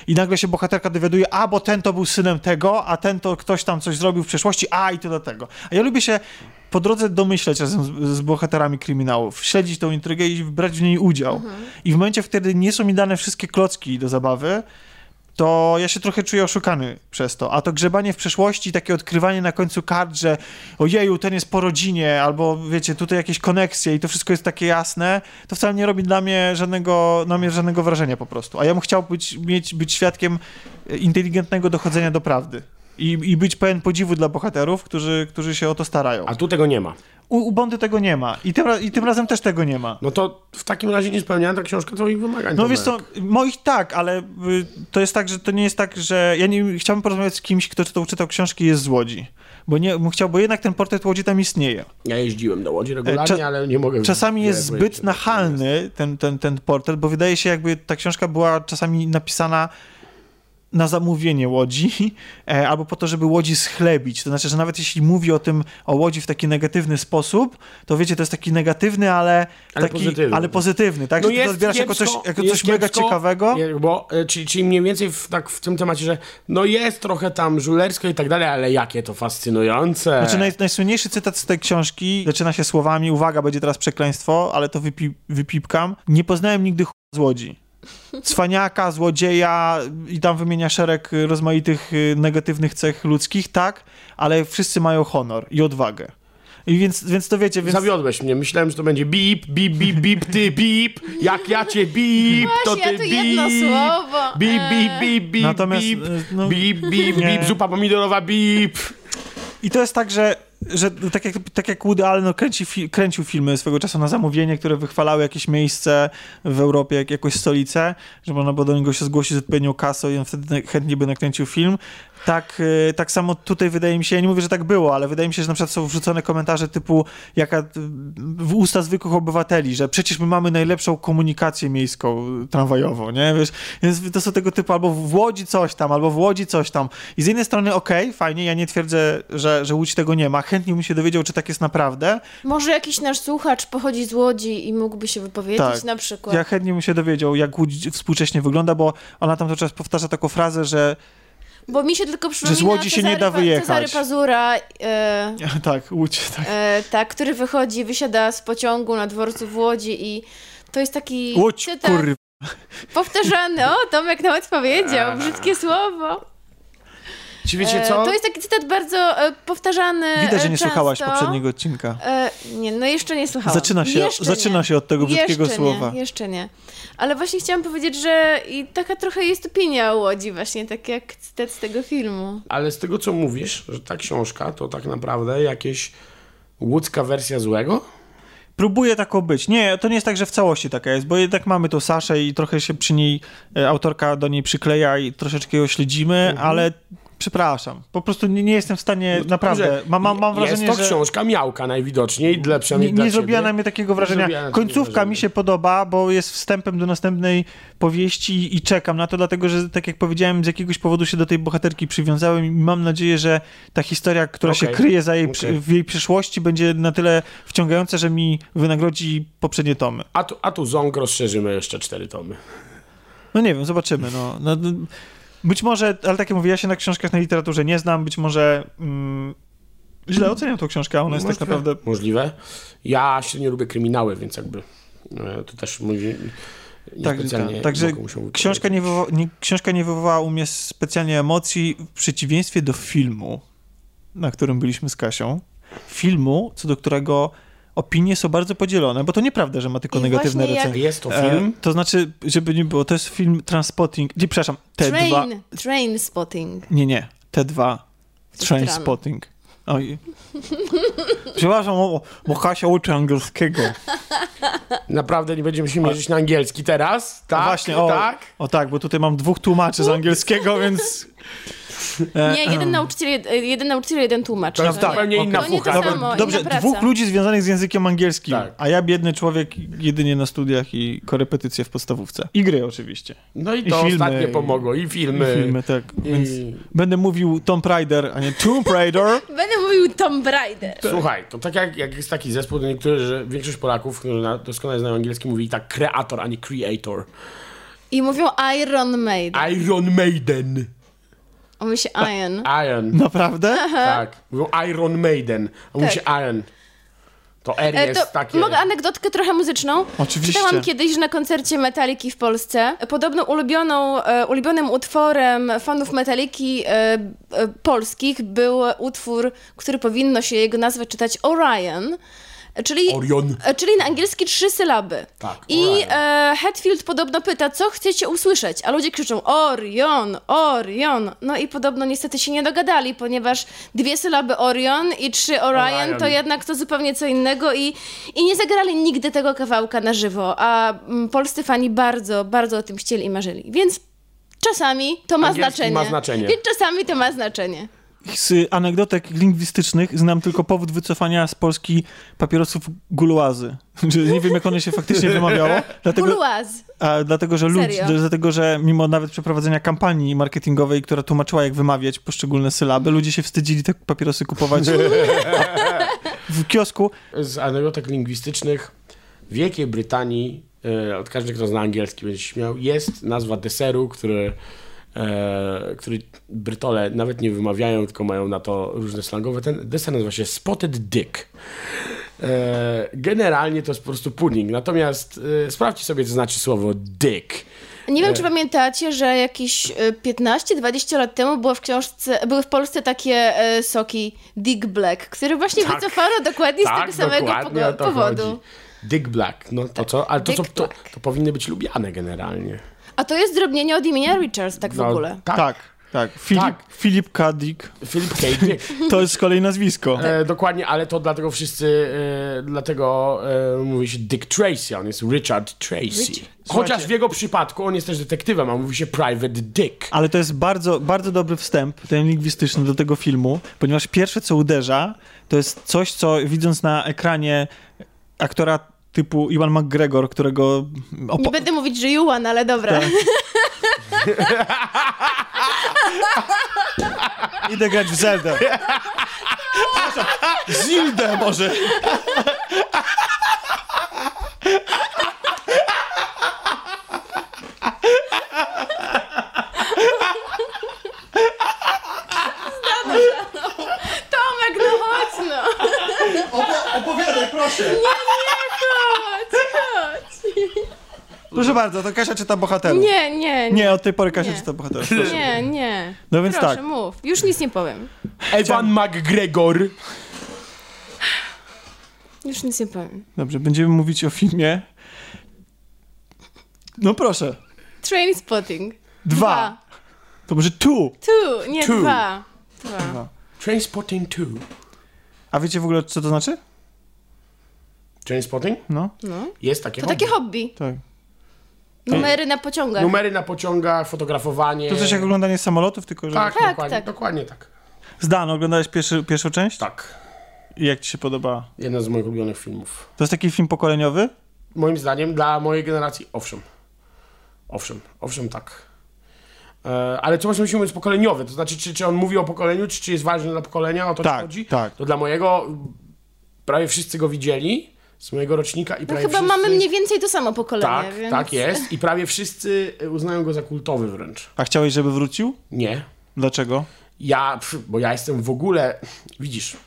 I nagle się bohaterka dowiaduje, a bo ten to był synem tego, a ten to ktoś tam coś zrobił w przeszłości, a i to do tego. A ja lubię się po drodze domyśleć razem z, z bohaterami kryminałów, śledzić tą intrygę i brać w niej udział. Mhm. I w momencie, w którym nie są mi dane wszystkie klocki do zabawy, to ja się trochę czuję oszukany przez to. A to grzebanie w przeszłości, takie odkrywanie na końcu kart, że ojeju, ten jest po rodzinie, albo wiecie, tutaj jakieś koneksje i to wszystko jest takie jasne, to wcale nie robi dla mnie żadnego, na mnie żadnego wrażenia po prostu. A ja bym chciał być, mieć, być świadkiem inteligentnego dochodzenia do prawdy. I, I być pełen podziwu dla bohaterów, którzy, którzy się o to starają. A tu tego nie ma. U, u Bondy tego nie ma. I tym, I tym razem też tego nie ma. No to w takim razie nie spełniała ta książka twoich wymagań. No wiesz co, moich tak, ale y, to jest tak, że to nie jest tak, że ja nie chciałbym porozmawiać z kimś, kto czytał, czytał książki i jest z Łodzi. Bo nie, chciał, bo jednak ten portret Łodzi tam istnieje. Ja jeździłem do Łodzi regularnie, Cza ale nie mogę... Czasami jest zbyt nachalny ten, ten, ten portret, bo wydaje się jakby ta książka była czasami napisana na zamówienie Łodzi, *laughs* e, albo po to, żeby Łodzi schlebić. To znaczy, że nawet jeśli mówi o tym, o Łodzi w taki negatywny sposób, to wiecie, to jest taki negatywny, ale, ale taki, pozytywny. ale pozytywny, tak? No że to odbierasz jako coś, jako coś mega ciekawego. Bo, e, czyli, czyli mniej więcej w, tak w tym temacie, że no jest trochę tam żulersko i tak dalej, ale jakie to fascynujące. Znaczy naj, najsłynniejszy cytat z tej książki zaczyna się słowami, uwaga, będzie teraz przekleństwo, ale to wypi, wypipkam. Nie poznałem nigdy z Łodzi cwaniaka, złodzieja i tam wymienia szereg rozmaitych y, negatywnych cech ludzkich, tak, ale wszyscy mają honor i odwagę. I więc, więc to wiecie, więc... Zawiodłeś mnie. Myślałem, że to będzie bip, bip, bip, bip, ty bip. Jak ja cię bip, to ty bip. jedno słowo. Bip, bip, bip, bip, Natomiast, bip, y, no, bip, bip, bip, zupa pomidorowa, bip. I to jest tak, że że tak jak, tak jak Woody Allen kręci, fi, kręcił filmy swego czasu na zamówienie, które wychwalały jakieś miejsce w Europie, jak, jakąś stolicę, że można było do niego się zgłosić z odpowiednią kasą i on wtedy chętnie by nakręcił film. Tak, y, tak samo tutaj wydaje mi się, ja nie mówię, że tak było, ale wydaje mi się, że na przykład są wrzucone komentarze typu jaka w usta zwykłych obywateli, że przecież my mamy najlepszą komunikację miejską, tramwajową, nie? Wiesz, więc to są tego typu albo w Łodzi coś tam, albo w Łodzi coś tam. I z jednej strony okej, okay, fajnie, ja nie twierdzę, że, że Łódź tego nie ma. Chętnie bym się dowiedział, czy tak jest naprawdę. Może jakiś nasz słuchacz pochodzi z Łodzi i mógłby się wypowiedzieć tak. na przykład. Ja chętnie bym się dowiedział, jak Łódź współcześnie wygląda, bo ona tam to czas powtarza taką frazę, że bo mi się tylko przypomina że z Łodzi się nie da wyjechać. Cezary Pazura. E, *laughs* tak, Łódź, tak. E, tak, który wychodzi, wysiada z pociągu na dworcu w Łodzi i to jest taki Łódź, cytat kur... powtarzany. O, Tomek nawet powiedział, brzydkie *laughs* słowo. Czy wiecie e, co? To jest taki cytat bardzo e, powtarzany. Widać, że nie często. słuchałaś poprzedniego odcinka. E, nie, no jeszcze nie słuchałam. Zaczyna się, zaczyna się od tego brzydkiego jeszcze słowa. Nie, jeszcze nie. Ale właśnie chciałam powiedzieć, że i taka trochę jest opinia o Łodzi, właśnie tak jak cytat z tego filmu. Ale z tego, co mówisz, że ta książka to tak naprawdę jakieś łódzka wersja złego? Próbuje taką być. Nie, to nie jest tak, że w całości taka jest, bo jednak mamy tą Saszę i trochę się przy niej autorka do niej przykleja i troszeczkę ją śledzimy, mhm. ale Przepraszam, po prostu nie, nie jestem w stanie, no, naprawdę, mam, mam, mam wrażenie, jest to że... książka miałka najwidoczniej, dla, przynajmniej Nie, nie zrobiła na mnie takiego wrażenia. Końcówka mi się podoba, bo jest wstępem do następnej powieści i czekam na to, dlatego że, tak jak powiedziałem, z jakiegoś powodu się do tej bohaterki przywiązałem i mam nadzieję, że ta historia, która okay. się kryje za jej, okay. w jej przyszłości, będzie na tyle wciągająca, że mi wynagrodzi poprzednie tomy. A tu, a tu Zong rozszerzymy jeszcze cztery tomy. No nie wiem, zobaczymy. No. no być może, ale tak jak mówię, ja się na książkach na literaturze nie znam, być może mm, źle oceniam tą książkę, ona jest tak naprawdę... Możliwe. Ja się nie lubię kryminały, więc jakby e, to też mówi... Tak, tak. Także książka nie, wywoła, nie, książka nie wywołała u mnie specjalnie emocji, w przeciwieństwie do filmu, na którym byliśmy z Kasią. Filmu, co do którego opinie są bardzo podzielone, bo to nieprawda, że ma tylko I negatywne recenzje. Jest to film? E, to znaczy, żeby nie było, to jest film Transpotting, nie, przepraszam, T2. Train, train Spotting. Nie, nie, T2, Train Spotting. Oj. Przepraszam, bo, bo Kasia uczy angielskiego. Naprawdę nie będziemy się mierzyć na angielski teraz? Tak? No właśnie, o, tak? O tak, bo tutaj mam dwóch tłumaczy z angielskiego, *laughs* więc nie, jeden nauczyciel, jeden nauczyciel, jeden tłumacz. To jest tak, zupełnie inna okay. fucha. Dobra, dobrze, dwóch ludzi związanych z językiem angielskim, tak. a ja biedny człowiek jedynie na studiach i korepetycje w podstawówce. I gry oczywiście. No i to I filmy, ostatnie pomogło, i filmy. I filmy, tak. I... Więc będę mówił Tomb Raider, a nie Tomb Raider. *laughs* będę mówił Tomb Raider. Słuchaj, to tak jak, jak jest taki zespół, niektórzy, że większość Polaków, którzy doskonale znają angielski, mówi tak kreator, a nie creator. I mówią Iron Maiden. Iron Maiden. On mówi się Iron. Iron. Naprawdę? Tak. Mówią Iron Maiden. On mówi się tak. Iron. To R e, jest to takie... Mogę anegdotkę trochę muzyczną? Oczywiście. Czytałam kiedyś na koncercie Metaliki w Polsce. Podobno ulubioną, e, ulubionym utworem fanów Metaliki e, e, polskich był utwór, który powinno się jego nazwę czytać Orion. Czyli, Orion. E, czyli na angielski trzy sylaby. Tak, I e, Hetfield podobno pyta, co chcecie usłyszeć, a ludzie krzyczą Orion, Orion. No i podobno niestety się nie dogadali, ponieważ dwie sylaby Orion i trzy Orion, Orion. to jednak to zupełnie co innego i, i nie zagrali nigdy tego kawałka na żywo, a m, mm, polscy fani bardzo, bardzo o tym chcieli i marzyli. Więc czasami to ma znaczenie. ma znaczenie. Więc czasami to ma znaczenie z anegdotek lingwistycznych znam tylko powód wycofania z Polski papierosów guluazy. *laughs* Nie wiem, jak one się faktycznie wymawiało. *laughs* Dlatego, a, dlatego, że ludzi, dlatego, że mimo nawet przeprowadzenia kampanii marketingowej, która tłumaczyła, jak wymawiać poszczególne sylaby, ludzie się wstydzili te papierosy kupować *laughs* w kiosku. Z anegdotek lingwistycznych w Wielkiej Brytanii, e, od każdy, kto zna angielski, będzie śmiał, jest nazwa deseru, który e, który Brytole nawet nie wymawiają, tylko mają na to różne slangowe. Ten deser nazywa się Spotted Dick. E, generalnie to jest po prostu pudding, natomiast e, sprawdźcie sobie, co znaczy słowo dick. Nie wiem, czy pamiętacie, że jakieś 15-20 e, lat temu było w książce, były w Polsce takie soki Dick Black, które właśnie tak, wycofano dokładnie tak, z tego samego powodu. Chodzi. Dick Black, no to co? Ale to, co, to, to powinny być lubiane generalnie. A to jest zdrobnienie od imienia Richards, tak w no, ogóle. Tak. tak. Tak, Filip, Tak. Filip K. Dick. Filip K. Dick. *laughs* To jest z kolei nazwisko. E, dokładnie, ale to dlatego wszyscy, e, dlatego e, mówi się Dick Tracy, a on jest Richard Tracy. Rich- Chociaż w jego przypadku on jest też detektywem, a mówi się Private Dick. Ale to jest bardzo, bardzo dobry wstęp, ten lingwistyczny do tego filmu, ponieważ pierwsze, co uderza, to jest coś, co widząc na ekranie aktora typu Iwan McGregor, którego... opo- Nie będę mówić, że Juan, ale dobra. Tak. *laughs* Idę grać w Zeldę. Przepraszam, *laughs* Zildę może. *laughs* Tomek, no chodź no. Opowiadaj, proszę. Chodź, chodź. Proszę bardzo, to Kasia czyta bohaterów. Nie, nie, nie. Nie, od tej pory Kasia Nie. czyta bohaterów. Proszę. Nie, nie. No więc Proszę, tak. mów. Już nic nie powiem. Evan McGregor. Już nic nie powiem. Dobrze, będziemy mówić o filmie. No proszę. Train spotting. Dwa. To może tu. Tu, nie Two. dwa. Dwa. Trainspotting 2. A wiecie w ogóle, co to znaczy? Trainspotting? No, No. Jest takie To hobby. takie hobby. tak. Numery na pociągach. Numery na pociągach, fotografowanie. To coś jak oglądanie samolotów, tylko że... Tak, Tak, dokładnie, tak. dokładnie tak. Zdan, oglądałeś pierwszy, pierwszą część? Tak. I jak ci się podoba? Jeden z moich ulubionych filmów. To jest taki film pokoleniowy? Moim zdaniem dla mojej generacji, owszem. Owszem, owszem, tak. E, ale co właśnie musimy mówić pokoleniowy? To znaczy, czy, czy on mówi o pokoleniu, czy, czy jest ważny dla pokolenia, o to Tak, chodzi? tak. To dla mojego, prawie wszyscy go widzieli, z mojego rocznika i No prawie chyba wszyscy... mamy mniej więcej to samo pokolenie, Tak, więc... tak jest. I prawie wszyscy uznają go za kultowy wręcz. A chciałeś, żeby wrócił? Nie. Dlaczego? Ja, bo ja jestem w ogóle, widzisz,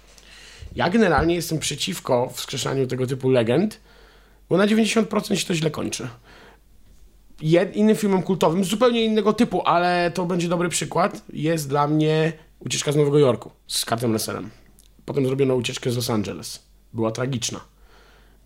ja generalnie jestem przeciwko wskrzeszaniu tego typu legend, bo na 90% się to źle kończy. Innym filmem kultowym, zupełnie innego typu, ale to będzie dobry przykład, jest dla mnie Ucieczka z Nowego Jorku z Kurtem Russelem. Potem zrobiono ucieczkę z Los Angeles. Była tragiczna.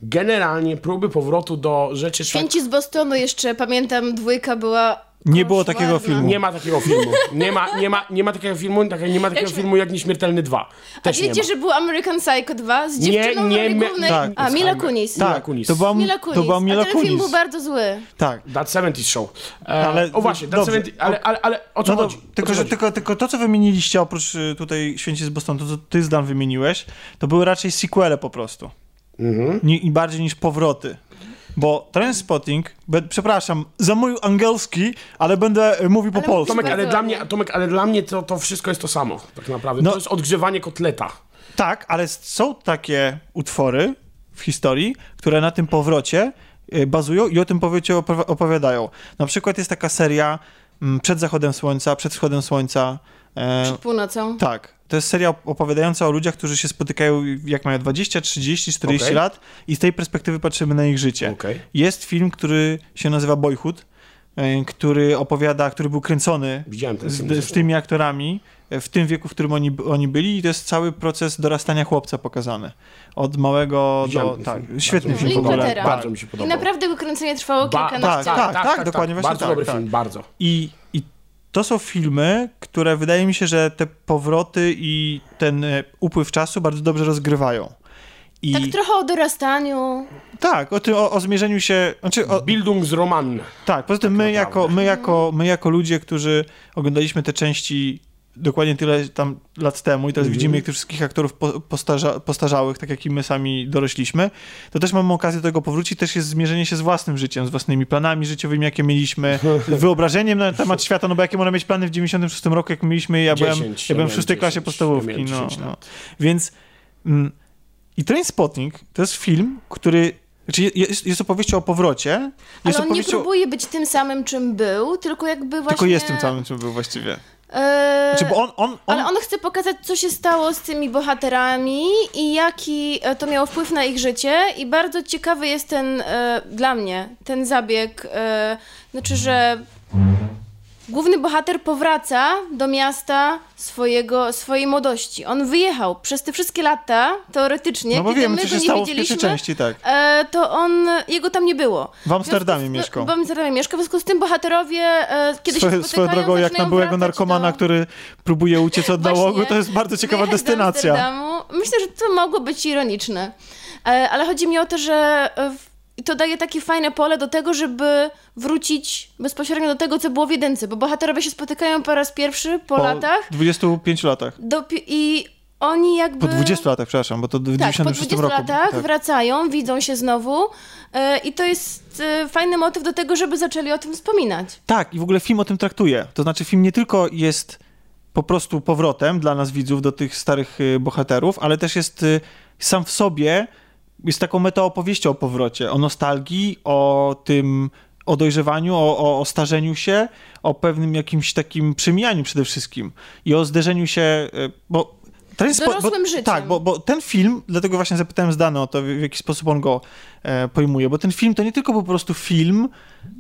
Generalnie próby powrotu do rzeczy... Święci z Bostonu jeszcze, pamiętam, dwójka była Nie było takiego filmu. Nie ma takiego filmu. Nie ma, nie ma, nie ma takiego filmu, tak jak nie ma takiego Jak- filmu jak Nieśmiertelny 2. A Też nie wiecie, że był American Psycho 2 z Nie, dziewczyną nie, nie, głównej... tak. A, Mila Kunis. Mila Tak, Kunis. to była, Mila Kunis. to była Mila A ten film był bardzo zły. Tak. That 70 Show. E, Ale- o właśnie, That dobrze. 70, ale, ale, ale o co No chodzi? O tylko, co że, chodzi? tylko, tylko to, co wymieniliście, oprócz y, tutaj Święci z Bostonu, to co ty zdan wymieniłeś, to były raczej sequele po prostu. Mhm. Ni, I bardziej niż powroty. Bo Trainspotting, be, przepraszam za mój angielski, ale będę y, mówił po Ale polsku. Tomek, ale dla mnie, Tomek, ale dla mnie to, to wszystko jest to samo, tak naprawdę. No. To jest odgrzewanie kotleta. Tak, ale są takie utwory w historii, które na tym powrocie y, bazują i o tym powrocie opowi- opowiadają. Na przykład jest taka seria mm, Przed zachodem słońca, Przed wschodem słońca. E, Przed północą. tak, to jest seria opowiadająca o ludziach, którzy się spotykają jak mają 20, 30, 40 Okej. lat i z tej perspektywy patrzymy na ich życie. Okej. Jest film, który się nazywa Boyhood, e, który opowiada, który był kręcony z, film. z tymi aktorami e, w tym wieku, w którym oni, oni byli i to jest cały proces dorastania chłopca pokazany. Od małego Widziałem do... Tak, film. świetny Bardzo film w mi się ogóle. Bardzo mi się I podobał. naprawdę jego kręcenie trwało Ba- kilkanaście tak, lat. tak, dokładnie, właśnie Bardzo tak, dobry tak. film, bardzo. I, I to są filmy, które wydaje mi się, że te powroty i ten e, upływ czasu bardzo dobrze rozgrywają. I Tak trochę o dorastaniu. tak, o, tym, o, o zmierzeniu się. Znaczy, o, Bildungsroman. tak, poza tym my, naprawdę. jako, my, jako, my jako ludzie, którzy oglądaliśmy te części dokładnie tyle tam lat temu i teraz Mhm. widzimy jak tych wszystkich aktorów po, postarza, postarzałych, tak jak i my sami dorośliśmy, to też mamy okazję do tego powrócić, też jest zmierzenie się z własnym życiem, z własnymi planami życiowymi, jakie mieliśmy, *laughs* z wyobrażeniem na temat świata, no bo jakie można mieć plany w 96 roku, jak mieliśmy, ja byłem, 10, ja byłem w szóstej klasie 10, podstawówki, no, 10 no. Więc mm, i Trainspotting to jest film, który znaczy jest, jest opowieścią o powrocie, Ale on nie próbuje być tym samym, czym był, tylko jakby właśnie... Tylko jest tym samym, czym był właściwie. E, Znaczy, bo on, on, on, Ale on chce pokazać, co się stało z tymi bohaterami i jaki e, to miało wpływ na ich życie. I bardzo ciekawy jest ten, e, dla mnie, ten zabieg. E, znaczy, że główny bohater powraca do miasta swojego, swojej młodości. On wyjechał przez te wszystkie lata, teoretycznie, No bo kiedy wiemy, my co go się nie stało w pierwszej części, tak. e, to on, jego tam nie było. W Amsterdamie związku z- mieszkał. W Amsterdamie mieszka, w związku z tym bohaterowie, e, kiedy się Swoją, spotykają, swoją drogą, jak zaczynają na byłego wracać narkomana, do... który próbuje uciec od *laughs* Właśnie, nałogu, to jest bardzo ciekawa wyjechać do destynacja. Amsterdamu. Myślę, że to mogło być ironiczne. E, Ale chodzi mi o to, że e, w- i to daje takie fajne pole do tego, żeby wrócić bezpośrednio do tego, co było w jedynce, bo bohaterowie się spotykają po raz pierwszy po, latach 25 latach. dopi- i oni jakby... Po 20 latach, przepraszam, bo to w Tak, po 96 20 roku. latach tak. wracają, widzą się znowu e, i to jest e, fajny motyw do tego, żeby zaczęli o tym wspominać. Tak, i w ogóle film o tym traktuje. To znaczy, film nie tylko jest po prostu powrotem dla nas widzów do tych starych y, bohaterów, ale też jest sam w sobie, jest taką metaopowieścią o powrocie, o nostalgii, o tym, o dojrzewaniu, o, o, o starzeniu się, o pewnym jakimś takim przemijaniu przede wszystkim i o zderzeniu się, y, bo ten spo- Dorosłym bo, życiem. Tak, bo, bo ten film, dlatego właśnie zapytałem Zdany o to, w, w jaki sposób on go e, pojmuje, bo ten film to nie tylko po prostu film,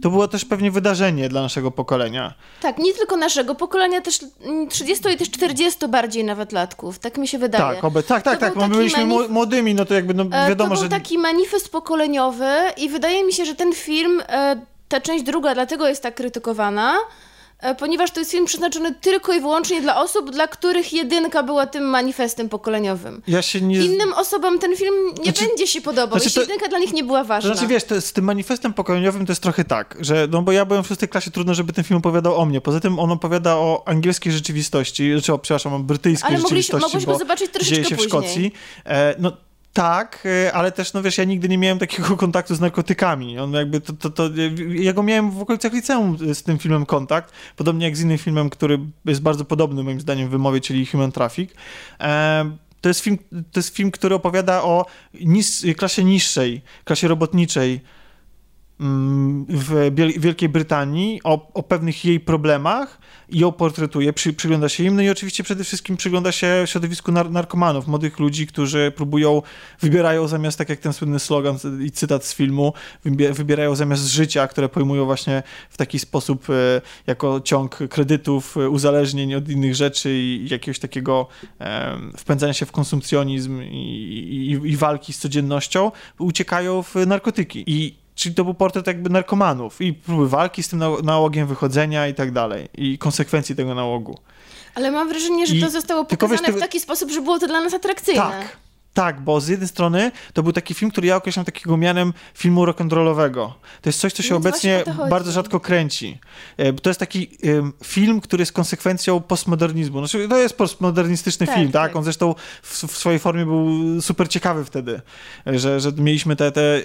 to było też pewnie wydarzenie dla naszego pokolenia. Tak, nie tylko naszego pokolenia, też mm, 30 i też 40 bardziej nawet latków, tak mi się wydaje. Tak, obe, tak, tak, tak, bo my byliśmy manif- mło- młodymi, no to jakby no, E, wiadomo, to był że... taki manifest pokoleniowy i wydaje mi się, że ten film, e, ta część druga dlatego jest tak krytykowana, ponieważ to jest film przeznaczony tylko i wyłącznie dla osób, dla których jedynka była tym manifestem pokoleniowym. Ja nie... Innym osobom ten film nie Znaczy- będzie się podobał, znaczy to- jedynka dla nich nie była ważna. znaczy, wiesz, to z tym manifestem pokoleniowym to jest trochę tak, że, no bo ja byłem w szóstej klasie, trudno, żeby ten film opowiadał o mnie. Poza tym on opowiada o angielskiej rzeczywistości, znaczy, o, przepraszam, o brytyjskiej Ale mogliśmy- rzeczywistości, mogłyśmy bo zobaczyć troszeczkę dzieje się w później. Szkocji. E, no tak, e, ale też, no wiesz, ja nigdy nie miałem takiego *laughs* kontaktu z narkotykami. On jakby, to, to, to, ja go miałem w okolicach liceum z tym filmem kontakt, podobnie jak z innym filmem, który jest bardzo podobny moim zdaniem w wymowie, czyli Human Traffic. To jest, film, to jest film, który opowiada o nis, klasie niższej, klasie robotniczej w Biel- Wielkiej Brytanii, o, o pewnych jej problemach i ją portretuje, przy, przygląda się im, no i oczywiście przede wszystkim przygląda się środowisku nar- narkomanów, młodych ludzi, którzy próbują, wybierają zamiast, tak jak ten słynny slogan i cytat z filmu, wybie- wybierają zamiast życia, które pojmują właśnie w taki sposób e, jako ciąg kredytów, e, uzależnień od innych rzeczy i jakiegoś takiego e, wpędzania się w konsumpcjonizm i, i, i walki z codziennością, uciekają w narkotyki. I Czyli to był portret jakby narkomanów i próby walki z tym na- nałogiem, wychodzenia i tak dalej. I konsekwencji tego nałogu. Ale mam wrażenie, że I- to zostało tylko wiesz, pokazane tego- w taki sposób, że było to dla nas atrakcyjne. Tak. Tak, bo z jednej strony to był taki film, który ja określam takiego mianem filmu rock'n'rollowego. To jest coś, co się No obecnie bardzo rzadko kręci. E, To jest taki film, który jest konsekwencją postmodernizmu. Znaczy, to jest postmodernistyczny Tak, film, tak? tak. On zresztą w, w swojej formie był super ciekawy wtedy, że, że mieliśmy te, te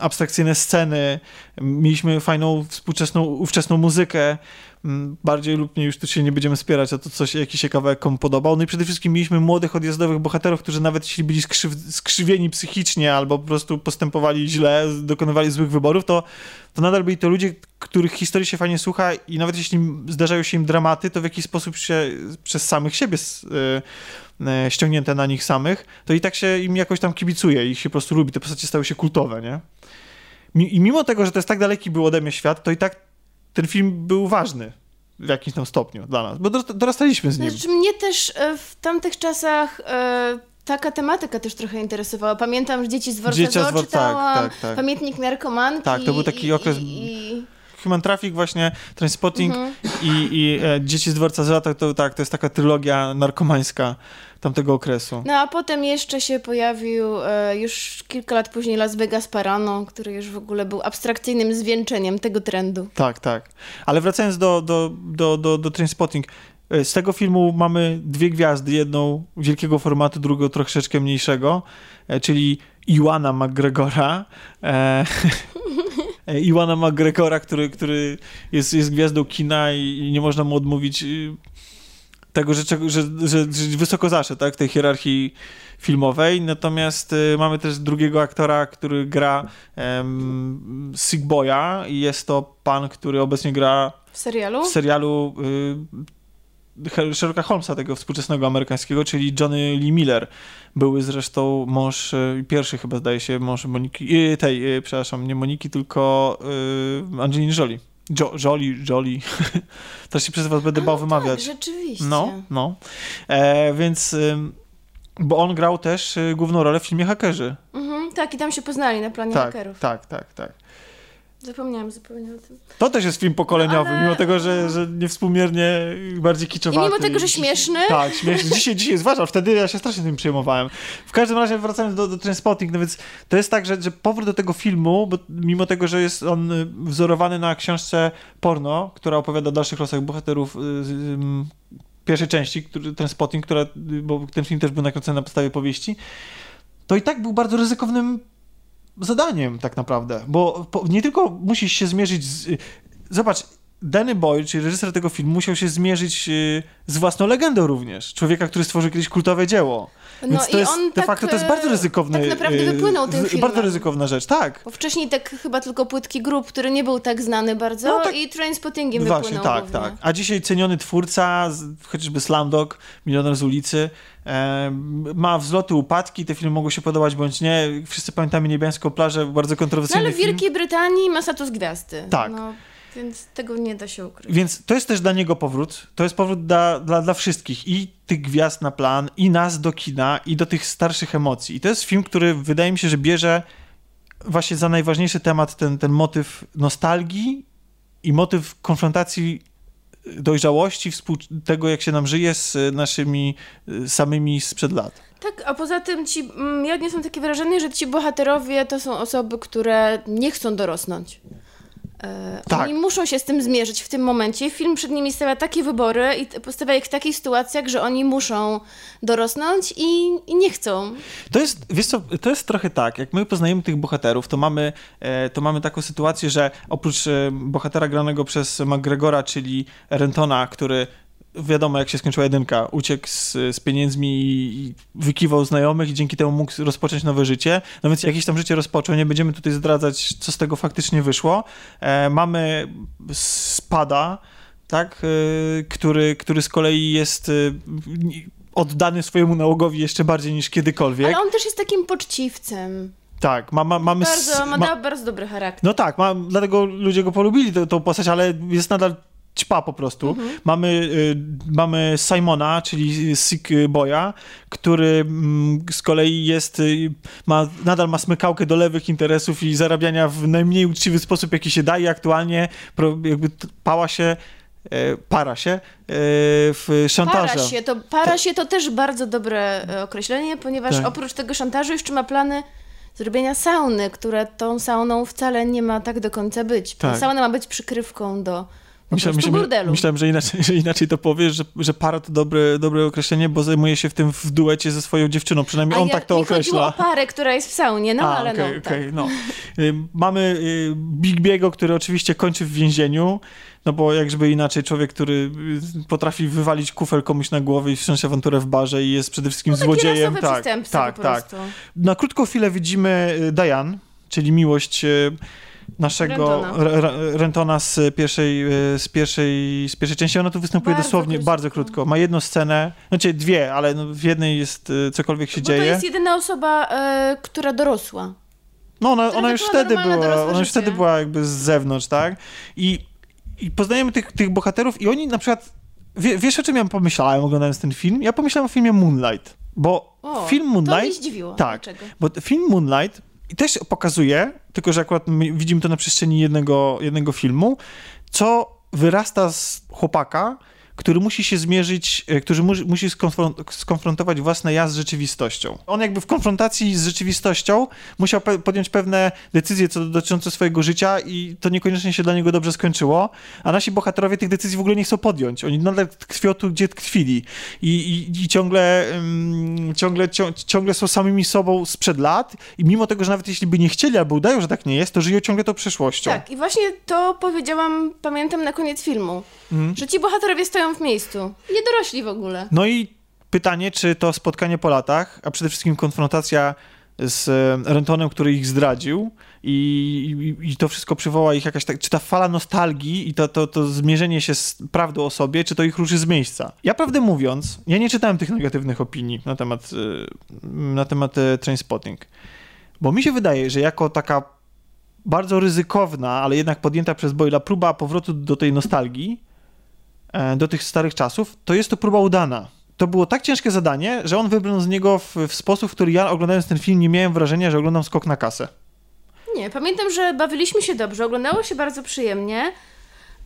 abstrakcyjne sceny, mieliśmy fajną, współczesną, ówczesną muzykę, bardziej lub mniej już tu się nie będziemy spierać, a to coś, jakiś się kawałek komu podobał. No i przede wszystkim mieliśmy młodych, odjazdowych bohaterów, którzy nawet jeśli byli skrzyw, skrzywieni psychicznie albo po prostu postępowali źle, dokonywali złych wyborów, to, to nadal byli to ludzie, których historii się fajnie słucha i nawet jeśli zdarzają się im dramaty, to w jakiś sposób się przez samych siebie y, y, ściągnięte na nich samych, to i tak się im jakoś tam kibicuje, ich się po prostu lubi, te postacie stały się kultowe, nie? I mimo tego, że to jest tak daleki był ode mnie świat, to i tak ten film był ważny w jakimś tam stopniu dla nas, bo dorast- dorastaliśmy z nim. Znaczy, mnie też e, w tamtych czasach e, taka tematyka też trochę interesowała. Pamiętam, że Dzieci z Zoo dwor- czytałam, tak, tak, tak. Pamiętnik narkomanki. Tak, to był taki i, okres- I, i, Human Traffic właśnie, Transpotting Mhm. i, i e, Dzieci z dworca Zła, to, to tak, to jest taka trylogia narkomańska tamtego okresu. No a potem jeszcze się pojawił e, już kilka lat później Las Vegas Parano, który już w ogóle był abstrakcyjnym zwieńczeniem tego trendu. Tak, tak. Ale wracając do, do, do, do, do Trainspotting, e, z tego filmu mamy dwie gwiazdy, jedną wielkiego formatu, drugą troszeczkę mniejszego, e, czyli Iwana McGregora. E, *laughs* Iwana McGregora, który, który jest, jest gwiazdą kina i, i nie można mu odmówić y, tego, że, że, że, że wysoko zaszedł tak, w tej hierarchii filmowej. Natomiast y, mamy też drugiego aktora, który gra um, Sick Boya i jest to pan, który obecnie gra W serialu? w serialu y, Sherlocka Holmesa, tego współczesnego amerykańskiego, czyli Johnny Lee Miller. Były zresztą mąż, y, pierwszy chyba zdaje się, mąż Moniki, y, tej, y, przepraszam, nie Moniki, tylko y, Angeliny Jolie. Jo, Jolie, Jolie. *laughs* Teraz się przez was będę bał A, wymawiać. Tak, rzeczywiście. No, no. E, więc, bo on grał też główną rolę w filmie Hakerzy. Mhm, tak, i tam się poznali na planie Tak, hakerów. tak, tak, tak. Zapomniałam zupełnie o tym. To też jest film pokoleniowy, No, ale- mimo tego, że, że niewspółmiernie bardziej I kiczowaty. mimo tego, że śmieszny, Tak, śmieszny. Dzisiaj, dzisiaj zwłaszcza, wtedy ja się strasznie tym przejmowałem. W każdym razie wracając do, do Trainspotting, no więc to jest tak, że, że powrót do tego filmu, bo mimo tego, że jest on y, wzorowany na książce porno, która opowiada o dalszych losach bohaterów y, pierwszej części, który, Trainspotting, która, y, bo ten film też był nakręcony na podstawie powieści, to i tak był bardzo ryzykownym zadaniem tak naprawdę, bo nie tylko musisz się zmierzyć z... Zobacz, Danny Boyle, czyli reżyser tego filmu, musiał się zmierzyć y, z własną legendą również. Człowieka, który stworzył kiedyś kultowe dzieło. no Więc to i jest, on de tak, facto to jest bardzo e, ryzykowny... Tak naprawdę y, wypłynął tym filmem. Bardzo ryzykowna rzecz, tak. Bo wcześniej tak chyba tylko płytki grup, który nie był tak znany bardzo No tak- i Trainspottingiem Właśnie, wypłynął tak, głównie. tak. A dzisiaj ceniony twórca, chociażby Slamdog, Milioner z ulicy, ma wzloty, upadki, te filmy mogą się podobać bądź nie. Wszyscy pamiętamy Niebiańską plażę, bardzo No kontrowersyjny ale w film. Wielkiej Brytanii ma status gwiazdy. Tak. No, więc tego nie da się ukryć. Więc to jest też dla niego powrót. To jest powrót dla, dla, dla wszystkich. I tych gwiazd na plan, i nas do kina, i do tych starszych emocji. I to jest film, który wydaje mi się, że bierze właśnie za najważniejszy temat ten, ten motyw nostalgii i motyw konfrontacji dojrzałości, współ- tego jak się nam żyje z naszymi y, samymi sprzed lat. Tak, a poza tym ci, mm, ja odniosłam takie wrażenie, że ci bohaterowie to są osoby, które nie chcą dorosnąć. E, Tak. Oni muszą się z tym zmierzyć w tym momencie. Film przed nimi stawia takie wybory i postawia ich w takich sytuacjach, że oni muszą dorosnąć i, i nie chcą. To jest, wiesz co, to jest trochę tak, jak my poznajemy tych bohaterów, to mamy, e, to mamy taką sytuację, że oprócz e, bohatera granego przez McGregora, czyli Rentona, który wiadomo jak się skończyła jedynka, uciekł z, z pieniędzmi i wykiwał znajomych i dzięki temu mógł rozpocząć nowe życie, no więc jakieś tam życie rozpoczął, nie będziemy tutaj zdradzać, co z tego faktycznie wyszło. E, mamy Spada, tak, e, który, który z kolei jest e, oddany swojemu nałogowi jeszcze bardziej niż kiedykolwiek. Ale on też jest takim poczciwcem. Tak, ma, ma, mamy... Bardzo, ma, ma, bardzo dobry charakter. no tak, ma, dlatego ludzie go polubili, tą postać, ale jest nadal ćpa po prostu. Mhm. Mamy, y, mamy Simona, czyli Sick Boya, który mm, z kolei jest, y, ma, nadal ma smykałkę do lewych interesów i zarabiania w najmniej uczciwy sposób, jaki się daje. Aktualnie pro, jakby pała się, e, para się e, w szantażu. Para się, to, para się to też bardzo dobre e, określenie, ponieważ Tak. oprócz tego szantażu jeszcze ma plany zrobienia sauny, które tą sauną wcale nie ma tak do końca być. Tak. Sauna ma być przykrywką do Myślałem, myślałem, myślałem że, inaczej, że inaczej to powiesz, że, że para to dobre, dobre określenie, bo zajmuje się w tym w duecie ze swoją dziewczyną. Przynajmniej A on ja, tak to mi chodziło o określa. parę, która jest w saunie, no A, ale okej, no. Tak. no. Y, Mamy y, Big Biego, który oczywiście kończy w więzieniu, no bo jak żeby inaczej człowiek, który y, potrafi wywalić kufel komuś na głowę i wziąć awanturę w barze i jest przede wszystkim No, złodziejem. Tak, tak, tak. Na krótką chwilę widzimy Diane, czyli miłość naszego Rentona. Rentona, z, pierwszej, y, z, pierwszej, z pierwszej części. Ona tu występuje Bardzo dosłownie króciutko. bardzo krótko. Ma jedną scenę, znaczy dwie, ale no w jednej jest y, cokolwiek się Bo to dzieje. jest jedyna osoba, e, która dorosła. No ona, ona już wtedy była, ona już wtedy była jakby z zewnątrz, tak? I, i poznajemy tych, tych bohaterów i oni na przykład, wie, wiesz o czym ja pomyślałem oglądając ten film? Ja pomyślałem o filmie Moonlight, bo O, film To Moonlight... mnie zdziwiło. Tak, Dlaczego? bo film Moonlight i też pokazuje, tylko że akurat my widzimy to na przestrzeni jednego, jednego filmu, co wyrasta z chłopaka, który musi się zmierzyć, e, który mu, musi skonfront- skonfrontować własne ja z rzeczywistością. On jakby w konfrontacji z rzeczywistością musiał pe- podjąć pewne decyzje co dotyczące swojego życia i to niekoniecznie się dla niego dobrze skończyło, a nasi bohaterowie tych decyzji w ogóle nie chcą podjąć. Oni nadal tkwią tu, gdzie tkwili i, i, i ciągle, ym, ciągle, cią, ciągle są samymi sobą sprzed lat i mimo tego, że nawet jeśli by nie chcieli albo udają, że tak nie jest, to żyją ciągle tą przeszłością. Tak, i właśnie to powiedziałam, pamiętam na koniec filmu, Mhm. że ci bohaterowie stoją w miejscu. Nie dorośli w ogóle. No i pytanie, czy to spotkanie po latach, a przede wszystkim konfrontacja z e, Rentonem, który ich zdradził i, i, i to wszystko przywoła ich jakaś tak, czy ta fala nostalgii i to, to, to zmierzenie się z prawdą o sobie, czy to ich ruszy z miejsca. Ja prawdę mówiąc, ja nie czytałem tych negatywnych opinii na temat, e, na temat e, Trainspotting, bo mi się wydaje, że jako taka bardzo ryzykowna, ale jednak podjęta przez Boyla próba powrotu do tej nostalgii, do tych starych czasów, to jest to próba udana. To było tak ciężkie zadanie, że on wybrnął z niego w, w sposób, w który ja oglądając ten film nie miałem wrażenia, że oglądam skok na kasę. Nie, pamiętam, że bawiliśmy się dobrze, oglądało się bardzo przyjemnie.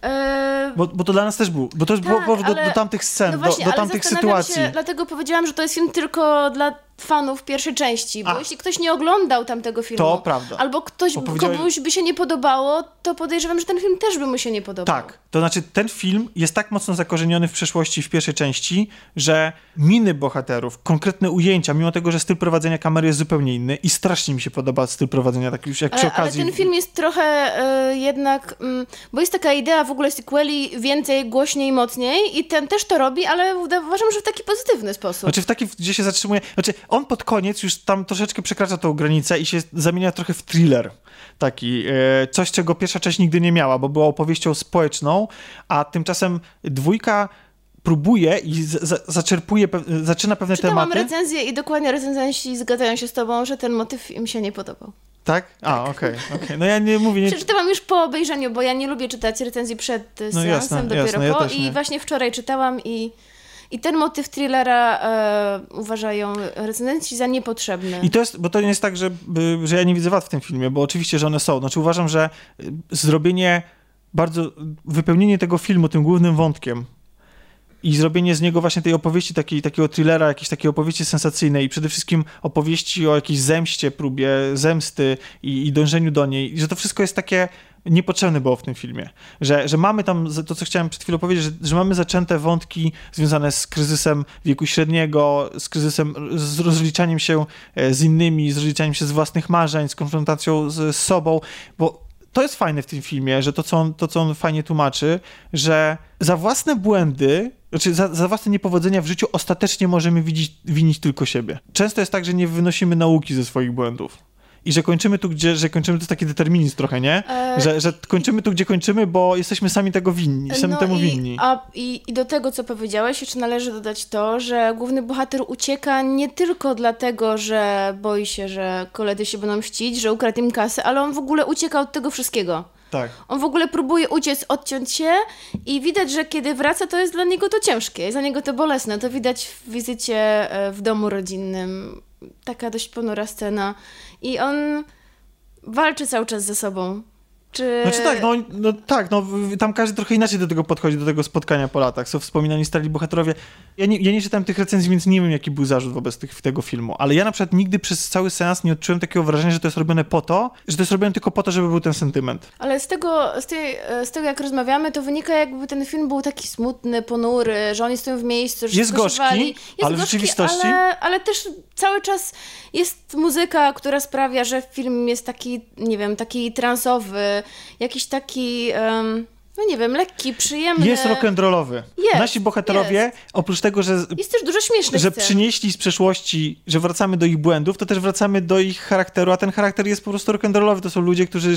Eee, Bo, bo to dla nas też był, bo to było Tak, powód do, ale- do tamtych scen, no właśnie, do, do tamtych sytuacji. Się, dlatego powiedziałam, że to jest film tylko dla fanów pierwszej części, bo A. jeśli ktoś nie oglądał tamtego filmu, To prawda. albo ktoś, powiedziałeś- komuś by się nie podobało, to podejrzewam, że ten film też by mu się nie podobał. Tak, to znaczy ten film jest tak mocno zakorzeniony w przeszłości w pierwszej części, że miny bohaterów, konkretne ujęcia, mimo tego, że styl prowadzenia kamery jest zupełnie inny i strasznie mi się podoba styl prowadzenia, tak już jak przy Ale, ale okazji... ten film jest trochę e, jednak, mm, bo jest taka idea w ogóle sequeli więcej, głośniej, mocniej i ten też to robi, ale uważam, że w taki pozytywny sposób. Znaczy w taki, gdzie się zatrzymuje, znaczy on pod koniec już tam troszeczkę przekracza tą granicę i się zamienia trochę w thriller taki, e, coś czego pierwsza część nigdy nie miała, bo była opowieścią społeczną, a tymczasem dwójka próbuje i zaczerpuje, pe- zaczyna pewne Czytałam tematy. recenzję i dokładnie recenzenci zgadzają się z tobą, że ten motyw im się nie podobał. Tak? A, okej, okej. No ja nie mówię, nie, Przeczytałam już po obejrzeniu, bo ja nie lubię czytać recenzji przed e, seansem, jasne, dopiero jasne, ja po. I nie. właśnie wczoraj czytałam i, i ten motyw thrillera e, uważają recenzenci za niepotrzebny. I to jest, bo to nie jest tak, że, że ja nie widzę wad w tym filmie, bo oczywiście, że one są. Znaczy uważam, że y, zrobienie bardzo, wypełnienie tego filmu tym głównym wątkiem i zrobienie z niego właśnie tej opowieści, takiej, takiego thrillera, jakiejś takiej opowieści sensacyjnej i przede wszystkim opowieści o jakiejś zemście, próbie zemsty i, i dążeniu do niej, że to wszystko jest takie niepotrzebne było w tym filmie. Że, że mamy tam, to co chciałem przed chwilą powiedzieć, że, że mamy zaczęte wątki związane z kryzysem wieku średniego, z kryzysem, z rozliczaniem się e, z innymi, z rozliczaniem się z własnych marzeń, z konfrontacją z, z sobą, bo to jest fajne w tym filmie, że to co, on, to, co on fajnie tłumaczy, że za własne błędy, znaczy za, za własne niepowodzenia w życiu ostatecznie możemy widzieć, winić tylko siebie. Często jest tak, że nie wynosimy nauki ze swoich błędów. I że kończymy tu, gdzie, że kończymy, to jest taki determinizm trochę, nie? E, Że, że kończymy tu, gdzie kończymy, bo jesteśmy sami tego winni, sami temu i, winni. A, i, I do tego, co powiedziałeś, jeszcze należy dodać to, że główny bohater ucieka nie tylko dlatego, że boi się, że koledzy się będą mścić, że ukradł im kasę, ale on w ogóle ucieka od tego wszystkiego. Tak. On w ogóle próbuje uciec, odciąć się i widać, że kiedy wraca, to jest dla niego to ciężkie, jest dla niego to bolesne. To widać w wizycie e, w domu rodzinnym. Taka dość ponura scena. I on walczy cały czas ze sobą. Czy... Znaczy tak, no, no tak, no w- tam każdy trochę inaczej do tego podchodzi, do tego spotkania po latach. Są wspominani stali bohaterowie. Ja nie, ja nie czytałem tych recenzji, więc nie wiem, jaki był zarzut wobec tych, tego filmu, ale ja na przykład nigdy przez cały seans nie odczułem takiego wrażenia, że to jest robione po to, że to jest robione tylko po to, żeby był ten sentyment. Ale z tego, z, tej, z tego, jak rozmawiamy, to wynika, jakby ten film był taki smutny, ponury, że oni stoją w miejscu, że Jest gorzki. Jest ale w gorzki, rzeczywistości- Ale, ale też cały czas jest muzyka, która sprawia, że film jest taki, nie wiem, taki transowy, jakiś taki, em, no nie wiem, lekki, przyjemny. Jest rock'n'rollowy. Jest, Nasi bohaterowie, jest. oprócz tego, że Jest też dużo śmiesznych że przynieśli z przeszłości, że wracamy do ich błędów, to też wracamy do ich charakteru, a ten charakter jest po prostu rock'n'rollowy. To są ludzie, którzy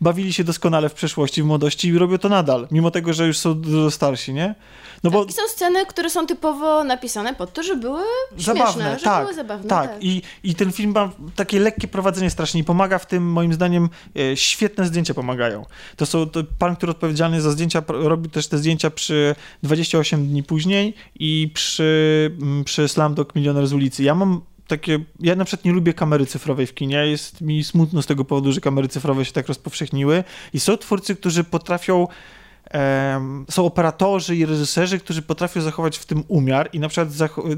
bawili się doskonale w przeszłości, w młodości i robią to nadal, mimo tego, że już są dużo starsi, nie? No bo są sceny, które są typowo napisane pod to, że były śmieszne, zabawne, że tak, były zabawne. tak. tak. I, I ten film ma takie lekkie prowadzenie strasznie i pomaga w tym, moim zdaniem, e, świetne zdjęcia pomagają. To są, to pan, który odpowiedzialny za zdjęcia, robi też te zdjęcia przy 28 dni później i przy, mm, przy Slumdog Milioner z ulicy. Ja mam takie, ja na przykład nie lubię kamery cyfrowej w kinie, jest mi smutno z tego powodu, że kamery cyfrowe się tak rozpowszechniły i są twórcy, którzy potrafią em, są operatorzy i reżyserzy, którzy potrafią zachować w tym umiar i na przykład,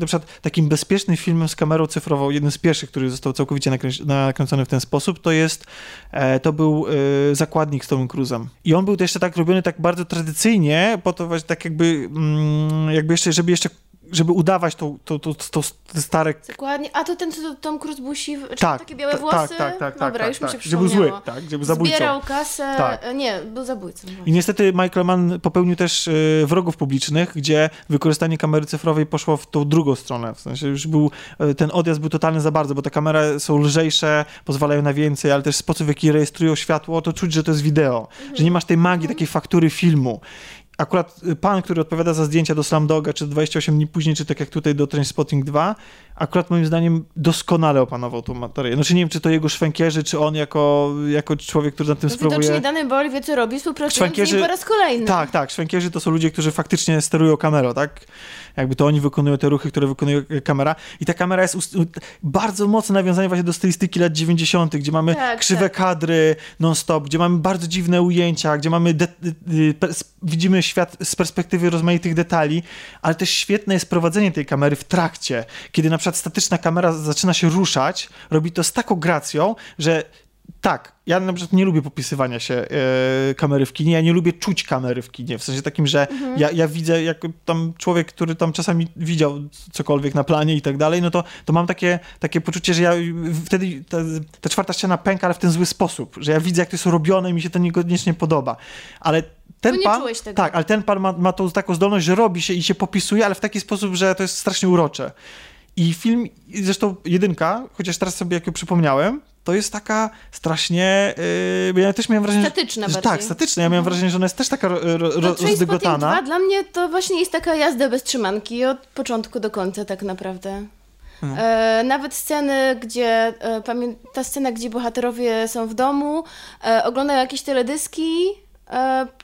na przykład takim bezpiecznym filmem z kamerą cyfrową, jeden z pierwszych, który został całkowicie nakręcony w ten sposób, to jest, e, to był e, Zakładnik z Tomem Cruzem. I on był jeszcze tak robiony tak bardzo tradycyjnie, po to właśnie tak jakby, mm, jakby jeszcze, żeby jeszcze żeby udawać to, to, to, to, stare Dokładnie. A to ten, co Tom Cruise był siwy, czy tak, takie białe ta- włosy? Tak, tak, tak. Dobra, tak, już mi tak. się Że był zły, tak, że był zabójcą. Zbierał kasę, Tak. e, nie, był zabójcą. I niestety Michael Mann popełnił też e, wrogów publicznych, gdzie wykorzystanie kamery cyfrowej poszło w tą drugą stronę. W sensie już był, e, ten odjazd był totalny za bardzo, bo te kamery są lżejsze, pozwalają na więcej, ale też sposób, w jaki rejestrują światło, to czuć, że to jest wideo. Że nie masz tej magii, takiej faktury filmu. Akurat pan, który odpowiada za zdjęcia do Slamdoga, czy 28 dni później, czy tak jak tutaj do Trainspotting 2, akurat moim zdaniem doskonale opanował tą materię. Znaczy nie wiem, czy to jego szwękierzy, czy on jako, jako człowiek, który nad tym No sprawuje... Widocznie dany Boll wie, co robi, współpracując z Szwękierzy- nim po raz kolejny. Tak, tak. Szwękierzy to są ludzie, którzy faktycznie sterują kamerą, tak? Jakby to oni wykonują te ruchy, które wykonuje kamera. I ta kamera jest ust- bardzo mocne nawiązanie właśnie do stylistyki lat 90., gdzie mamy Tak, krzywe tak. kadry non-stop, gdzie mamy bardzo dziwne ujęcia, gdzie mamy de- y, pers- widzimy świat z perspektywy rozmaitych detali, ale też świetne jest prowadzenie tej kamery w trakcie, kiedy na przykład statyczna kamera zaczyna się ruszać, robi to z taką gracją, że tak, ja na przykład nie lubię popisywania się e, kamery w kinie, ja nie lubię czuć kamery w kinie, w sensie takim, że ja, ja widzę, jak tam człowiek, który tam czasami widział cokolwiek na planie i tak dalej, no to, to mam takie, takie poczucie, że ja wtedy ta, ta czwarta ściana pęka, ale w ten zły sposób, że ja widzę, jak to jest robione i mi się to niekoniecznie podoba, ale ten nie pan, tak, ale ten pan ma, ma tą taką zdolność, że robi się i się popisuje, ale w taki sposób, że to jest strasznie urocze. I film, zresztą jedynka, chociaż teraz sobie jak ją przypomniałem, to jest taka strasznie, yy, ja też miałem wrażenie, że- Statyczna że, bardziej. tak, statyczna, ja miałem wrażenie, że ona jest też taka ro, ro, rozdygotana. 2 dla mnie to właśnie jest taka jazda bez trzymanki od początku do końca tak naprawdę. Mhm. E, nawet sceny, gdzie e, ta scena, gdzie bohaterowie są w domu, e, oglądają jakieś teledyski,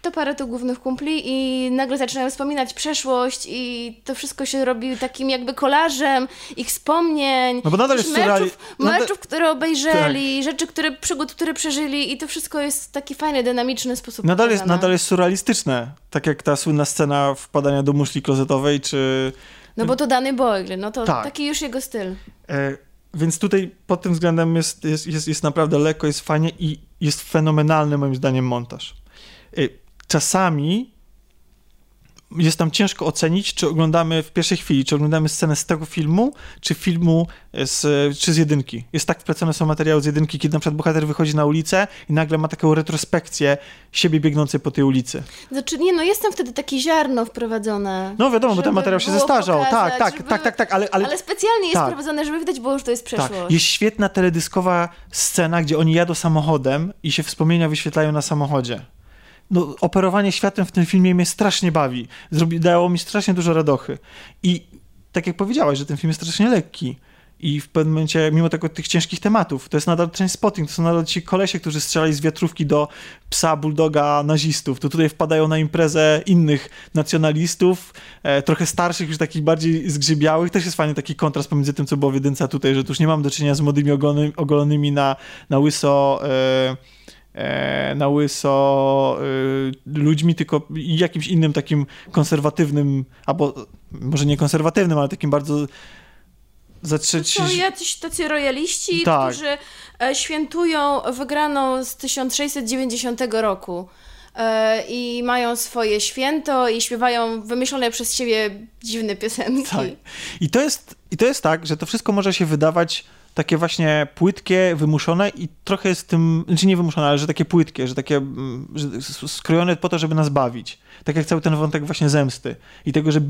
to parę to głównych kumpli i nagle zaczynają wspominać przeszłość i to wszystko się robi takim jakby kolażem ich wspomnień, No bo nadal meczów, nadal- meczów, które obejrzeli, rzeczy, które, przygód, które przeżyli i to wszystko jest w taki fajny, dynamiczny sposób Nadal jest, nadal jest surrealistyczne, tak jak ta słynna scena wpadania do muszli klozetowej, czy... No bo to dany Boyle, no to Tak. taki już jego styl. E, więc tutaj pod tym względem jest, jest, jest, jest naprawdę lekko, jest fajnie i jest fenomenalny moim zdaniem montaż. E, czasami jest tam ciężko ocenić, czy oglądamy w pierwszej chwili, czy oglądamy scenę z tego filmu, czy filmu z, czy z jedynki. Jest tak wplecone są materiały z jedynki, kiedy na przykład bohater wychodzi na ulicę i nagle ma taką retrospekcję siebie biegnącej po tej ulicy. Znaczy, nie no, jest tam wtedy takie ziarno wprowadzone. No wiadomo, bo ten materiał się zestarzał. pokazać, tak, tak, żeby- tak, tak, tak, ale, ale, Ale, specjalnie jest tak. wprowadzone, żeby widać było, że to jest przeszłość. Tak, jest świetna teledyskowa scena, gdzie oni jadą samochodem i się wspomnienia wyświetlają na samochodzie. No, operowanie światem w tym filmie mnie strasznie bawi. Zrobi, dało mi strasznie dużo radochy. I tak jak powiedziałaś, że ten film jest strasznie lekki. I w pewnym momencie, mimo tego, tych ciężkich tematów, to jest nadal Trainspotting, to są nadal ci kolesie, którzy strzelali z wiatrówki do psa bulldoga nazistów. To tutaj wpadają na imprezę innych nacjonalistów, e, trochę starszych, już takich bardziej zgrzybiałych. Też jest fajny taki kontrast pomiędzy tym, co było w jedynce, tutaj, że tu już nie mam do czynienia z młodymi ogolonymi, ogolonymi na, na łyso... E, na łyso e, ludźmi, tylko jakimś innym takim konserwatywnym, albo może nie konserwatywnym, ale takim bardzo To zatrzeć... są jacyś tacy rojaliści, Tak. którzy e, świętują wygraną z 1690 roku. E, I mają swoje święto i śpiewają wymyślone przez siebie dziwne piosenki. Tak. I to, jest, I to jest tak, że to wszystko może się wydawać takie właśnie płytkie, wymuszone i trochę jest tym, znaczy nie wymuszone, ale że takie płytkie, że takie mm, że skrojone po to, żeby nas bawić. Tak jak cały ten wątek właśnie zemsty i tego, że,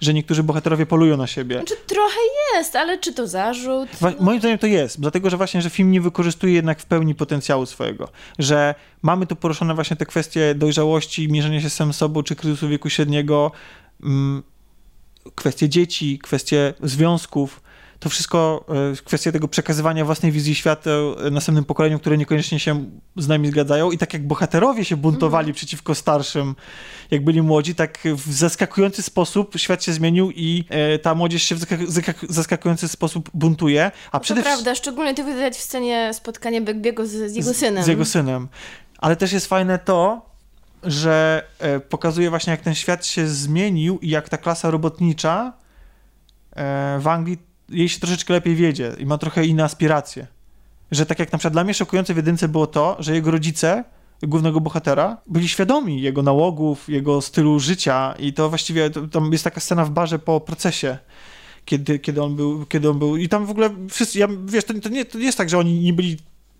że niektórzy bohaterowie polują na siebie. Znaczy trochę jest, ale czy to zarzut? Wa- Moim zdaniem to jest, dlatego że właśnie, że film nie wykorzystuje jednak w pełni potencjału swojego, że mamy tu poruszone właśnie te kwestie dojrzałości, mierzenia się z samym sobą, czy kryzysu wieku średniego, mm, kwestie dzieci, kwestie związków, to wszystko, e, kwestie tego przekazywania własnej wizji świata e, następnym pokoleniom, które niekoniecznie się z nami zgadzają i tak jak bohaterowie się buntowali przeciwko starszym, jak byli młodzi, tak w zaskakujący sposób świat się zmienił i e, ta młodzież się w zaskak- zaskak- zaskakujący sposób buntuje, a przede wszystkim prawda, szczególnie to widać w scenie spotkania Begbiego z, z jego synem. z jego synem. Ale też jest fajne to, że pokazuje właśnie, jak ten świat się zmienił i jak ta klasa robotnicza w Anglii jej się troszeczkę lepiej wiedzie i ma trochę inne aspiracje. Że tak jak na przykład dla mnie szokujące w jedynce było to, że jego rodzice, głównego bohatera, byli świadomi jego nałogów, jego stylu życia i to właściwie, to, tam jest taka scena w barze po procesie, kiedy, kiedy, on był, kiedy on był i tam w ogóle wszyscy, ja, wiesz, to, to, nie, to nie jest tak, że oni nie byli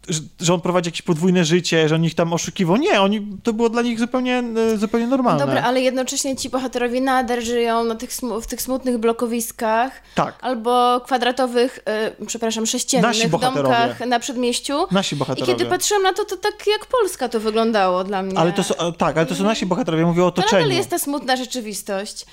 że, że on prowadzi jakieś podwójne życie, że on ich tam oszukiwał. Nie, oni, to było dla nich zupełnie, e, zupełnie normalne. Dobra, ale jednocześnie ci bohaterowie nadal żyją na tych, w tych smutnych blokowiskach Tak. albo kwadratowych, e, przepraszam, sześciennych domkach na przedmieściu. Nasi I bohaterowie. kiedy patrzyłam na to, to tak jak Polska to wyglądało dla mnie. Ale to są, e, tak, ale to są nasi bohaterowie, mówię o To otoczeniu. nadal jest ta smutna rzeczywistość.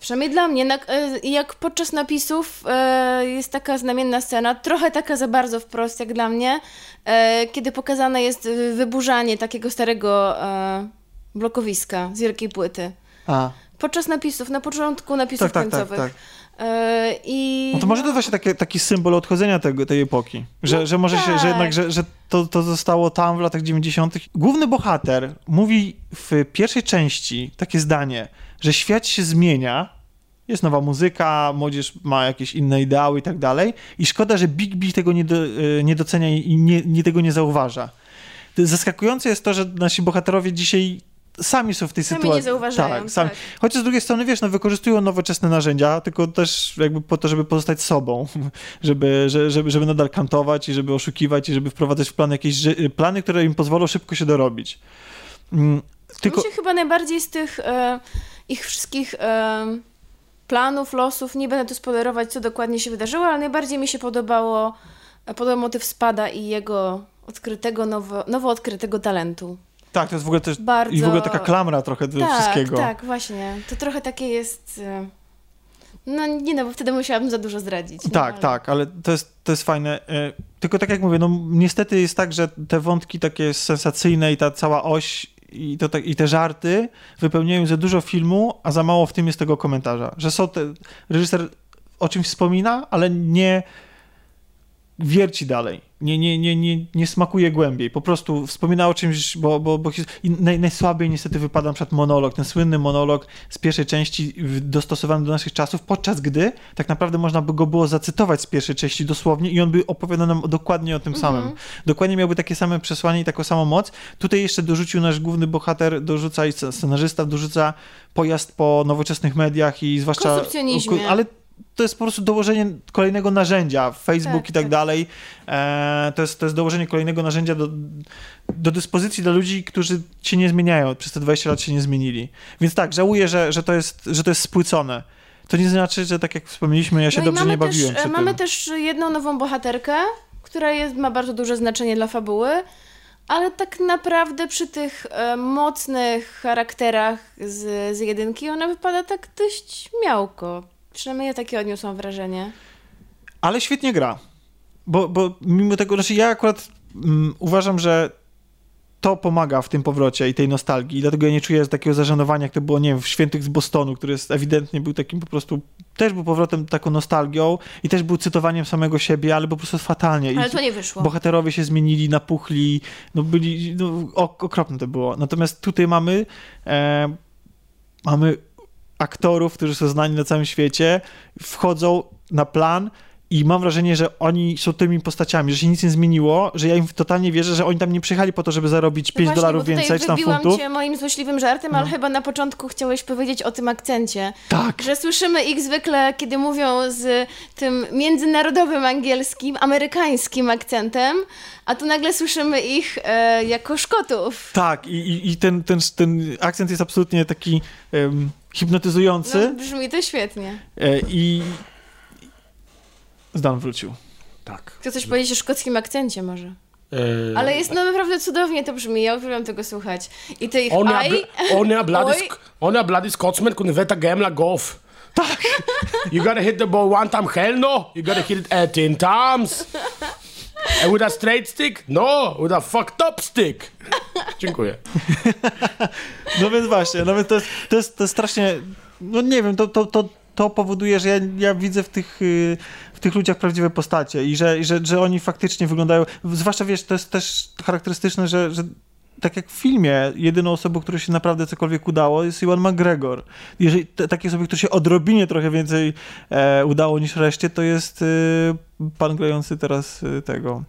Przynajmniej dla mnie, na, e, jak podczas napisów e, jest taka znamienna scena, trochę taka za bardzo wprost jak dla mnie, e, kiedy pokazane jest wyburzanie takiego starego e, blokowiska z wielkiej płyty. A, Podczas napisów, na początku napisów tak, tak, tak, końcowych. tak. E, I... No to może to właśnie takie, taki symbol odchodzenia tego, tej epoki. Że, No że może się, tak. że jednak, że, że to, to zostało tam w latach 90. Główny bohater mówi w pierwszej części takie zdanie, że świat się zmienia, jest nowa muzyka, młodzież ma jakieś inne ideały i tak dalej i szkoda, że Big B tego nie, do, y, nie docenia i nie, nie tego nie zauważa. Zaskakujące jest to, że nasi bohaterowie dzisiaj sami są w tej Sami sytuacji. nie zauważają, Tak, sami. tak. Chociaż z drugiej strony, wiesz, no, wykorzystują nowoczesne narzędzia, tylko też jakby po to, żeby pozostać sobą, *laughs* żeby, że- żeby, żeby nadal kantować i żeby oszukiwać i żeby wprowadzać w plan jakieś plany, które im pozwolą szybko się dorobić. Mm, Tylko, Mi się chyba najbardziej z tych e, ich wszystkich e, planów, losów, nie będę tu spoilerować, co dokładnie się wydarzyło, ale najbardziej mi się podobało, podobał motyw Spada i jego odkrytego, nowo, nowo odkrytego talentu. Tak, to jest w ogóle też Bardzo... i w ogóle taka klamra trochę do tak, wszystkiego. Tak, właśnie. To trochę takie jest... e, No nie no, bo wtedy musiałabym za dużo zdradzić. no, Tak, ale- tak, ale to jest, to jest fajne. E, Tylko tak jak mówię, no niestety jest tak, że te wątki takie sensacyjne i ta cała oś i, to, i te żarty wypełniają za dużo filmu, a za mało w tym jest tego komentarza. Że są te, reżyser o czymś wspomina, ale nie wierci dalej. Nie, nie, nie, nie, nie smakuje głębiej. Po prostu wspomina o czymś, bo, bo, bo naj, najsłabiej niestety wypada na przykład monolog, ten słynny monolog z pierwszej części dostosowany do naszych czasów, podczas gdy tak naprawdę można by go było zacytować z pierwszej części dosłownie i on by opowiadał nam dokładnie o tym samym. Dokładnie miałby takie same przesłanie i taką samą moc. Tutaj jeszcze dorzucił nasz główny bohater, dorzuca i scenarzysta, dorzuca pojazd po nowoczesnych mediach i zwłaszcza... Konsumpcjonizmie. Ale to jest po prostu dołożenie kolejnego narzędzia, Facebook Tak, i tak, tak. dalej. E, to, jest, to jest dołożenie kolejnego narzędzia do, do dyspozycji dla ludzi, którzy się nie zmieniają, przez te 20 lat się nie zmienili. Więc tak, żałuję, że, że, to, jest, że to jest spłycone. To nie znaczy, że tak jak wspomnieliśmy, ja się No dobrze nie bawiłem przy Mamy tym. też jedną nową bohaterkę, która jest, ma bardzo duże znaczenie dla fabuły, ale tak naprawdę przy tych e, mocnych charakterach z, z jedynki ona wypada tak dość miałko. Przynajmniej ja takie odniosłam wrażenie. Ale świetnie gra. Bo, bo mimo tego, znaczy ja akurat mm, uważam, że to pomaga w tym powrocie i tej nostalgii. I dlatego ja nie czuję takiego zażenowania, jak to było, nie wiem, w Świętych z Bostonu, który jest ewidentnie był takim po prostu, też był powrotem taką nostalgią i też był cytowaniem samego siebie, ale po prostu fatalnie. Ale I to nie wyszło. bohaterowie się zmienili, napuchli, no byli, no, ok- okropne to było. Natomiast tutaj mamy, e, mamy aktorów, którzy są znani na całym świecie, wchodzą na plan i mam wrażenie, że oni są tymi postaciami, że się nic nie zmieniło, że ja im totalnie wierzę, że oni tam nie przyjechali po to, żeby zarobić 5 No dolarów więcej czy tam funtów. cię moim złośliwym żartem, ale chyba na początku chciałeś powiedzieć o tym akcencie. Tak, Że słyszymy ich zwykle, kiedy mówią z tym międzynarodowym angielskim, amerykańskim akcentem, a tu nagle słyszymy ich e, jako Szkotów. tak i, i, ten, ten, ten akcent jest absolutnie taki em, hipnotyzujący No, brzmi to świetnie. e, i Zdan wrócił. Tak. Chcę coś powiedzieć o szkockim akcencie może. E, Ale jest no naprawdę cudownie to brzmi, ja uwielbiam tego słuchać. I te ich On är, aj... bl- on är bloody, Oj. sk- on är bloody Scotsman kunde veta gamla golf. Tak. *laughs* You gotta hit the ball one time, hell no. You gotta hit it 18 times. And with a straight stick? No, with a fucked up stick. Dziękuję. *laughs* No więc właśnie, no więc to jest, to jest, to jest strasznie, no nie wiem, to, to, to, to powoduje, że ja, ja widzę w tych, y, w tych ludziach prawdziwe postacie i że, że, że oni faktycznie wyglądają, zwłaszcza wiesz, to jest też charakterystyczne, że, że tak jak w filmie, jedyną osobą, której się naprawdę cokolwiek udało jest Iwan McGregor. Jeżeli takie osoby, które się odrobinie trochę więcej e, udało niż reszcie, to jest y, pan grający teraz y, tego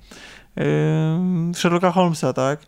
Sherlocka Holmesa, tak?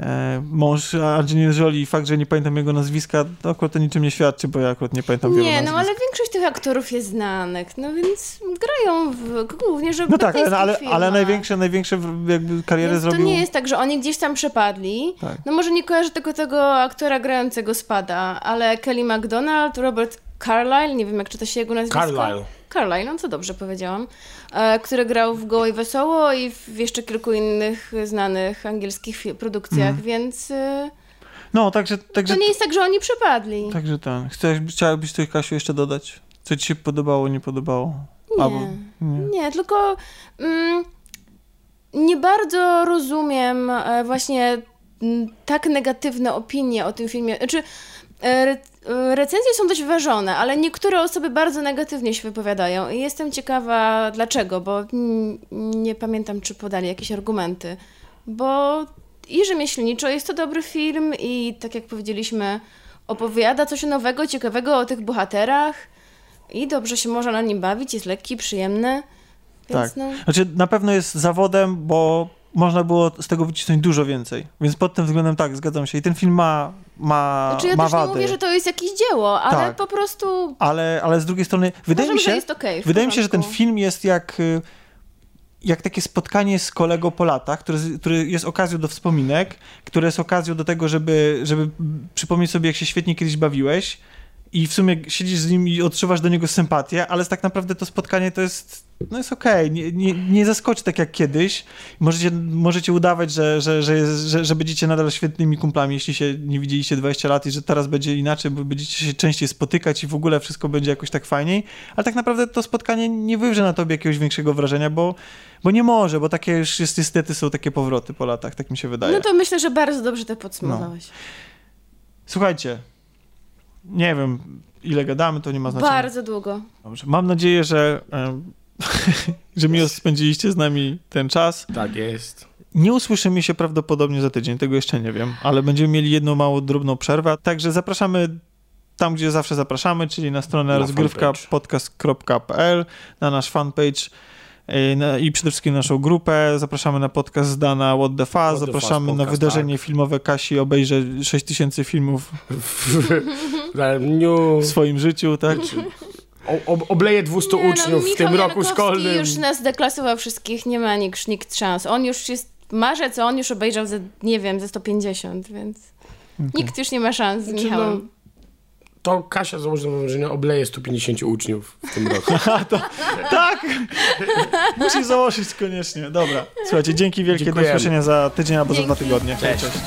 E, mąż Angeliny Jolie fakt, że nie pamiętam jego nazwiska, to akurat to niczym nie świadczy, bo ja akurat nie pamiętam wielu Nie, no nazwisk. ale większość tych aktorów jest znanych, no więc grają w, głównie, że w No tak, ale, ale największe, największe jakby karierę Więc zrobił... to nie jest tak, że oni gdzieś tam przepadli. Tak. No może nie kojarzę tylko tego aktora grającego Spada, ale Kelly MacDonald, Robert Carlyle, nie wiem jak czyta się jego nazwisko. Carlyle. Carlyle, no co dobrze powiedziałam. E, który grał w Goło i Wesoło i w jeszcze kilku innych znanych angielskich produkcjach, Mhm. więc e, No, także, także, to nie jest tak, że oni przepadli. także ten. Chciałeś, chciałabyś coś, Kasiu, jeszcze dodać? Co ci się podobało, nie podobało? Nie. Albo- nie. Nie, tylko mm, nie bardzo rozumiem e, właśnie mm, tak negatywne opinie o tym filmie. Znaczy, recenzje są dość ważone, ale niektóre osoby bardzo negatywnie się wypowiadają i jestem ciekawa dlaczego, bo nie pamiętam, czy podali jakieś argumenty. Bo i rzemieślniczo jest to dobry film i tak jak powiedzieliśmy, opowiada coś nowego, ciekawego o tych bohaterach i dobrze się można na nim bawić, jest lekki, przyjemny. Więc Tak. no, Znaczy, na pewno jest zawodem, bo można było z tego wycisnąć dużo więcej. Więc pod tym względem tak, zgadzam się. I ten film ma, ma, znaczy ja ma też wady. nie mówię, że to jest jakieś dzieło, ale Tak. po prostu ale, ale z drugiej strony, wydaje uważam, mi się, w wydaje mi się, że ten film jest jak, y, jak takie spotkanie z kolegą po latach, który, który jest okazją do wspominek, które jest okazją do tego, żeby, żeby przypomnieć sobie, jak się świetnie kiedyś bawiłeś i w sumie siedzisz z nim i odczuwasz do niego sympatię, ale tak naprawdę to spotkanie to jest, no jest okej, nie, nie, nie zaskoczy tak jak kiedyś. Możecie, możecie udawać, że, że, że, że, że będziecie nadal świetnymi kumplami, jeśli się nie widzieliście 20 lat i że teraz będzie inaczej, bo będziecie się częściej spotykać i w ogóle wszystko będzie jakoś tak fajniej, ale tak naprawdę to spotkanie nie wywrze na tobie jakiegoś większego wrażenia, bo, bo nie może, bo takie już jest, niestety są takie powroty po latach, tak mi się wydaje. No to myślę, że bardzo dobrze to podsumowałeś. Słuchajcie, nie wiem ile gadamy, to nie ma znaczenia. Bardzo długo. Dobrze. Mam nadzieję, że, *laughs* że miło spędziliście z nami ten czas. Tak jest. Nie usłyszymy się prawdopodobnie za tydzień, tego jeszcze nie wiem, ale będziemy mieli jedną małą, drobną przerwę. Także zapraszamy tam, gdzie zawsze zapraszamy, czyli na stronę Na rozgrywkapodcast.pl, na nasz fanpage i przede wszystkim naszą grupę. Zapraszamy na podcast Zdana What the Fuzz, What the zapraszamy Fuzz na podcast, wydarzenie tak. filmowe Kasi, obejrzę 6000 filmów *laughs* W w swoim życiu, tak? o- ob- obleję 200 Nie, uczniów w Michał tym roku szkolnym. już nas deklasował wszystkich, nie ma nikt, nikt szans. On już jest, marzec, on już obejrzał ze, nie wiem, ze 150, więc nikt już nie ma szans z Znaczy, Michałem. To Kasia założy że obleje 150 uczniów w tym roku. *laughs* Tak! Musisz założyć koniecznie. Dobra. Słuchajcie, dzięki wielkie. Do Dziękujemy. usłyszenia za tydzień albo za dwa Dzięki. tygodnie. Cześć. cześć.